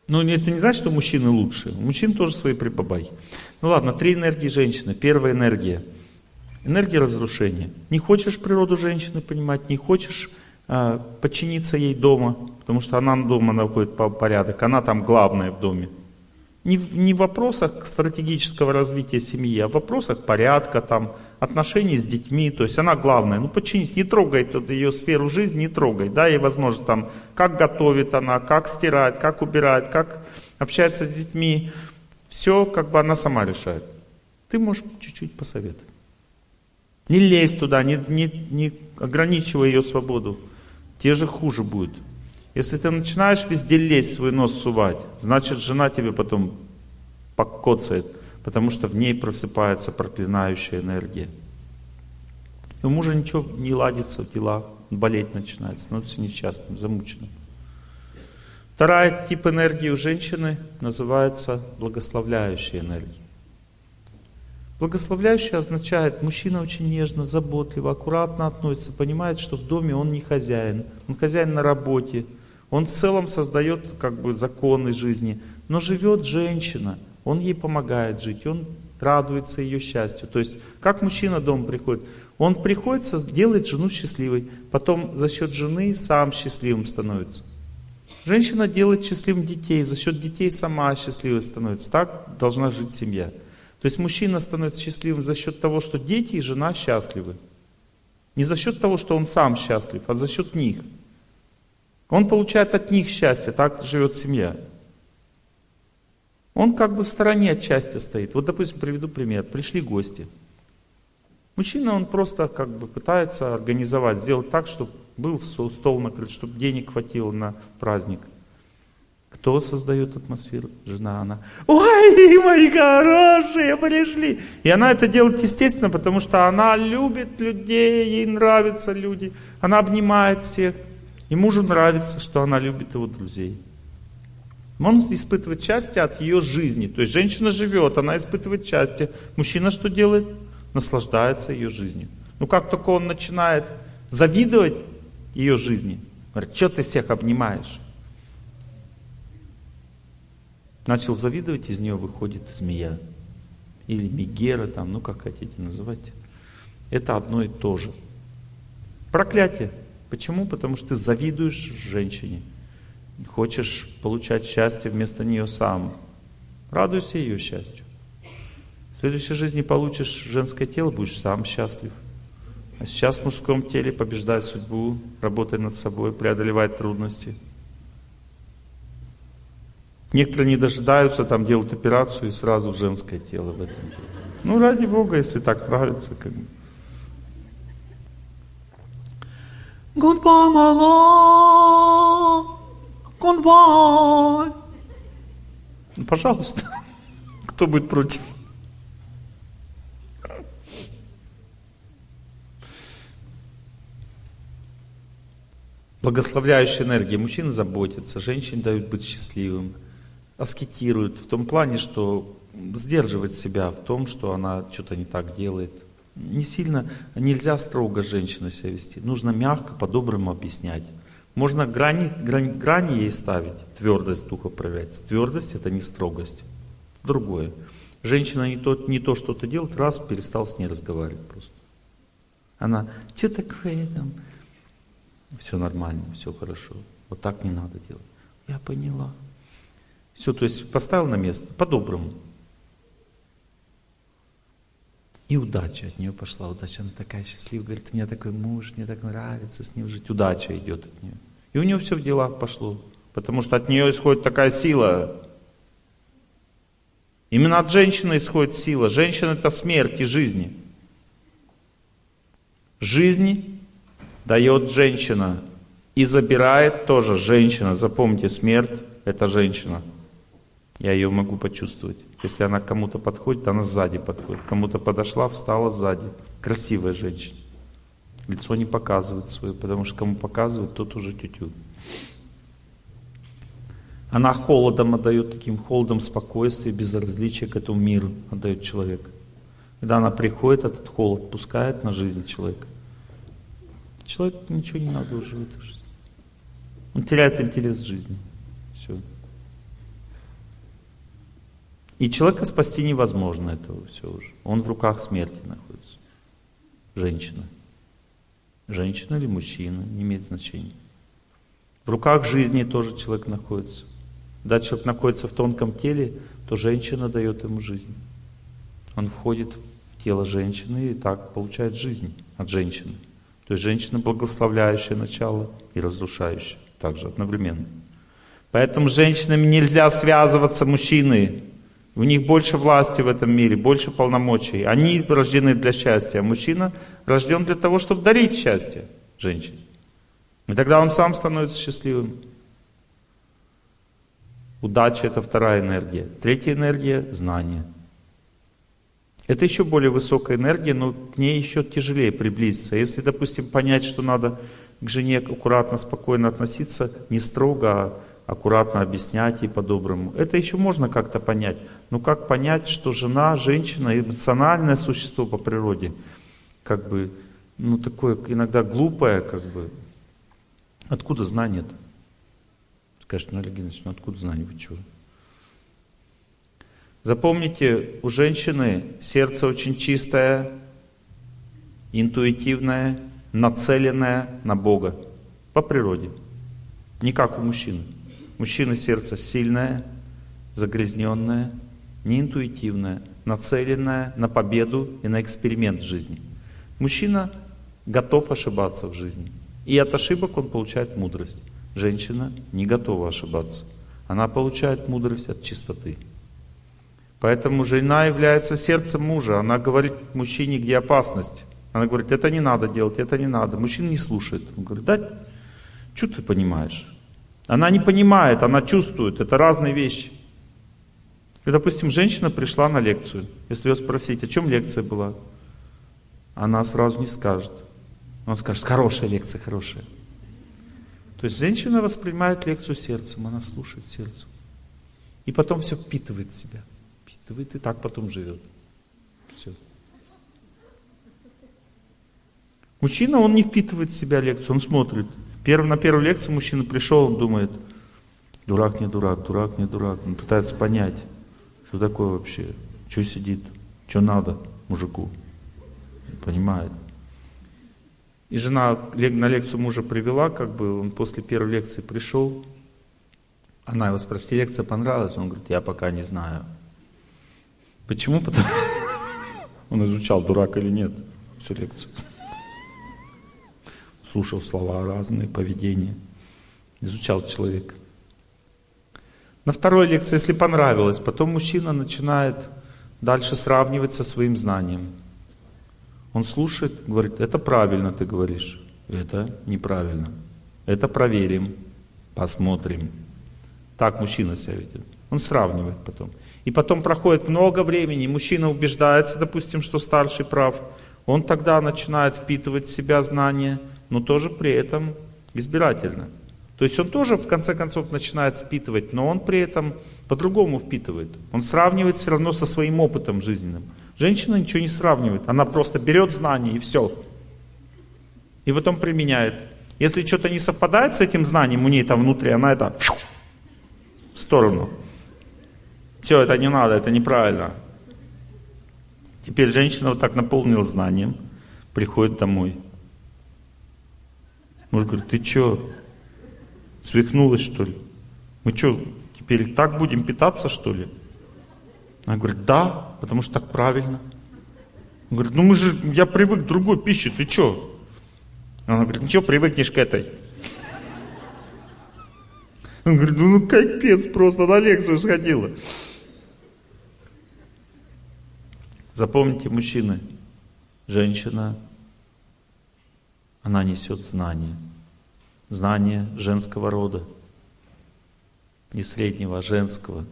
Speaker 1: Ну, это не значит, что мужчины лучше. У мужчин тоже свои прибабахи. Ну ладно, три энергии женщины. Первая энергия. Энергия разрушения. Не хочешь природу женщины понимать, не хочешь э, подчиниться ей дома, потому что она дома находит порядок, она там главная в доме. Не в, не в вопросах стратегического развития семьи, а в вопросах порядка, там, отношений с детьми. То есть она главная. Ну подчинись, не трогай тут ее сферу жизни, не трогай. Да, ей возможно там, как готовит она, как стирает, как убирает, как общается с детьми. Все как бы она сама решает. Ты можешь чуть-чуть посоветовать. Не лезь туда, не, не, не ограничивай ее свободу. Те же хуже будет. Если ты начинаешь везде лезть, свой нос сувать, значит жена тебе потом покоцает, потому что в ней просыпается проклинающая энергия. И у мужа ничего не ладится в делах, болеть начинает, становится несчастным, замученным. Вторая тип энергии у женщины называется благословляющая энергия. Благословляющий означает, мужчина очень нежно, заботливо, аккуратно относится, понимает, что в доме он не хозяин, он хозяин на работе, он в целом создает как бы законы жизни, но живет женщина, он ей помогает жить, он радуется ее счастью. То есть, как мужчина дома приходит, он приходит, делает жену счастливой, потом за счет жены сам счастливым становится. Женщина делает счастливым детей, за счет детей сама счастливой становится. Так должна жить семья. То есть мужчина становится счастливым за счет того, что дети и жена счастливы. Не за счет того, что он сам счастлив, а за счет них. Он получает от них счастье, так живет семья. Он как бы в стороне от счастья стоит. Вот, допустим, приведу пример. Пришли гости. Мужчина, он просто как бы пытается организовать, сделать так, чтобы Был стол накрыт, чтобы денег хватило на праздник. Кто создает атмосферу? Жена, она. Ой, мои хорошие, пришли. И она это делает естественно, потому что она любит людей, ей нравятся люди. Она обнимает всех. И мужу нравится, что она любит его друзей. Он испытывает счастье от ее жизни. То есть женщина живет, она испытывает счастье. Мужчина что делает? Наслаждается ее жизнью. Ну как только он начинает завидовать ее жизни, говорит, что ты всех обнимаешь? Начал завидовать, из нее выходит змея. Или мегера, там, ну как хотите называть. Это одно и то же. Проклятие. Почему? Потому что ты завидуешь женщине. Хочешь получать счастье вместо нее сам. Радуйся ее счастью. В следующей жизни получишь женское тело, будешь сам счастлив. А сейчас в мужском теле побеждай судьбу, работай над собой, преодолевай трудности. Некоторые не дожидаются, там делают операцию и сразу в женское тело в этом деле. Ну, ради Бога, если так нравится, как бы. Goodbye, Goodbye. Ну, пожалуйста. Кто будет против? Благословляющая энергия. Мужчины заботятся, женщины дают быть счастливым, аскетируют в том плане, что сдерживает себя в том, что она что-то не так делает. Не сильно, нельзя строго женщина себя вести. Нужно мягко, по-доброму объяснять. Можно грани, грани, грани ей ставить, твердость духа проявляется. Твердость это не строгость. Другое. Женщина не то, не то что-то делает, раз перестал с ней разговаривать просто. Она, что такое там? Все нормально, все хорошо. Вот так не надо делать. Я поняла. Все, то есть поставил на место, по-доброму. И удача от нее пошла. Удача, она такая счастливая. Говорит, меня такой муж, мне так нравится с ним жить. Удача идет от нее. И у нее все в делах пошло. Потому что от нее исходит такая сила. Именно от женщины исходит сила. Женщина это смерть и жизни. Жизни дает женщина. И забирает тоже женщина. Запомните, смерть это женщина. Я ее могу почувствовать. Если она кому-то подходит, она сзади подходит. Кому-то подошла, встала сзади. Красивая женщина. Лицо не показывает свое, потому что кому показывает, тот уже тютю. Она холодом отдает, таким холодом спокойствия, безразличия к этому миру отдает человек. Когда она приходит, этот холод пускает на жизнь человека. Человеку ничего не надо уже в этой жизни. Он теряет интерес к жизни. Все. И человека спасти невозможно этого все уже. Он в руках смерти находится. Женщина. Женщина или мужчина, не имеет значения. В руках жизни тоже человек находится. Когда человек находится в тонком теле, то женщина дает ему жизнь. Он входит в тело женщины и так получает жизнь от женщины. То есть женщина благословляющая начало и разрушающая также одновременно. Поэтому с женщинами нельзя связываться мужчины. У них больше власти в этом мире, больше полномочий. Они рождены для счастья, мужчина рожден для того, чтобы дарить счастье женщине. И тогда он сам становится счастливым. Удача – это вторая энергия. Третья энергия – знание. Это еще более высокая энергия, но к ней еще тяжелее приблизиться. Если, допустим, понять, что надо к жене аккуратно, спокойно относиться, не строго, а аккуратно объяснять ей по-доброму. Это еще можно как-то понять. Но как понять, что жена, женщина, эмоциональное существо по природе, как бы, ну такое иногда глупое, как бы, откуда знание-то? Скажешь, ну, Олег ну откуда знание, вы чего? Запомните, у женщины сердце очень чистое, интуитивное, нацеленное на Бога по природе. Не как у мужчины. Мужчины сердце сильное, загрязненное, неинтуитивное, нацеленное на победу и на эксперимент в жизни. Мужчина готов ошибаться в жизни. И от ошибок он получает мудрость. Женщина не готова ошибаться. Она получает мудрость от чистоты. Поэтому жена является сердцем мужа. Она говорит мужчине, где опасность. Она говорит, это не надо делать, это не надо. Мужчина не слушает. Он говорит, да, что ты понимаешь? Она не понимает, она чувствует, это разные вещи. И, допустим, женщина пришла на лекцию. Если ее спросить, о чем лекция была, она сразу не скажет. Она скажет, хорошая лекция, хорошая. То есть женщина воспринимает лекцию сердцем, она слушает сердцем. И потом все впитывает в себя. Впитывает и так потом живет. Все. Мужчина, он не впитывает в себя лекцию, он смотрит. Перв, на первую лекцию мужчина пришел, он думает, дурак не дурак, дурак не дурак. Он пытается понять, что такое вообще, что сидит, что надо мужику. Понимает. И жена на лекцию мужа привела, как бы он после первой лекции пришел. Она его спросила, лекция понравилась? Он говорит, я пока не знаю. Почему? Потому он изучал, дурак или нет, всю лекцию. Слушал слова разные, поведение. Изучал человека. На второй лекции, если понравилось, потом мужчина начинает дальше сравнивать со своим знанием. Он слушает, говорит, это правильно ты говоришь, это неправильно. Это проверим, посмотрим. Так мужчина себя ведет. Он сравнивает потом. И потом проходит много времени, мужчина убеждается, допустим, что старший прав. Он тогда начинает впитывать в себя знания, но тоже при этом избирательно. То есть он тоже в конце концов начинает впитывать, но он при этом по-другому впитывает. Он сравнивает все равно со своим опытом жизненным. Женщина ничего не сравнивает, она просто берет знания и все. И потом применяет. Если что-то не совпадает с этим знанием у ней там внутри, она это в сторону. Все, это не надо, это неправильно. Теперь женщина вот так наполнила знанием, приходит домой. Муж говорит, ты что, свихнулась что ли? Мы что, теперь так будем питаться что ли? Она говорит, да, потому что так правильно. Он говорит, ну мы же, я привык к другой пище, ты что? Она говорит, ничего, привыкнешь к этой. Он говорит, ну, ну капец, просто на лекцию сходила. Запомните, мужчины, женщина, она несет знание. Знание женского рода. Не среднего, а женского.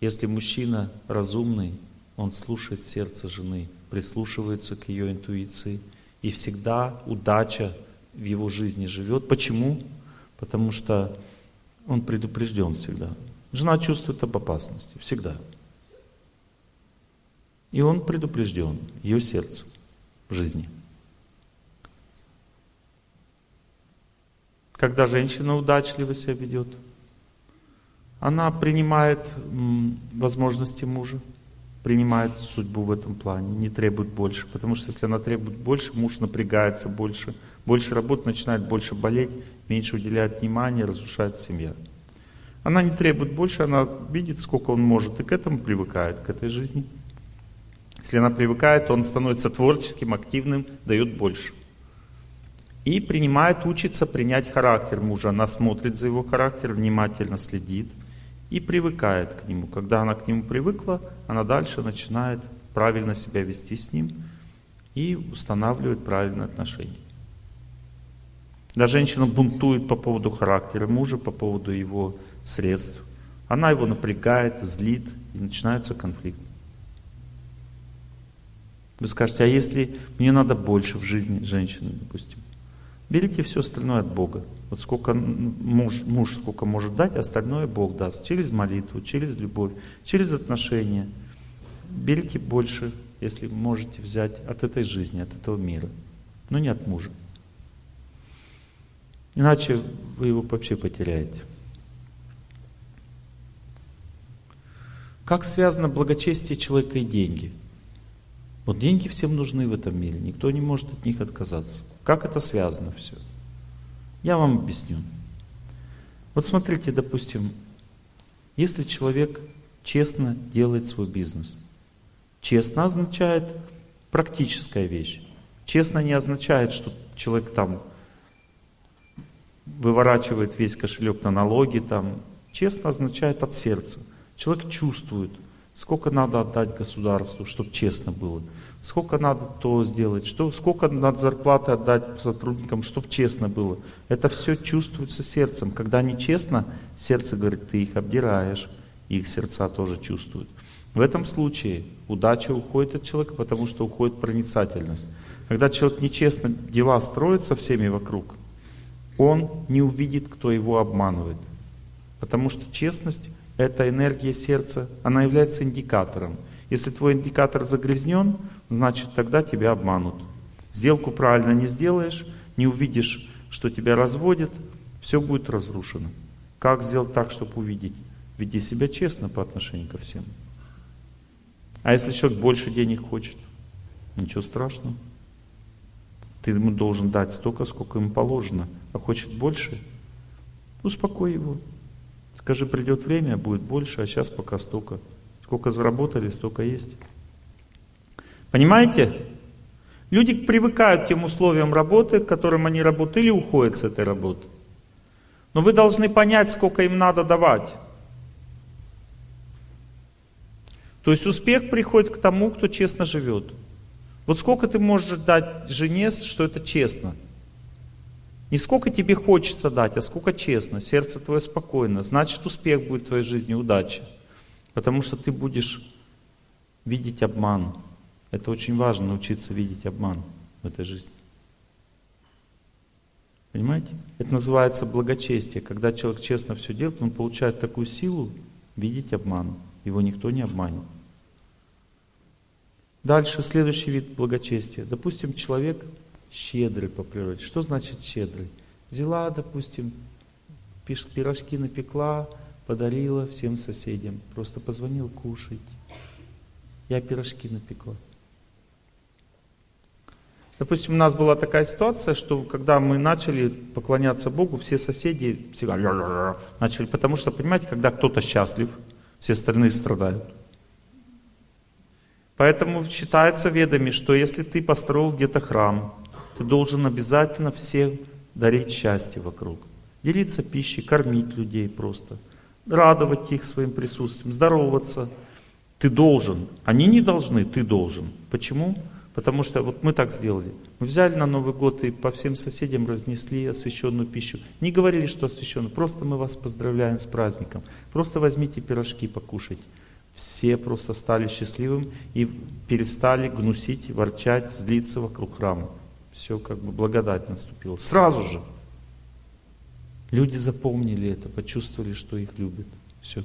Speaker 1: Если мужчина разумный, он слушает сердце жены, прислушивается к ее интуиции, и всегда удача в его жизни живет. Почему? Потому что он предупрежден всегда. Жена чувствует об опасности, всегда. И он предупрежден, ее сердце в жизни. Когда женщина удачливо себя ведет – она принимает возможности мужа, принимает судьбу в этом плане, не требует больше. Потому что если она требует больше, муж напрягается больше, больше работает, начинает больше болеть, меньше уделяет внимания, разрушает семья. Она не требует больше, она видит, сколько он может, и к этому привыкает, к этой жизни. Если она привыкает, то он становится творческим, активным, дает больше. И принимает, учится принять характер мужа. Она смотрит за его характер, внимательно следит – и привыкает к нему. Когда она к нему привыкла, она дальше начинает правильно себя вести с ним и устанавливает правильные отношения. Да, женщина бунтует по поводу характера мужа, по поводу его средств. Она его напрягает, злит, и начинается конфликт. Вы скажете, а если мне надо больше в жизни женщины, допустим? Берите все остальное от Бога. Вот сколько муж, муж сколько может дать, остальное Бог даст. Через молитву, через любовь, через отношения. Берите больше, если можете взять от этой жизни, от этого мира. Но не от мужа. Иначе вы его вообще потеряете. Как связано благочестие человека и деньги? Вот деньги всем нужны в этом мире, никто не может от них отказаться. Как это связано все? Я вам объясню. Вот смотрите, допустим, если человек честно делает свой бизнес. Честно означает практическая вещь. Честно не означает, что человек там выворачивает весь кошелек на налоги. Там. Честно означает от сердца. Человек чувствует, сколько надо отдать государству, чтобы честно было сколько надо то сделать, что, сколько надо зарплаты отдать сотрудникам, чтобы честно было. Это все чувствуется сердцем. Когда нечестно, сердце говорит, ты их обдираешь, их сердца тоже чувствуют. В этом случае удача уходит от человека, потому что уходит проницательность. Когда человек нечестно дела строит со всеми вокруг, он не увидит, кто его обманывает. Потому что честность — это энергия сердца, она является индикатором. Если твой индикатор загрязнен, значит тогда тебя обманут. Сделку правильно не сделаешь, не увидишь, что тебя разводят, все будет разрушено. Как сделать так, чтобы увидеть? Веди себя честно по отношению ко всем. А если человек больше денег хочет, ничего страшного. Ты ему должен дать столько, сколько ему положено. А хочет больше, успокой его. Скажи, придет время, будет больше, а сейчас пока столько. Сколько заработали, столько есть. Понимаете? Люди привыкают к тем условиям работы, к которым они работают, или уходят с этой работы. Но вы должны понять, сколько им надо давать. То есть успех приходит к тому, кто честно живет. Вот сколько ты можешь дать жене, что это честно. Не сколько тебе хочется дать, а сколько честно. Сердце твое спокойно. Значит, успех будет в твоей жизни, удача. Потому что ты будешь видеть обман. Это очень важно, научиться видеть обман в этой жизни. Понимаете? Это называется благочестие. Когда человек честно все делает, он получает такую силу видеть обман. Его никто не обманет. Дальше следующий вид благочестия. Допустим, человек щедрый по природе. Что значит щедрый? Взяла, допустим, пирожки напекла, подарила всем соседям. Просто позвонил кушать. Я пирожки напекла. Допустим, у нас была такая ситуация, что когда мы начали поклоняться Богу, все соседи всегда начали, потому что, понимаете, когда кто-то счастлив, все остальные страдают. Поэтому считается ведами, что если ты построил где-то храм, ты должен обязательно всем дарить счастье вокруг. Делиться пищей, кормить людей просто, радовать их своим присутствием, здороваться. Ты должен. Они не должны, ты должен. Почему? Потому что вот мы так сделали. Мы взяли на Новый год и по всем соседям разнесли освященную пищу. Не говорили, что освященную, просто мы вас поздравляем с праздником. Просто возьмите пирожки, покушать. Все просто стали счастливым и перестали гнусить, ворчать, злиться вокруг храма. Все как бы благодать наступила. Сразу же. Люди запомнили это, почувствовали, что их любят. Все.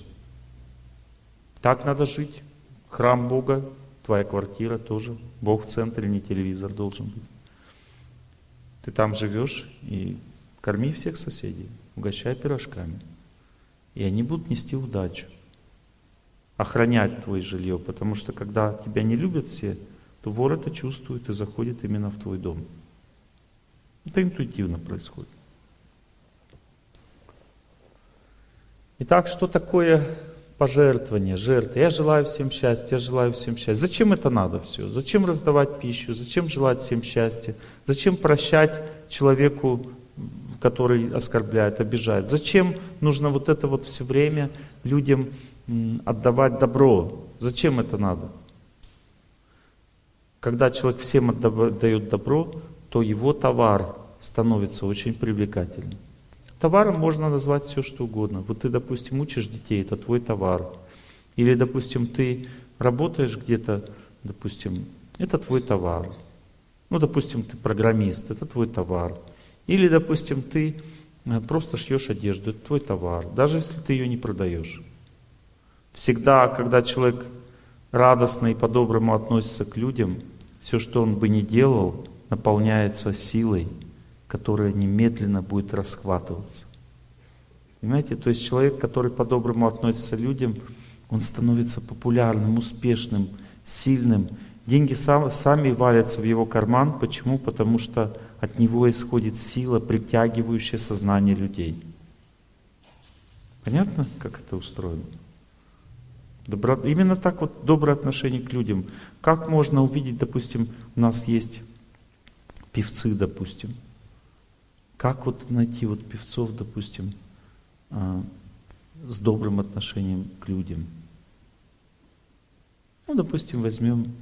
Speaker 1: Так надо жить. Храм Бога, твоя квартира тоже. Бог в центре, не телевизор должен быть. Ты там живешь и корми всех соседей, угощай пирожками. И они будут нести удачу. Охранять твое жилье, потому что когда тебя не любят все, то вор это чувствует и заходит именно в твой дом. Это интуитивно происходит. Итак, что такое пожертвование, жертвы? Я желаю всем счастья, я желаю всем счастья. Зачем это надо все? Зачем раздавать пищу? Зачем желать всем счастья? Зачем прощать человеку, который оскорбляет, обижает? Зачем нужно вот это вот все время людям отдавать добро? Зачем это надо? Когда человек всем отдает добро, то его товар становится очень привлекательным. Товаром можно назвать все, что угодно. Вот ты, допустим, учишь детей, это твой товар. Или, допустим, ты работаешь где-то, допустим, это твой товар. Ну, допустим, ты программист, это твой товар. Или, допустим, ты э, просто шьешь одежду, это твой товар, даже если ты ее не продаешь. Всегда, когда человек радостно и по-доброму относится к людям, все, что он бы ни делал, наполняется силой, которая немедленно будет расхватываться. Понимаете? То есть человек, который по-доброму относится к людям, он становится популярным, успешным, сильным. Деньги сам, сами валятся в его карман. Почему? Потому что от него исходит сила, притягивающая сознание людей. Понятно, как это устроено? Добро... Именно так вот доброе отношение к людям. Как можно увидеть, допустим, у нас есть певцы, допустим, как вот найти вот певцов, допустим, а, с добрым отношением к людям? Ну, допустим, возьмем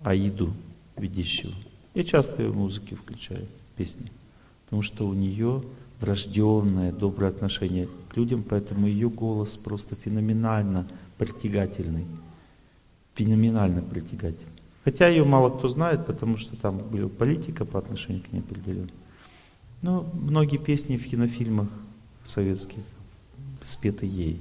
Speaker 1: Аиду Ведищеву. Я часто ее музыки включаю, песни, потому что у нее врожденное доброе отношение к людям, поэтому ее голос просто феноменально притягательный. Феноменально притягательный. Хотя ее мало кто знает, потому что там была политика по отношению к ней определена. Но многие песни в кинофильмах советских спеты ей.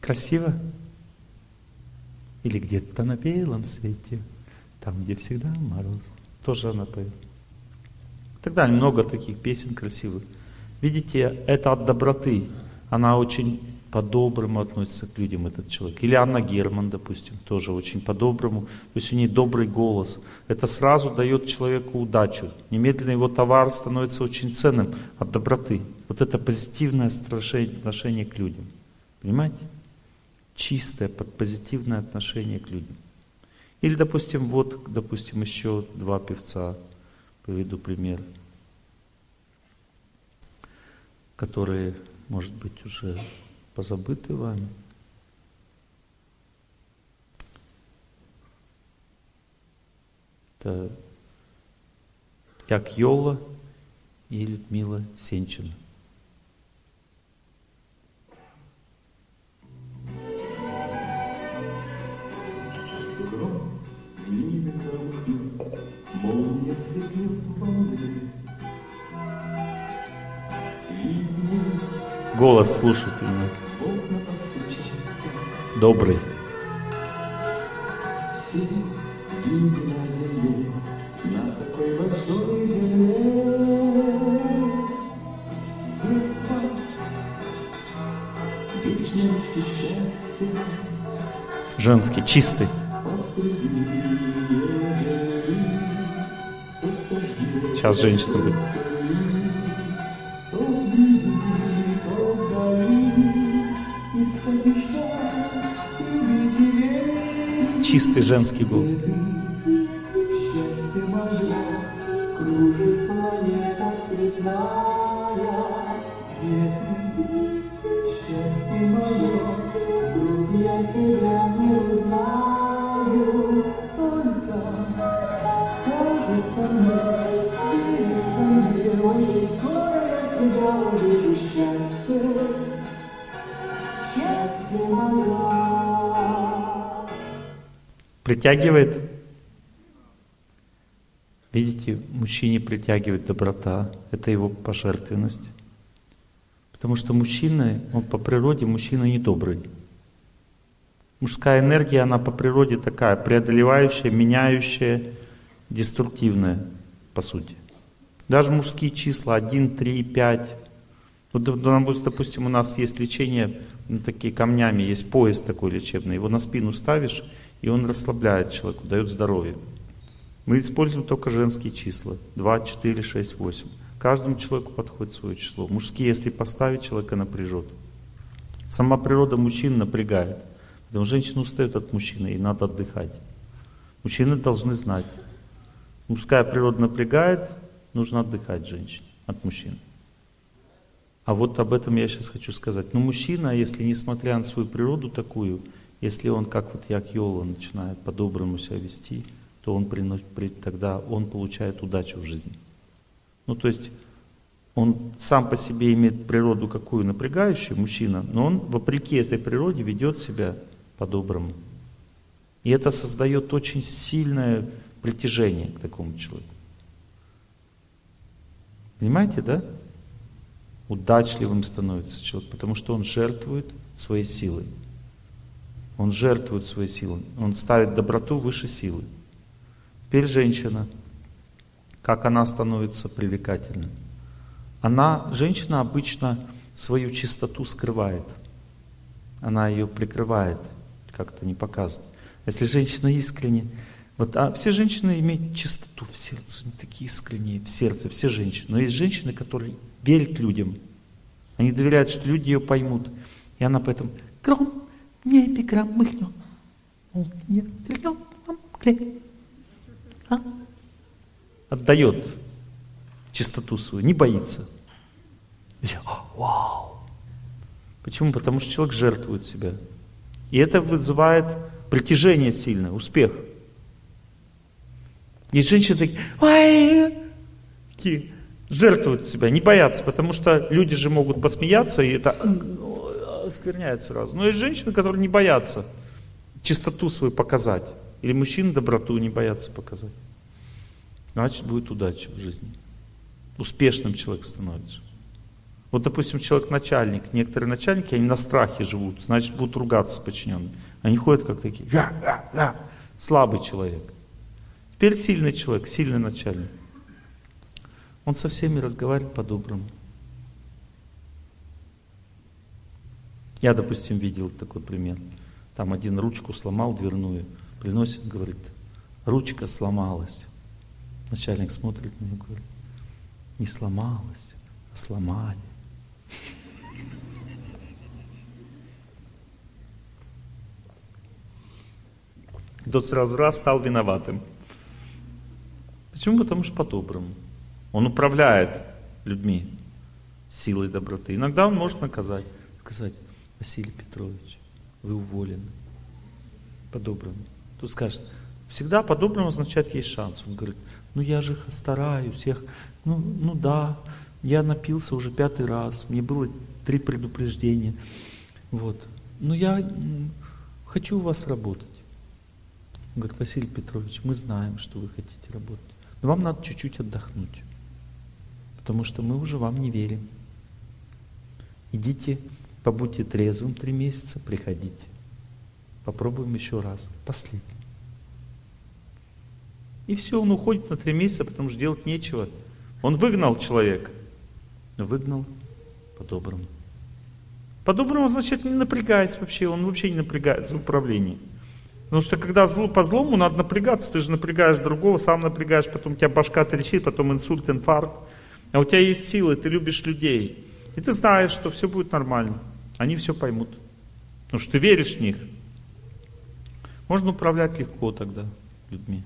Speaker 1: Красиво? Или где-то на белом свете, там, где всегда мороз. Тоже она поет. Далее. Много таких песен красивых. Видите, это от доброты. Она очень по-доброму относится к людям, этот человек. Или Анна Герман, допустим, тоже очень по-доброму. То есть у нее добрый голос. Это сразу дает человеку удачу. Немедленно его товар становится очень ценным от доброты. Вот это позитивное отношение к людям. Понимаете? Чистое, позитивное отношение к людям. Или, допустим, вот, допустим, еще два певца, приведу пример, которые, может быть, уже позабыты вами. Это Як Йола и Людмила Сенчина. Голос слушательный. Добрый. Женский, чистый. Сейчас женщина будет. Чистый женский голос. Притягивает? Видите, мужчине притягивает доброта. Это его пожертвенность. Потому что мужчина, он по природе мужчина недобрый. Мужская энергия, она по природе такая, преодолевающая, меняющая, деструктивная, по сути. Даже мужские числа 1, 3, 5. Вот, допустим, у нас есть лечение, ну, такие камнями, есть пояс такой лечебный, его на спину ставишь, и он расслабляет человеку, дает здоровье. Мы используем только женские числа. 2, 4, 6, 8. Каждому человеку подходит свое число. Мужские, если поставить, человека напряжет. Сама природа мужчин напрягает. Потому женщина устает от мужчины, и надо отдыхать. Мужчины должны знать. Мужская природа напрягает, нужно отдыхать женщине от мужчин. А вот об этом я сейчас хочу сказать. Но мужчина, если несмотря на свою природу такую, если он, как вот як Йола, начинает по-доброму себя вести, то он тогда он получает удачу в жизни. Ну, то есть он сам по себе имеет природу какую напрягающую, мужчина, но он вопреки этой природе ведет себя по-доброму. И это создает очень сильное притяжение к такому человеку. Понимаете, да? Удачливым становится человек, потому что он жертвует своей силой. Он жертвует своей силой. Он ставит доброту выше силы. Теперь женщина. как она становится привлекательной. Она, женщина обычно свою чистоту скрывает. Она ее прикрывает, как-то не показывает. Если женщина искренне, вот, а все женщины имеют чистоту в сердце, они такие искренние в сердце, все женщины. Но есть женщины, которые верят людям. Они доверяют, что люди ее поймут. И она поэтому гром, небе гром мыхнет. А? Отдает чистоту свою, не боится. И вау! Почему? Потому что человек жертвует себя. И это вызывает притяжение сильное, успех. Есть женщины такие, ой, такие, жертвуют себя, не боятся, потому что люди же могут посмеяться, и это оскверняет сразу. Но есть женщины, которые не боятся чистоту свою показать. Или мужчины доброту не боятся показать. Значит, будет удача в жизни. Успешным человек становится. Вот, допустим, человек начальник, некоторые начальники, они на страхе живут, значит, будут ругаться с подчиненными. Они ходят как такие, я, я, я. слабый человек. Теперь сильный человек, сильный начальник. Он со всеми разговаривает по-доброму. Я, допустим, видел такой пример. Там один ручку сломал дверную, приносит, говорит, ручка сломалась. Начальник смотрит на него, говорит, не сломалась, а сломали. Тот сразу раз стал виноватым. Почему? Потому что по-доброму. Он управляет людьми силой доброты. Иногда он может наказать, сказать, Василий Петрович, вы уволены. По-доброму. Тут скажет, всегда по-доброму означает есть шанс. Он говорит, ну я же стараюсь, я, ну, ну да, я напился уже пятый раз, мне было три предупреждения. Вот. Но я хочу у вас работать. Он говорит, Василий Петрович, мы знаем, что вы хотите работать. Но вам надо чуть-чуть отдохнуть. Потому что мы уже вам не верим. Идите, побудьте трезвым три месяца, приходите. Попробуем еще раз. Последний. И все, он уходит на три месяца, потому что делать нечего. Он выгнал человека. Но выгнал по-доброму. По-доброму значит не напрягаясь вообще. Он вообще не напрягается в управлении. Потому что когда зло по злому, надо напрягаться. Ты же напрягаешь другого, сам напрягаешь, потом у тебя башка трещит, потом инсульт, инфаркт. А у тебя есть силы, ты любишь людей. И ты знаешь, что все будет нормально. Они все поймут. Потому что ты веришь в них. Можно управлять легко тогда людьми.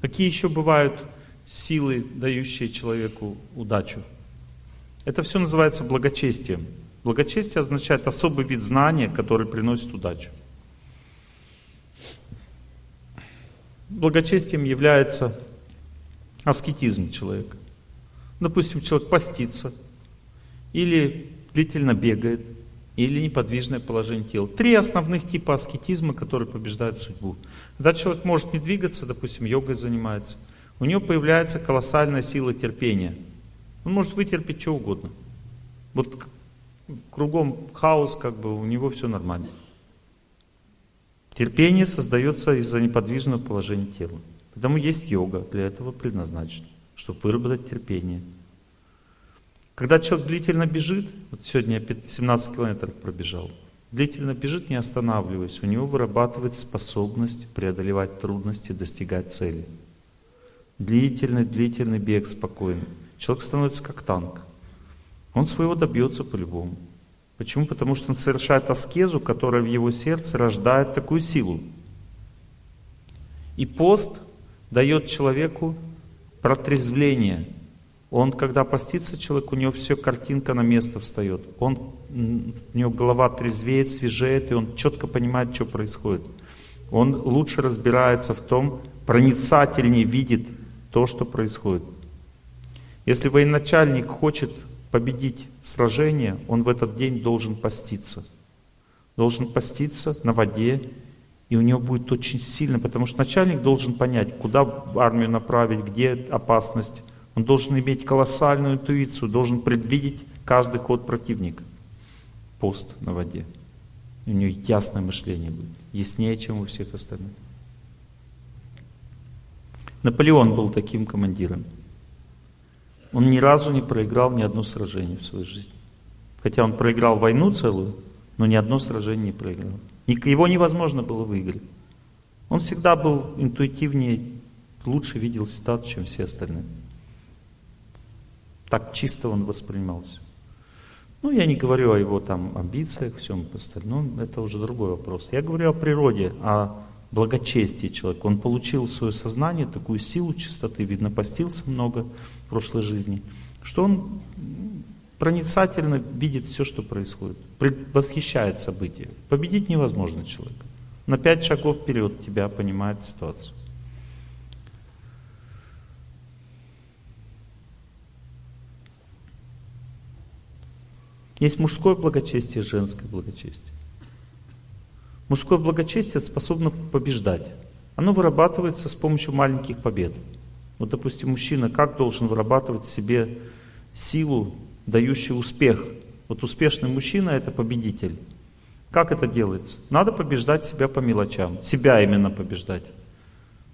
Speaker 1: Какие еще бывают силы, дающие человеку удачу? Это все называется благочестием. Благочестие означает особый вид знания, который приносит удачу. Благочестием является аскетизм человека. Допустим, человек постится, или длительно бегает, или неподвижное положение тела. Три основных типа аскетизма, которые побеждают судьбу. Когда человек может не двигаться, допустим, йогой занимается, у него появляется колоссальная сила терпения – он может вытерпеть что угодно. Вот кругом хаос, как бы у него все нормально. Терпение создается из-за неподвижного положения тела. Потому есть йога, для этого предназначена, чтобы выработать терпение. Когда человек длительно бежит, вот сегодня я 17 километров пробежал, длительно бежит, не останавливаясь, у него вырабатывается способность преодолевать трудности, достигать цели. Длительный, длительный бег спокойный. Человек становится как танк. Он своего добьется по-любому. Почему? Потому что он совершает аскезу, которая в его сердце рождает такую силу. И пост дает человеку протрезвление. Он, когда постится человек, у него все картинка на место встает. Он, у него голова трезвеет, свежеет, и он четко понимает, что происходит. Он лучше разбирается в том, проницательнее видит то, что происходит. Если военачальник хочет победить сражение, он в этот день должен поститься. Должен поститься на воде, и у него будет очень сильно, потому что начальник должен понять, куда армию направить, где опасность. Он должен иметь колоссальную интуицию, должен предвидеть каждый ход противника. Пост на воде. У нее ясное мышление будет, яснее, чем у всех остальных. Наполеон был таким командиром. Он ни разу не проиграл ни одно сражение в своей жизни. Хотя он проиграл войну целую, но ни одно сражение не проиграл. Его невозможно было выиграть. Он всегда был интуитивнее, лучше видел ситуацию, чем все остальные. Так чисто он воспринимался. Ну, я не говорю о его там амбициях, всем остальном, это уже другой вопрос. Я говорю о природе, о благочестии человека. Он получил свое сознание такую силу чистоты, видно, постился много в прошлой жизни, что он проницательно видит все, что происходит, восхищает события. Победить невозможно человека. На пять шагов вперед тебя понимает ситуацию. Есть мужское благочестие, женское благочестие. Мужское благочестие способно побеждать. Оно вырабатывается с помощью маленьких побед. Вот, допустим, мужчина как должен вырабатывать в себе силу, дающую успех? Вот успешный мужчина – это победитель. Как это делается? Надо побеждать себя по мелочам. Себя именно побеждать.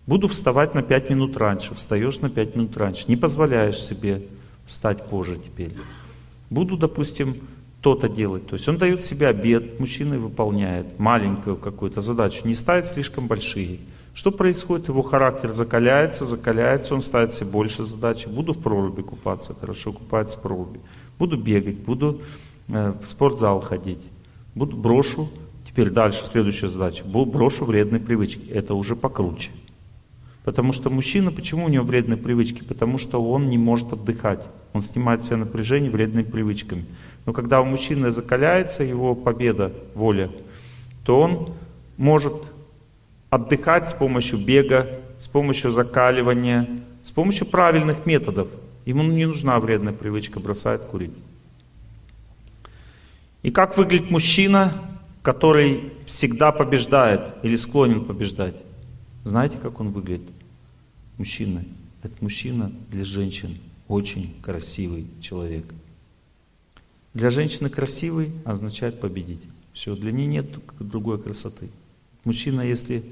Speaker 1: Буду вставать на пять минут раньше. Встаешь на пять минут раньше. Не позволяешь себе встать позже теперь. Буду, допустим, то-то делать. То есть он дает себе обед, мужчина выполняет маленькую какую-то задачу, не ставит слишком большие. Что происходит? Его характер закаляется, закаляется, он ставит себе больше задач. Буду в проруби купаться, хорошо купается в проруби. Буду бегать, буду э, в спортзал ходить. Буду, брошу, теперь дальше, следующая задача. Брошу вредные привычки. Это уже покруче. Потому что мужчина, почему у него вредные привычки? Потому что он не может отдыхать. Он снимает себе напряжение вредными привычками. Но когда у мужчины закаляется его победа, воля, то он может отдыхать с помощью бега, с помощью закаливания, с помощью правильных методов. Ему не нужна вредная привычка, бросает курить. И как выглядит мужчина, который всегда побеждает или склонен побеждать? Знаете, как он выглядит? Мужчина. Этот мужчина для женщин очень красивый человек – для женщины красивый означает победить. Все, для нее нет другой красоты. Мужчина, если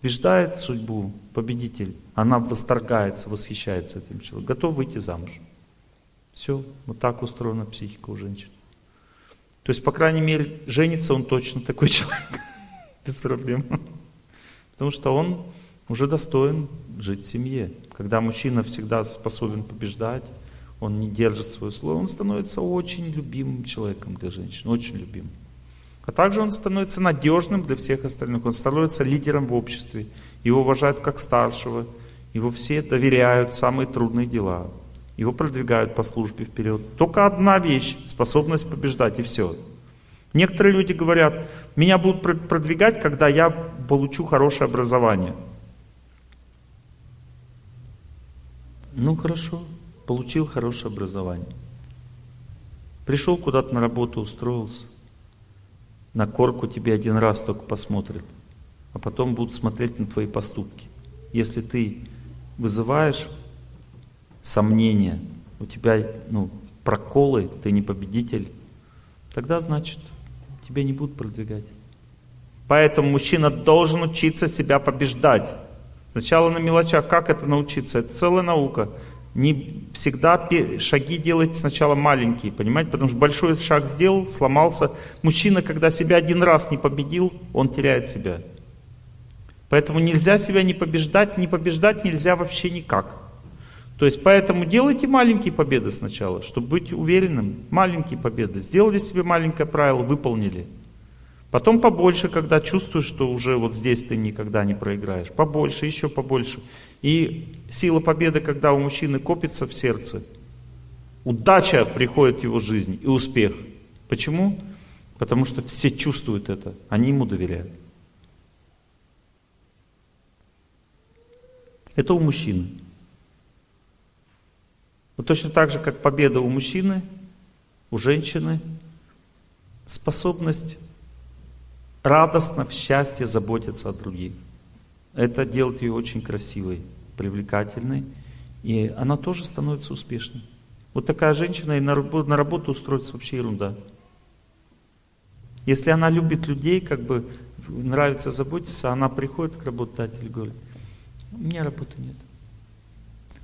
Speaker 1: побеждает судьбу, победитель, она восторгается, восхищается этим человеком, готов выйти замуж. Все, вот так устроена психика у женщин. То есть, по крайней мере, женится он точно такой человек, без проблем. Потому что он уже достоин жить в семье. Когда мужчина всегда способен побеждать, он не держит свое слово, он становится очень любимым человеком для женщин, очень любимым. А также он становится надежным для всех остальных, он становится лидером в обществе, его уважают как старшего, его все доверяют самые трудные дела, его продвигают по службе вперед. Только одна вещь, способность побеждать и все. Некоторые люди говорят, меня будут продвигать, когда я получу хорошее образование. Ну хорошо, получил хорошее образование. Пришел куда-то на работу, устроился. На корку тебе один раз только посмотрят, а потом будут смотреть на твои поступки. Если ты вызываешь сомнения, у тебя ну, проколы, ты не победитель, тогда значит тебя не будут продвигать. Поэтому мужчина должен учиться себя побеждать. Сначала на мелочах. Как это научиться? Это целая наука не всегда шаги делать сначала маленькие, понимаете? Потому что большой шаг сделал, сломался. Мужчина, когда себя один раз не победил, он теряет себя. Поэтому нельзя себя не побеждать, не побеждать нельзя вообще никак. То есть поэтому делайте маленькие победы сначала, чтобы быть уверенным. Маленькие победы. Сделали себе маленькое правило, выполнили. Потом побольше, когда чувствуешь, что уже вот здесь ты никогда не проиграешь. Побольше, еще побольше. И сила победы, когда у мужчины копится в сердце, удача приходит в его жизнь и успех. Почему? Потому что все чувствуют это, они ему доверяют. Это у мужчины. Вот точно так же, как победа у мужчины, у женщины, способность радостно, в счастье заботиться о других. Это делает ее очень красивой, привлекательной, и она тоже становится успешной. Вот такая женщина и на работу, устроится вообще ерунда. Если она любит людей, как бы нравится заботиться, она приходит к работодателю и говорит, у меня работы нет.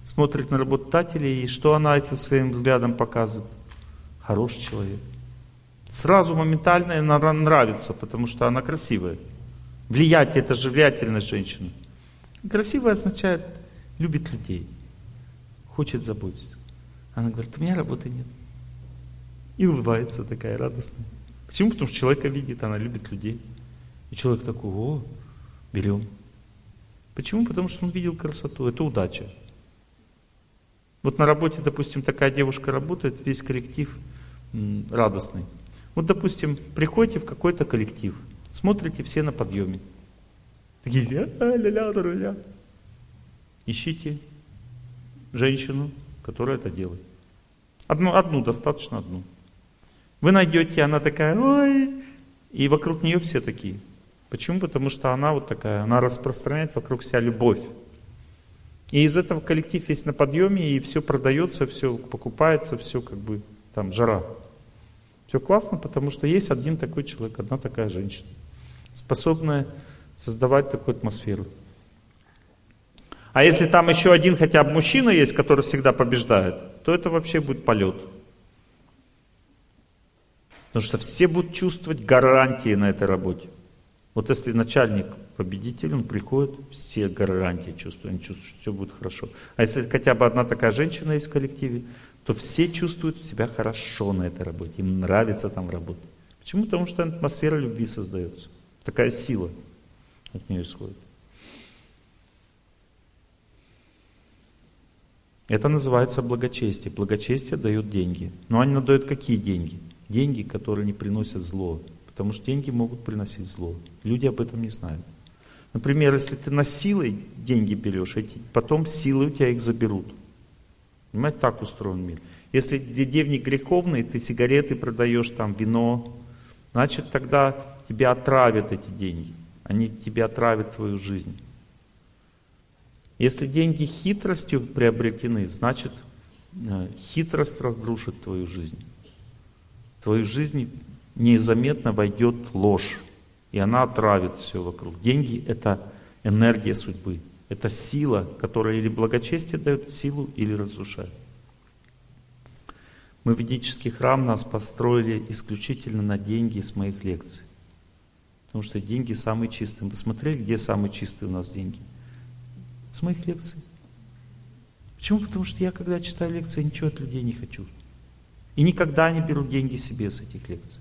Speaker 1: Смотрит на работодателя, и что она этим своим взглядом показывает? Хороший человек. Сразу моментально она нравится, потому что она красивая. Влиятие, это же влиятельность женщины. Красивая означает, любит людей, хочет заботиться. Она говорит, у меня работы нет. И улыбается такая радостная. Почему? Потому что человека видит, она любит людей. И человек такой, о, берем. Почему? Потому что он видел красоту. Это удача. Вот на работе, допустим, такая девушка работает, весь коллектив радостный. Вот, допустим, приходите в какой-то коллектив, смотрите все на подъеме. Такие, а, ля-ля, ля Ищите женщину, которая это делает. Одну, одну, достаточно одну. Вы найдете, она такая, ой, и вокруг нее все такие. Почему? Потому что она вот такая, она распространяет вокруг себя любовь. И из этого коллектив есть на подъеме, и все продается, все покупается, все как бы там жара. Все классно, потому что есть один такой человек, одна такая женщина, способная создавать такую атмосферу. А если там еще один хотя бы мужчина есть, который всегда побеждает, то это вообще будет полет. Потому что все будут чувствовать гарантии на этой работе. Вот если начальник победитель, он приходит, все гарантии чувствуют, они чувствуют, что все будет хорошо. А если хотя бы одна такая женщина есть в коллективе, то все чувствуют себя хорошо на этой работе, им нравится там работать. Почему? Потому что атмосфера любви создается. Такая сила от нее исходит. Это называется благочестие. Благочестие дает деньги. Но они дают какие деньги? Деньги, которые не приносят зло. Потому что деньги могут приносить зло. Люди об этом не знают. Например, если ты на силой деньги берешь, эти, потом силой у тебя их заберут. Понимаете, так устроен мир. Если девник греховный, ты сигареты продаешь, там вино, значит тогда тебя отравят эти деньги. Они тебе отравят твою жизнь. Если деньги хитростью приобретены, значит э, хитрость разрушит твою жизнь. В твою жизнь незаметно войдет ложь, и она отравит все вокруг. Деньги — это энергия судьбы, это сила, которая или благочестие дает силу, или разрушает. Мы ведический храм нас построили исключительно на деньги с моих лекций. Потому что деньги самые чистые. Вы смотрели, где самые чистые у нас деньги? С моих лекций. Почему? Потому что я, когда читаю лекции, ничего от людей не хочу. И никогда не беру деньги себе с этих лекций.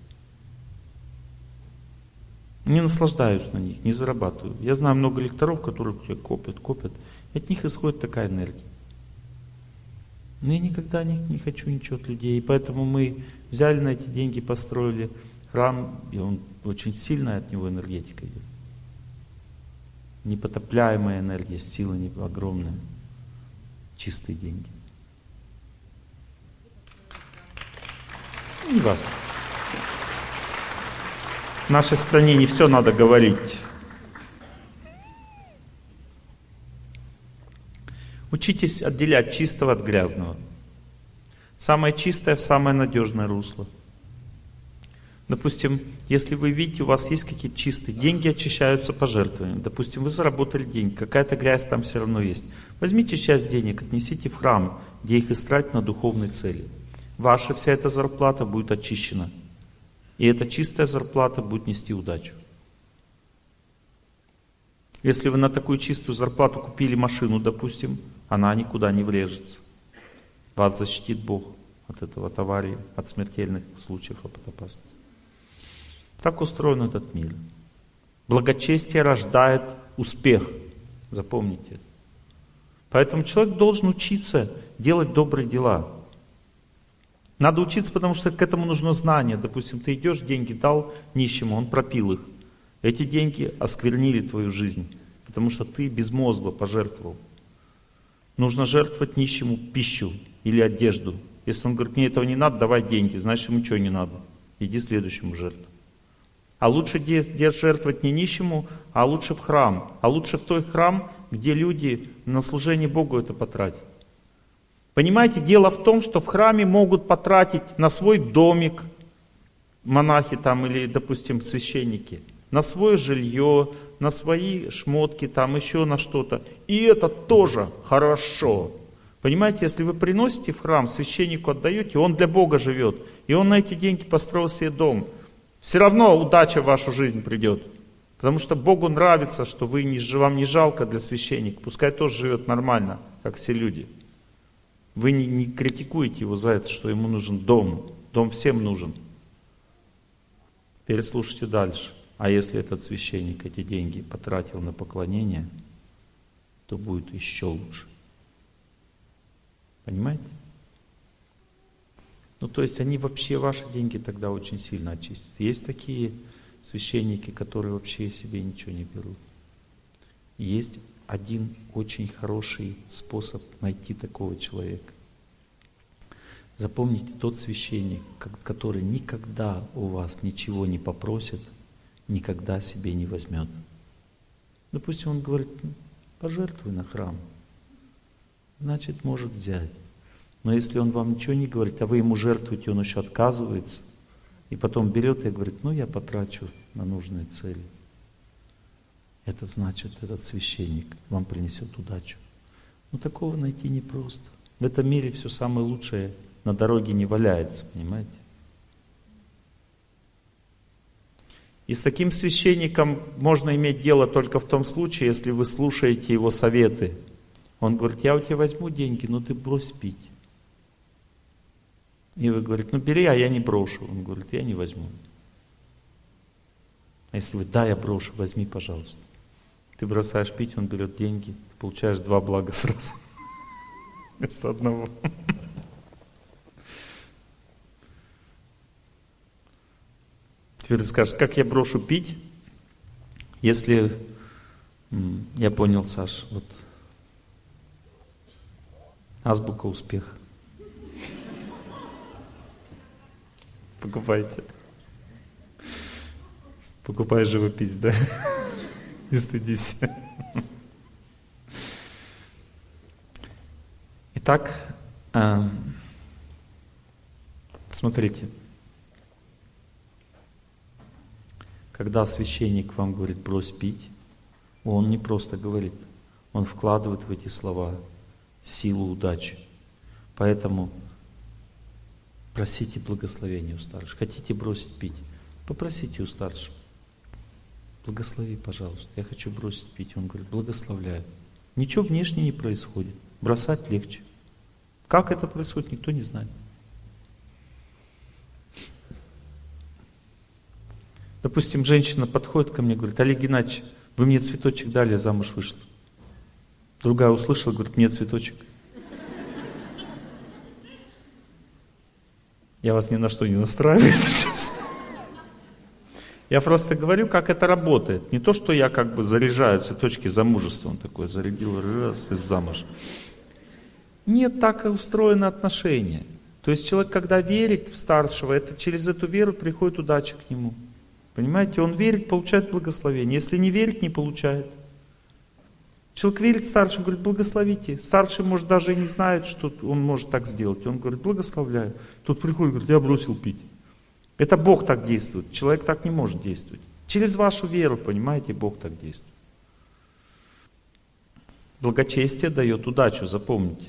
Speaker 1: Не наслаждаюсь на них, не зарабатываю. Я знаю много лекторов, которые копят, копят. От них исходит такая энергия. Но я никогда не, не хочу ничего от людей. И поэтому мы взяли на эти деньги, построили храм, и он очень сильная от него энергетика идет. Непотопляемая энергия, сила огромная. Чистые деньги. Не важно. В нашей стране не все надо говорить. Учитесь отделять чистого от грязного. Самое чистое в самое надежное русло. Допустим, если вы видите, у вас есть какие-то чистые деньги, очищаются пожертвованиями. Допустим, вы заработали деньги, какая-то грязь там все равно есть. Возьмите часть денег, отнесите в храм, где их истратить на духовные цели. Ваша вся эта зарплата будет очищена. И эта чистая зарплата будет нести удачу. Если вы на такую чистую зарплату купили машину, допустим, она никуда не врежется. Вас защитит Бог от этого, от аварии, от смертельных случаев, от опасности. Так устроен этот мир. Благочестие рождает успех. Запомните. Поэтому человек должен учиться делать добрые дела. Надо учиться, потому что к этому нужно знание. Допустим, ты идешь, деньги дал нищему, он пропил их. Эти деньги осквернили твою жизнь, потому что ты безмозгло пожертвовал. Нужно жертвовать нищему пищу или одежду. Если он говорит, мне этого не надо, давай деньги, значит ему ничего не надо. Иди следующему жертву. А лучше жертвовать не нищему, а лучше в храм. А лучше в той храм, где люди на служение Богу это потратят. Понимаете, дело в том, что в храме могут потратить на свой домик, монахи там или, допустим, священники, на свое жилье, на свои шмотки, там еще на что-то. И это тоже хорошо. Понимаете, если вы приносите в храм, священнику отдаете, он для Бога живет. И он на эти деньги построил себе дом. Все равно удача в вашу жизнь придет. Потому что Богу нравится, что вы не, вам не жалко для священника. Пускай тоже живет нормально, как все люди. Вы не, не критикуете его за это, что ему нужен дом. Дом всем нужен. Переслушайте дальше. А если этот священник эти деньги потратил на поклонение, то будет еще лучше. Понимаете? Ну, то есть они вообще ваши деньги тогда очень сильно очистят. Есть такие священники, которые вообще себе ничего не берут. Есть один очень хороший способ найти такого человека. Запомните, тот священник, который никогда у вас ничего не попросит, никогда себе не возьмет. Допустим, он говорит, «Ну, пожертвуй на храм, значит, может взять. Но если он вам ничего не говорит, а вы ему жертвуете, он еще отказывается, и потом берет и говорит, ну я потрачу на нужные цели. Это значит, этот священник вам принесет удачу. Но такого найти непросто. В этом мире все самое лучшее на дороге не валяется, понимаете? И с таким священником можно иметь дело только в том случае, если вы слушаете его советы. Он говорит, я у тебя возьму деньги, но ты брось пить. И вы говорите, ну бери, а я не брошу. Он говорит, я не возьму. А если вы, да, я брошу, возьми, пожалуйста. Ты бросаешь пить, он берет деньги, ты получаешь два блага сразу. Вместо одного. Теперь ты скажешь, как я брошу пить, если я понял, Саш, вот азбука успеха. Покупайте. Покупай живопись, да? Не стыдись. Итак, эм, смотрите. Когда священник вам говорит брось пить, он не просто говорит, он вкладывает в эти слова силу удачи. Поэтому просите благословения у старших. Хотите бросить пить? Попросите у старших. Благослови, пожалуйста. Я хочу бросить пить. Он говорит, благословляю. Ничего внешне не происходит. Бросать легче. Как это происходит, никто не знает. Допустим, женщина подходит ко мне, говорит, Олег Геннадьевич, вы мне цветочек дали, я замуж вышла. Другая услышала, говорит, мне цветочек. Я вас ни на что не настраиваю сейчас. Я просто говорю, как это работает. Не то, что я как бы заряжаю цветочки замужества. Он такой зарядил раз и замуж. Нет, так и устроено отношения. То есть человек, когда верит в старшего, это через эту веру приходит удача к нему. Понимаете, он верит, получает благословение. Если не верит, не получает. Человек верит старшему, говорит, благословите. Старший, может, даже и не знает, что он может так сделать. Он говорит, благословляю. Тут приходит, говорит, я бросил пить. Это Бог так действует. Человек так не может действовать. Через вашу веру, понимаете, Бог так действует. Благочестие дает удачу, запомните.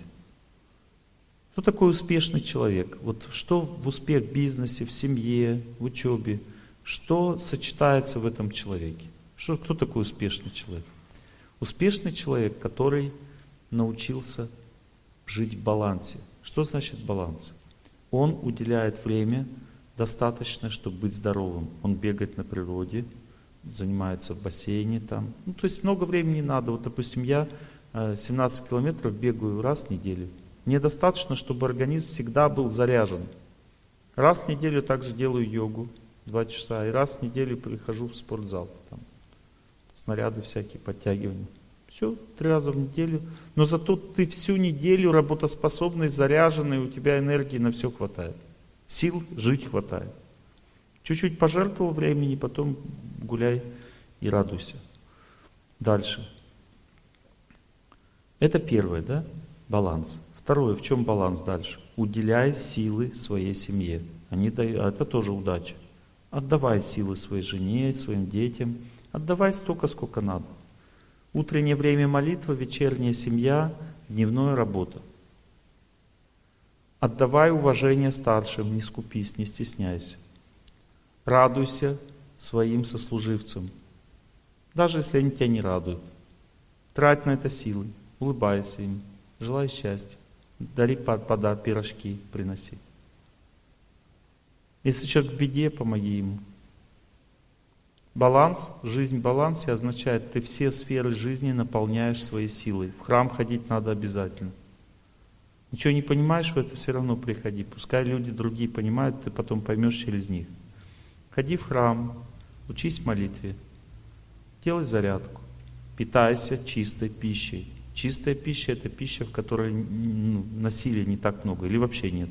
Speaker 1: Кто такой успешный человек? Вот что в успех в бизнесе, в семье, в учебе – что сочетается в этом человеке? Что, кто такой успешный человек? Успешный человек, который научился жить в балансе. Что значит баланс? Он уделяет время достаточно, чтобы быть здоровым. Он бегает на природе, занимается в бассейне там. Ну, то есть много времени надо. Вот, допустим, я 17 э, километров бегаю раз в неделю. Мне достаточно, чтобы организм всегда был заряжен. Раз в неделю также делаю йогу два часа. И раз в неделю прихожу в спортзал. Снаряды всякие, подтягивания. Все, три раза в неделю. Но зато ты всю неделю работоспособный, заряженный, у тебя энергии на все хватает. Сил жить хватает. Чуть-чуть пожертвовал времени, потом гуляй и радуйся. Дальше. Это первое, да? Баланс. Второе, в чем баланс дальше? Уделяй силы своей семье. Они дают, а это тоже удача. Отдавай силы своей жене, своим детям. Отдавай столько, сколько надо. Утреннее время молитва, вечерняя семья, дневная работа. Отдавай уважение старшим, не скупись, не стесняйся. Радуйся своим сослуживцам, даже если они тебя не радуют. Трать на это силы, улыбайся им, желай счастья, дари пода, пирожки, приноси. Если человек в беде, помоги ему. Баланс, жизнь в балансе означает, ты все сферы жизни наполняешь своей силой. В храм ходить надо обязательно. Ничего не понимаешь в это, все равно приходи. Пускай люди другие понимают, ты потом поймешь через них. Ходи в храм, учись молитве, делай зарядку, питайся чистой пищей. Чистая пища это пища, в которой ну, насилия не так много или вообще нет.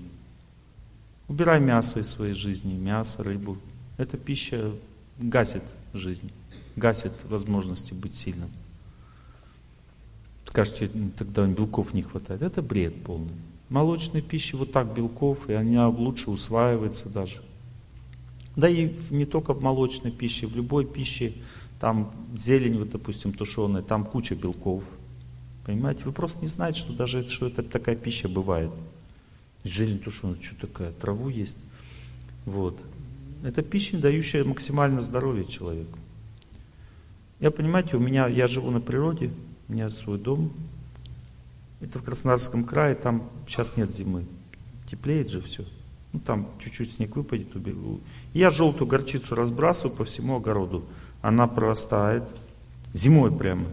Speaker 1: Убирай мясо из своей жизни, мясо, рыбу. Эта пища гасит жизнь, гасит возможности быть сильным. Скажете, ну, тогда белков не хватает. Это бред полный. Молочной пищи вот так белков, и она лучше усваивается даже. Да и не только в молочной пище, в любой пище, там зелень, вот, допустим, тушеная, там куча белков. Понимаете, вы просто не знаете, что даже что это такая пища бывает. Зелень тушеная, что такая, траву есть. Вот. Это пища, дающая максимально здоровье человеку. Я, понимаете, у меня, я живу на природе, у меня свой дом. Это в Краснодарском крае, там сейчас нет зимы. Теплеет же все. Ну, там чуть-чуть снег выпадет, убегу. Я желтую горчицу разбрасываю по всему огороду. Она прорастает. Зимой прямо.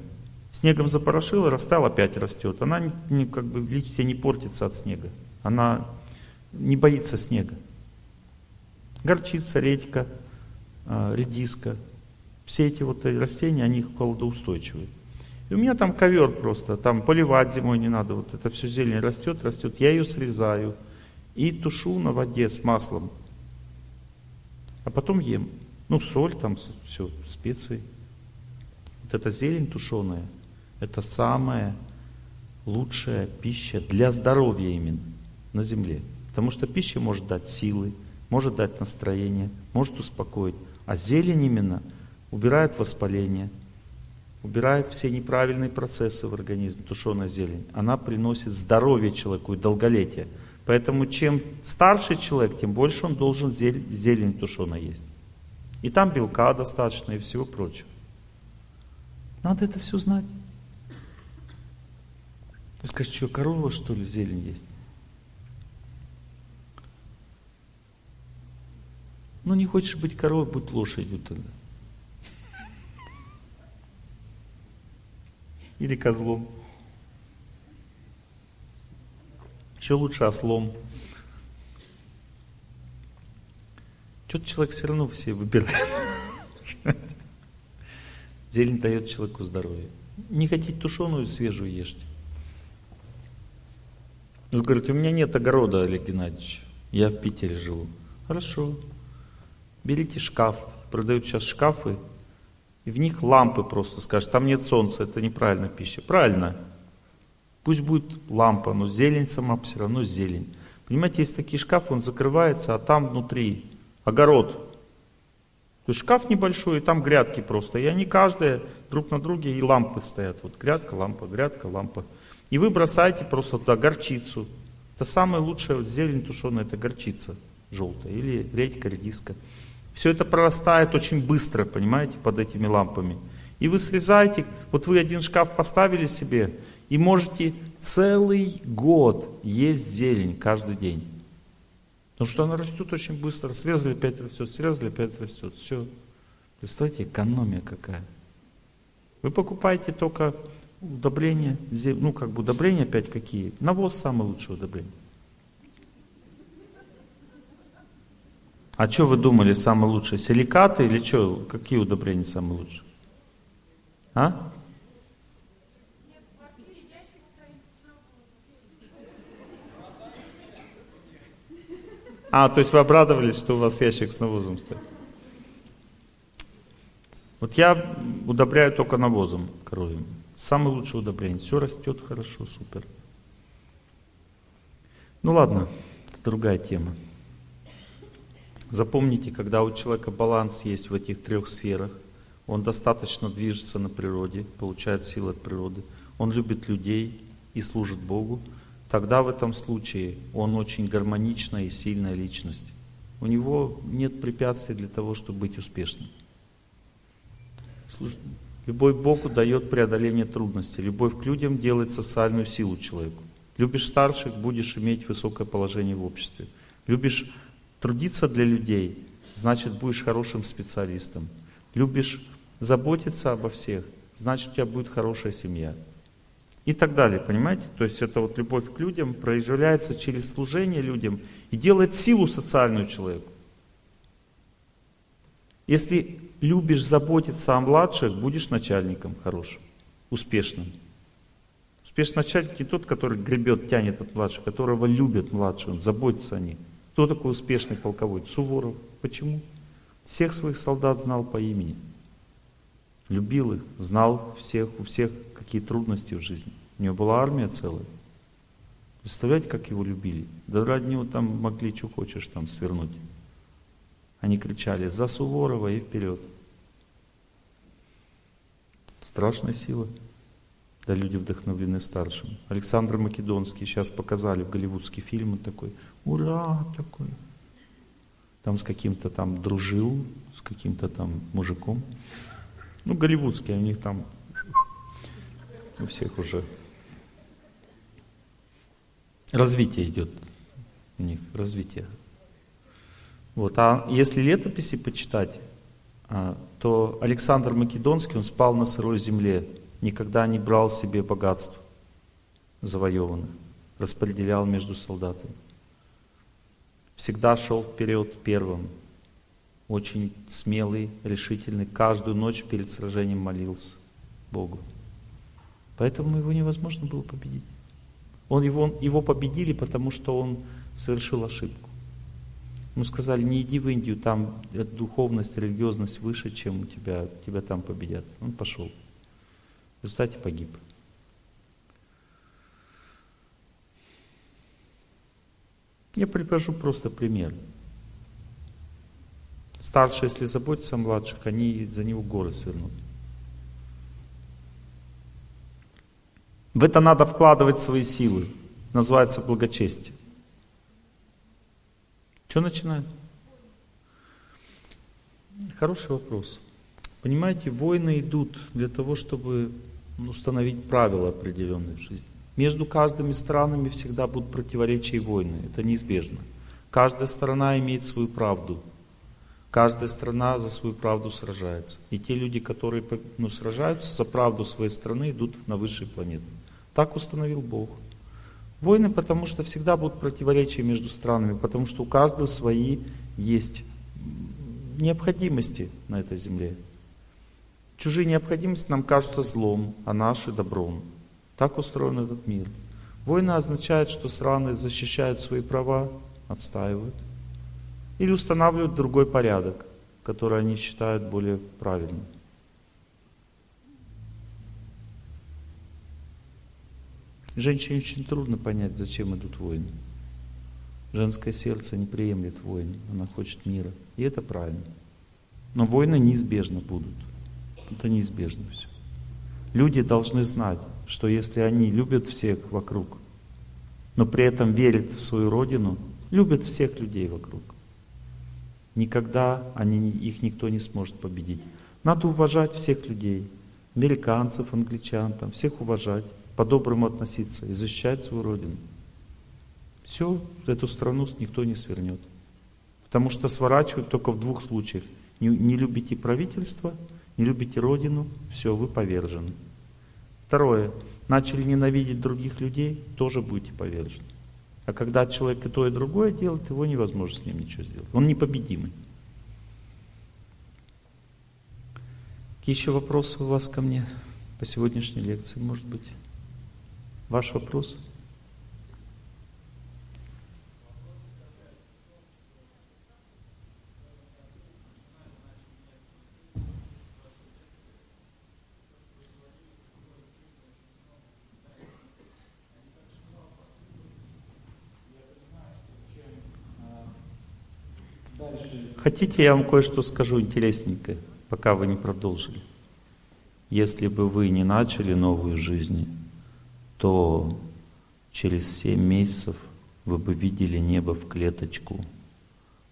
Speaker 1: Снегом запорошила, растала, опять растет. Она не, как бы листья не портится от снега. Она не боится снега. Горчица, редька, а, редиска. Все эти вот растения, они холодоустойчивые. И у меня там ковер просто, там поливать зимой не надо. Вот это все зелень растет, растет. Я ее срезаю и тушу на воде с маслом. А потом ем. Ну, соль там, все, специи. Вот эта зелень тушеная, это самая лучшая пища для здоровья именно на земле. Потому что пища может дать силы, может дать настроение, может успокоить. А зелень именно убирает воспаление, убирает все неправильные процессы в организме, тушеная зелень. Она приносит здоровье человеку и долголетие. Поэтому чем старше человек, тем больше он должен зелень, зелень тушеная есть. И там белка достаточно и всего прочего. Надо это все знать. Ты скажешь, что корова что ли зелень есть? Ну не хочешь быть коровой, будь лошадью тогда. Или козлом. Еще лучше ослом. Что-то человек все равно все выбирает. Зелень дает человеку здоровье. Не хотите тушеную, свежую ешьте. Он говорит, у меня нет огорода, Олег Геннадьевич. Я в Питере живу. Хорошо. Берите шкаф. Продают сейчас шкафы. И в них лампы просто скажут, там нет солнца, это неправильная пища. Правильно. Пусть будет лампа, но зелень сама все равно зелень. Понимаете, есть такие шкафы, он закрывается, а там внутри огород. То есть шкаф небольшой, и там грядки просто. И они каждые друг на друге, и лампы стоят. Вот грядка, лампа, грядка, лампа. И вы бросаете просто туда горчицу. Это самая лучшая вот зелень тушеная, это горчица желтая. Или редька, редиска. Все это прорастает очень быстро, понимаете, под этими лампами. И вы срезаете, вот вы один шкаф поставили себе, и можете целый год есть зелень каждый день. Потому что она растет очень быстро. Срезали, опять растет, срезали, опять растет. Все. Представьте, экономия какая. Вы покупаете только удобрения, ну как бы удобрения опять какие. Навоз самое лучшее удобрение. А что вы думали самое лучшее? Силикаты или что? Какие удобрения самые лучшие? А? А, то есть вы обрадовались, что у вас ящик с навозом стоит? Вот я удобряю только навозом коровьим. Самое лучшее удобрение. Все растет хорошо, супер. Ну ладно, другая тема. Запомните, когда у человека баланс есть в этих трех сферах, он достаточно движется на природе, получает силы от природы, он любит людей и служит Богу, тогда в этом случае он очень гармоничная и сильная личность. У него нет препятствий для того, чтобы быть успешным. Любой Богу дает преодоление трудностей. Любовь к людям делает социальную силу человеку. Любишь старших, будешь иметь высокое положение в обществе. Любишь трудиться для людей, значит будешь хорошим специалистом. Любишь заботиться обо всех, значит у тебя будет хорошая семья. И так далее, понимаете? То есть это вот любовь к людям проявляется через служение людям и делает силу социальную человеку. Если любишь заботиться о младших, будешь начальником хорошим, успешным. Успешный начальник не тот, который гребет, тянет от младших, которого любят младших, заботится о них. Кто такой успешный полководец? Суворов. Почему? Всех своих солдат знал по имени. Любил их, знал всех, у всех какие трудности в жизни. У него была армия целая. Представляете, как его любили? Да ради него там могли, что хочешь, там свернуть. Они кричали «За Суворова и вперед!» Страшная сила. Да, люди вдохновлены старшим. Александр Македонский сейчас показали в голливудский фильм, такой, ура, такой. Там с каким-то там дружил, с каким-то там мужиком. Ну, голливудский, у них там у всех уже развитие идет. У них развитие. Вот. А если летописи почитать, а, то Александр Македонский, он спал на сырой земле, никогда не брал себе богатств завоеванных, распределял между солдатами. Всегда шел вперед первым, очень смелый, решительный, каждую ночь перед сражением молился Богу. Поэтому его невозможно было победить. Он его, его победили, потому что он совершил ошибку. Ему сказали, не иди в Индию, там духовность, религиозность выше, чем у тебя, тебя там победят. Он пошел. В результате погиб. Я привожу просто пример. Старшие, если заботятся о младших, они за него горы свернут. В это надо вкладывать свои силы. Называется благочестие. Что начинает? Хороший вопрос. Понимаете, войны идут для того, чтобы установить правила определенные в жизни. Между каждыми странами всегда будут противоречия и войны. Это неизбежно. Каждая страна имеет свою правду. Каждая страна за свою правду сражается. И те люди, которые ну, сражаются за правду своей страны, идут на высшие планеты. Так установил Бог. Войны, потому что всегда будут противоречия между странами, потому что у каждого свои есть необходимости на этой земле. Чужие необходимости нам кажутся злом, а наши добром. Так устроен этот мир. Война означает, что страны защищают свои права, отстаивают, или устанавливают другой порядок, который они считают более правильным. Женщине очень трудно понять, зачем идут войны. Женское сердце не приемлет войн, она хочет мира. И это правильно. Но войны неизбежно будут. Это неизбежно все. Люди должны знать, что если они любят всех вокруг, но при этом верят в свою родину, любят всех людей вокруг, никогда они, их никто не сможет победить. Надо уважать всех людей, американцев, англичан, там, всех уважать по-доброму относиться и защищать свою родину. Все, эту страну никто не свернет. Потому что сворачивают только в двух случаях. Не, не любите правительство, не любите родину, все, вы повержены. Второе. Начали ненавидеть других людей, тоже будете повержены. А когда человек и то, и другое делает, его невозможно с ним ничего сделать. Он непобедимый. Какие еще вопросы у вас ко мне по сегодняшней лекции, может быть? Ваш вопрос? Хотите, я вам кое-что скажу интересненькое, пока вы не продолжили. Если бы вы не начали новую жизнь, то через семь месяцев вы бы видели небо в клеточку.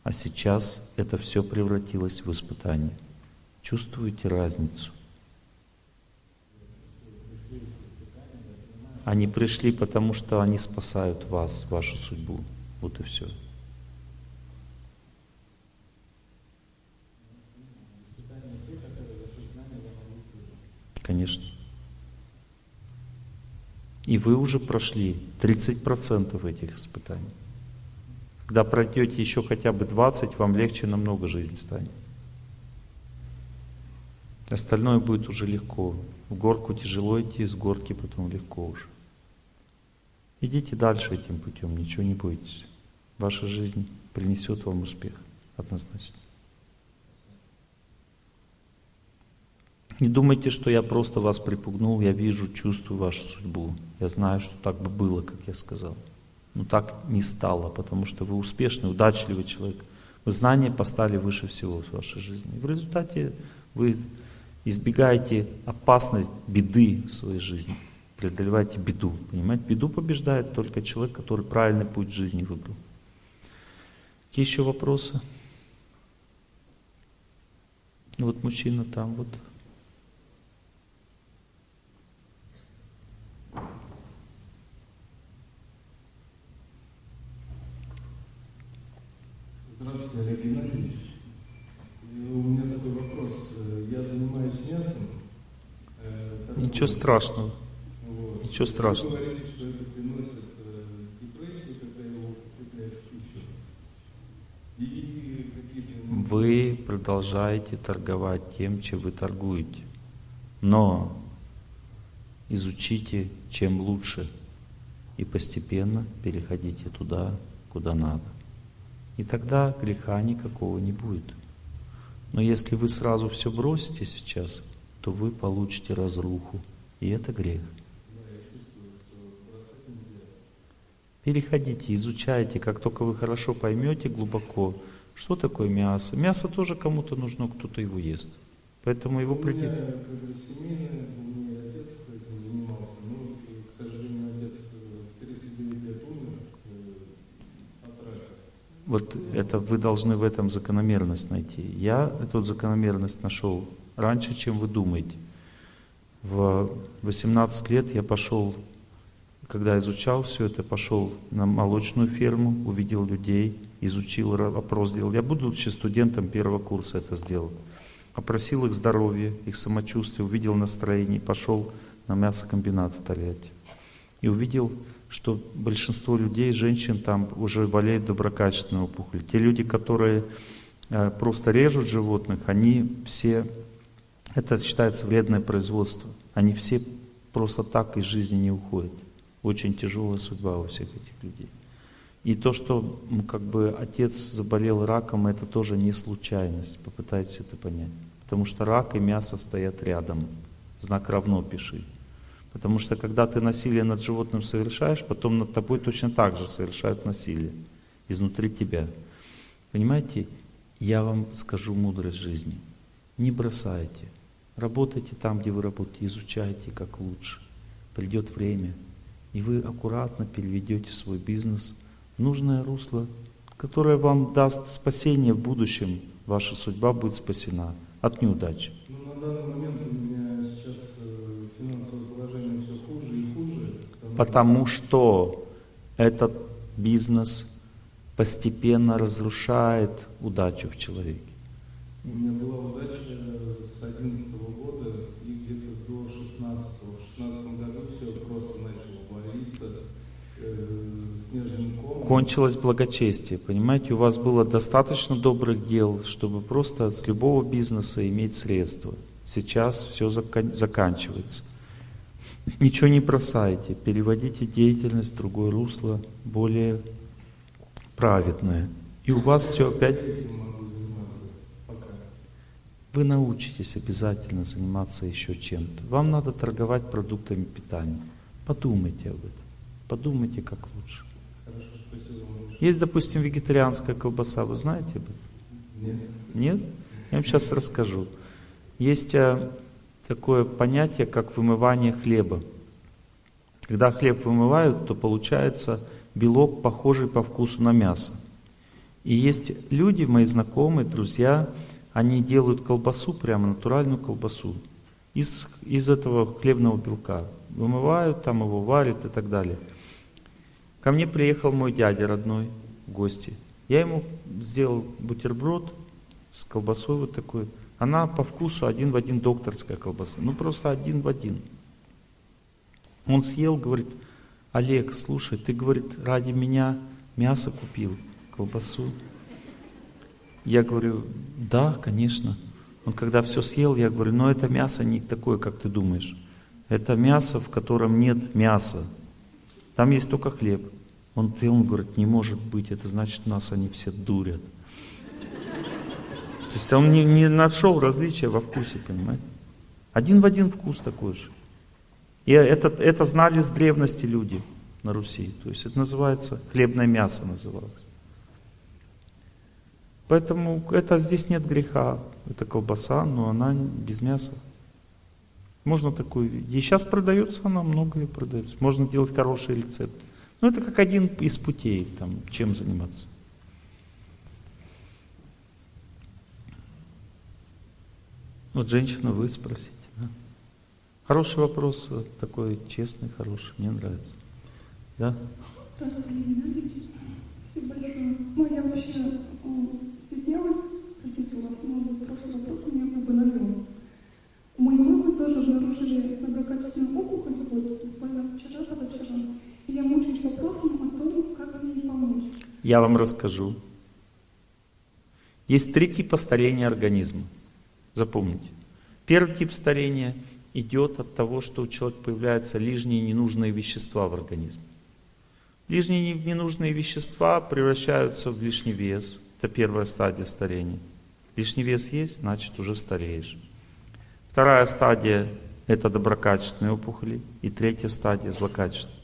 Speaker 1: А сейчас это все превратилось в испытание. Чувствуете разницу? Они пришли, потому что они спасают вас, вашу судьбу. Вот и все. Конечно. И вы уже прошли 30% этих испытаний. Когда пройдете еще хотя бы 20, вам легче намного жизнь станет. Остальное будет уже легко. В горку тяжело идти, с горки потом легко уже. Идите дальше этим путем, ничего не бойтесь. Ваша жизнь принесет вам успех, однозначно. Не думайте, что я просто вас припугнул, я вижу, чувствую вашу судьбу. Я знаю, что так бы было, как я сказал. Но так не стало, потому что вы успешный, удачливый человек. Вы знания поставили выше всего в вашей жизни. В результате вы избегаете опасной беды в своей жизни, преодолеваете беду. Понимаете, беду побеждает только человек, который правильный путь жизни выбрал. Какие еще вопросы? Ну вот мужчина там вот.
Speaker 4: Здравствуйте, Олег Геннадьевич. У меня такой вопрос. Я занимаюсь мясом.
Speaker 1: Э, Ничего страшного. Вот. Ничего страшного.
Speaker 4: Вы говорите, что это приносит э, депрессию, когда его употребляешь в пищу. И какие
Speaker 1: Вы продолжаете торговать тем, чем вы торгуете. Но изучите, чем лучше. И постепенно переходите туда, куда надо. И тогда греха никакого не будет. Но если вы сразу все бросите сейчас, то вы получите разруху. И это грех. Переходите, изучайте, как только вы хорошо поймете глубоко, что такое мясо. Мясо тоже кому-то нужно, кто-то его ест. Поэтому его придется. Вот это вы должны в этом закономерность найти. Я эту закономерность нашел раньше, чем вы думаете. В 18 лет я пошел, когда изучал все это, пошел на молочную ферму, увидел людей, изучил, опрос сделал. Я, будучи студентом первого курса, это сделал. Опросил их здоровье, их самочувствие, увидел настроение, пошел на мясокомбинат в Тольятти. И увидел что большинство людей, женщин там уже болеют доброкачественной опухолью. Те люди, которые э, просто режут животных, они все, это считается вредное производство, они все просто так из жизни не уходят. Очень тяжелая судьба у всех этих людей. И то, что как бы отец заболел раком, это тоже не случайность. Попытайтесь это понять. Потому что рак и мясо стоят рядом. Знак равно пиши. Потому что когда ты насилие над животным совершаешь, потом над тобой точно так же совершают насилие изнутри тебя. Понимаете, я вам скажу мудрость жизни. Не бросайте. Работайте там, где вы работаете, изучайте, как лучше. Придет время, и вы аккуратно переведете свой бизнес в нужное русло, которое вам даст спасение в будущем. Ваша судьба будет спасена от неудачи.
Speaker 4: Ну, на данный момент у меня сейчас
Speaker 1: потому что этот бизнес постепенно разрушает удачу в человеке.
Speaker 4: У меня была удача с 11 года и где-то до 16 В 16 году все просто начало валиться э, снежным комом.
Speaker 1: Кончилось благочестие. Понимаете, у вас было достаточно добрых дел, чтобы просто с любого бизнеса иметь средства. Сейчас все закан- заканчивается. Ничего не бросайте, переводите деятельность в другое русло, более праведное. И у вас все опять... Вы научитесь обязательно заниматься еще чем-то. Вам надо торговать продуктами питания. Подумайте об этом. Подумайте, как лучше. Есть, допустим, вегетарианская колбаса, вы знаете об этом?
Speaker 4: Нет.
Speaker 1: Нет? Я вам сейчас расскажу. Есть а, такое понятие, как вымывание хлеба. Когда хлеб вымывают, то получается белок, похожий по вкусу на мясо. И есть люди, мои знакомые, друзья, они делают колбасу, прямо натуральную колбасу, из, из этого хлебного белка. Вымывают, там его варят и так далее. Ко мне приехал мой дядя родной в гости. Я ему сделал бутерброд с колбасой вот такой. Она по вкусу один в один докторская колбаса. Ну просто один в один. Он съел, говорит, Олег, слушай, ты, говорит, ради меня мясо купил, колбасу. Я говорю, да, конечно. Он когда все съел, я говорю, но это мясо не такое, как ты думаешь. Это мясо, в котором нет мяса. Там есть только хлеб. Он, и он говорит, не может быть, это значит, нас они все дурят. То есть он не, не нашел различия во вкусе, понимаете? Один в один вкус такой же. И это, это знали с древности люди на Руси. То есть это называется хлебное мясо называлось. Поэтому это здесь нет греха. Это колбаса, но она без мяса. Можно такую видеть. И сейчас продается она, много ее продается. Можно делать хороший рецепт. Но это как один из путей, там, чем заниматься. Вот женщина, вы спросите. Да? Хороший вопрос, такой честный, хороший, мне нравится. Да?
Speaker 2: Ну, я вообще стеснялась спросить у вас, но прошлый вопрос у меня как бы навел. У моей мамы тоже обнаружили доброкачественную опухоль, вот, буквально вчера, позавчера. И я мучаюсь вопросом о том, как мне помочь.
Speaker 1: Я вам расскажу. Есть три типа старения организма. Запомните. Первый тип старения идет от того, что у человека появляются лишние ненужные вещества в организме. Лишние ненужные вещества превращаются в лишний вес. Это первая стадия старения. Лишний вес есть, значит уже стареешь. Вторая стадия – это доброкачественные опухоли. И третья стадия – злокачественные.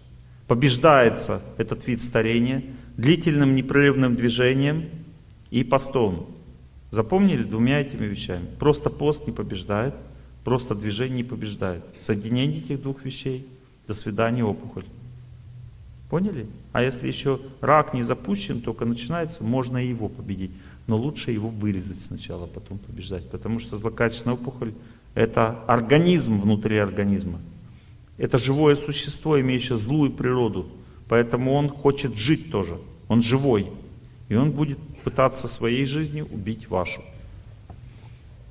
Speaker 1: Побеждается этот вид старения длительным непрерывным движением и постом. Запомнили двумя этими вещами? Просто пост не побеждает, просто движение не побеждает. Соединение этих двух вещей, до свидания, опухоль. Поняли? А если еще рак не запущен, только начинается, можно и его победить. Но лучше его вырезать сначала, а потом побеждать. Потому что злокачественная опухоль – это организм внутри организма. Это живое существо, имеющее злую природу. Поэтому он хочет жить тоже. Он живой. И он будет пытаться своей жизнью убить вашу.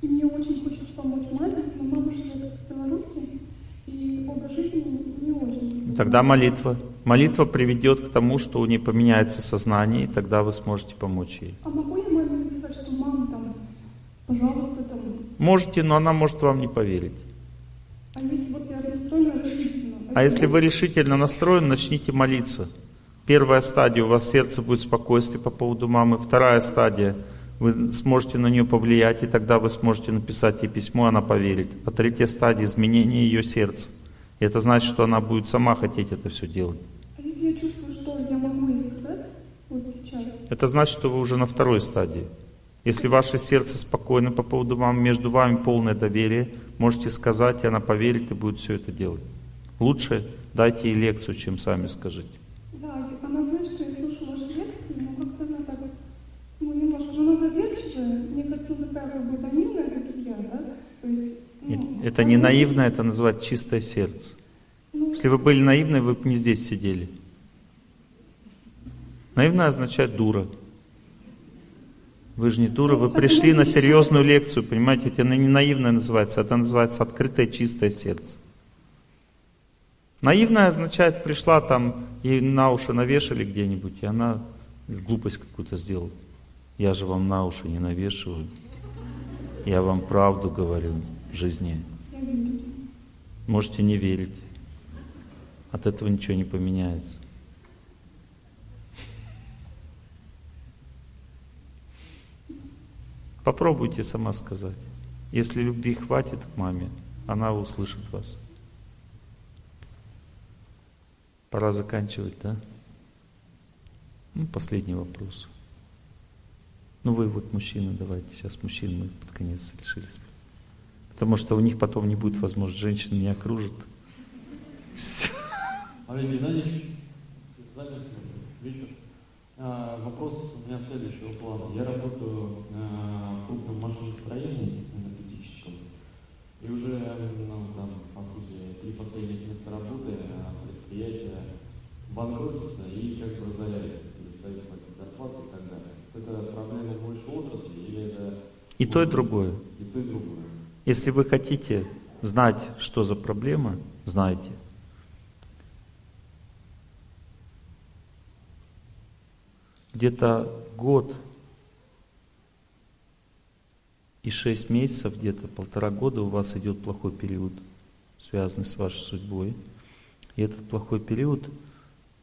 Speaker 2: И мне очень хочется помочь маме, но мама живет в Беларуси, и образ жизни не очень.
Speaker 1: Тогда молитва. Молитва приведет к тому, что у нее поменяется сознание, и тогда вы сможете помочь ей.
Speaker 2: А могу я маме написать, что мама там, пожалуйста, там...
Speaker 1: Можете, но она может вам не поверить.
Speaker 2: А если вот я настроена решительно?
Speaker 1: А если вы решительно настроены, начните молиться. Первая стадия, у вас сердце будет спокойствие по поводу мамы. Вторая стадия, вы сможете на нее повлиять, и тогда вы сможете написать ей письмо, она поверит. А третья стадия, изменение ее сердца. И это значит, что она будет сама хотеть это все делать.
Speaker 2: А если я чувствую, что я могу ей сказать вот сейчас?
Speaker 1: Это значит, что вы уже на второй стадии. Если ваше сердце спокойно по поводу мамы, между вами полное доверие, можете сказать, и она поверит и будет все это делать. Лучше дайте ей лекцию, чем сами скажите.
Speaker 2: Да, она знает, что я слушаю ваши лекции, но как-то она так, ну, ну, она доверчивая, мне кажется, такая как бы наивная, как и я, да? То есть, ну,
Speaker 1: Нет, это не наивно, это называется чистое сердце.
Speaker 2: Ну,
Speaker 1: Если вы были наивны, вы бы не здесь сидели. Наивно означает дура. Вы же не дура, вы пришли на серьезную лекцию, понимаете, это не наивное называется, это называется открытое чистое сердце. Наивная означает, пришла там, ей на уши навешали где-нибудь, и она глупость какую-то сделала. Я же вам на уши не навешиваю. Я вам правду говорю в жизни. Можете не верить. От этого ничего не поменяется. Попробуйте сама сказать. Если любви хватит к маме, она услышит вас. Пора заканчивать, да? Ну, последний вопрос. Ну вы вот мужчины, давайте сейчас мужчин мы под конец решились. Потому что у них потом не будет возможности, женщины не окружат.
Speaker 5: Олег Геннадьевич, вечер. А, вопрос у меня следующего плана. Я работаю а, в крупном машиностроении энергетическом. И уже, ну, там, по сути, три последних места работы а, предприятия банкротится и как бы разоряется, перестает платить далее. Это проблема больше отрасли или это...
Speaker 1: И то, и другое.
Speaker 5: И то, и другое.
Speaker 1: Если вы хотите знать, что за проблема, знайте. Где-то год и шесть месяцев, где-то полтора года у вас идет плохой период, связанный с вашей судьбой. И этот плохой период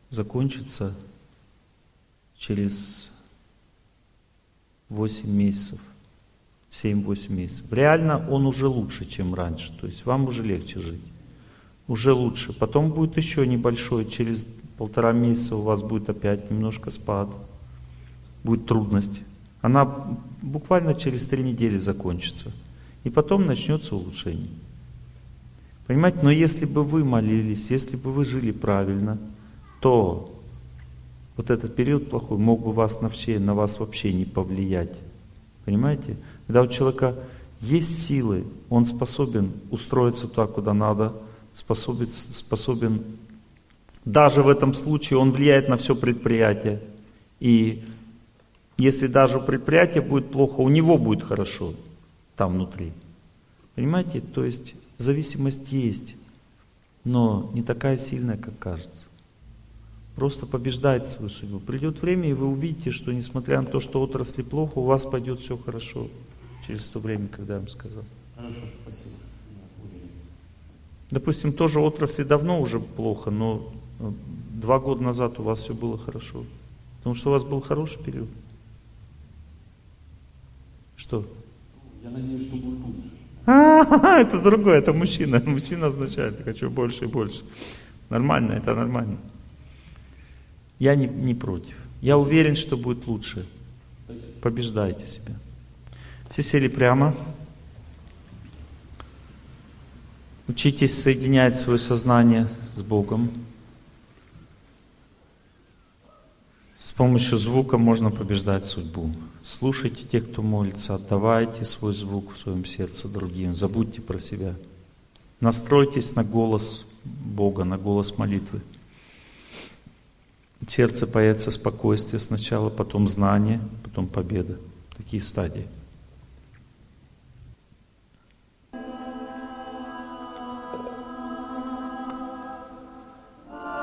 Speaker 1: закончится через 8 месяцев. 7-8 месяцев. Реально он уже лучше, чем раньше. То есть вам уже легче жить. Уже лучше. Потом будет еще небольшой, через полтора месяца у вас будет опять немножко спад. Будет трудность. Она буквально через три недели закончится. И потом начнется улучшение. Понимаете, но если бы вы молились, если бы вы жили правильно, то вот этот период плохой мог бы вас вообще, на вас вообще не повлиять. Понимаете? Когда у человека есть силы, он способен устроиться туда, куда надо, способен, способен даже в этом случае он влияет на все предприятие. И если даже у предприятия будет плохо, у него будет хорошо там внутри. Понимаете? То есть зависимость есть, но не такая сильная, как кажется. Просто побеждайте свою судьбу. Придет время, и вы увидите, что несмотря на то, что отрасли плохо, у вас пойдет все хорошо через то время, когда я вам сказал.
Speaker 5: Хорошо, спасибо.
Speaker 1: Допустим, тоже отрасли давно уже плохо, но э, два года назад у вас все было хорошо. Потому что у вас был хороший период. Что?
Speaker 5: Я надеюсь, что будет лучше.
Speaker 1: А, это другое, это мужчина. Мужчина означает, я хочу больше и больше. Нормально, это нормально. Я не, не против. Я уверен, что будет лучше. Побеждайте себя. Все сели прямо. Учитесь соединять свое сознание с Богом. С помощью звука можно побеждать судьбу. Слушайте тех, кто молится, отдавайте свой звук в своем сердце другим, забудьте про себя. Настройтесь на голос Бога, на голос молитвы. В сердце появится спокойствие сначала, потом знание, потом победа. Такие стадии.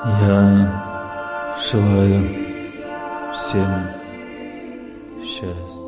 Speaker 1: Я желаю всем счастья.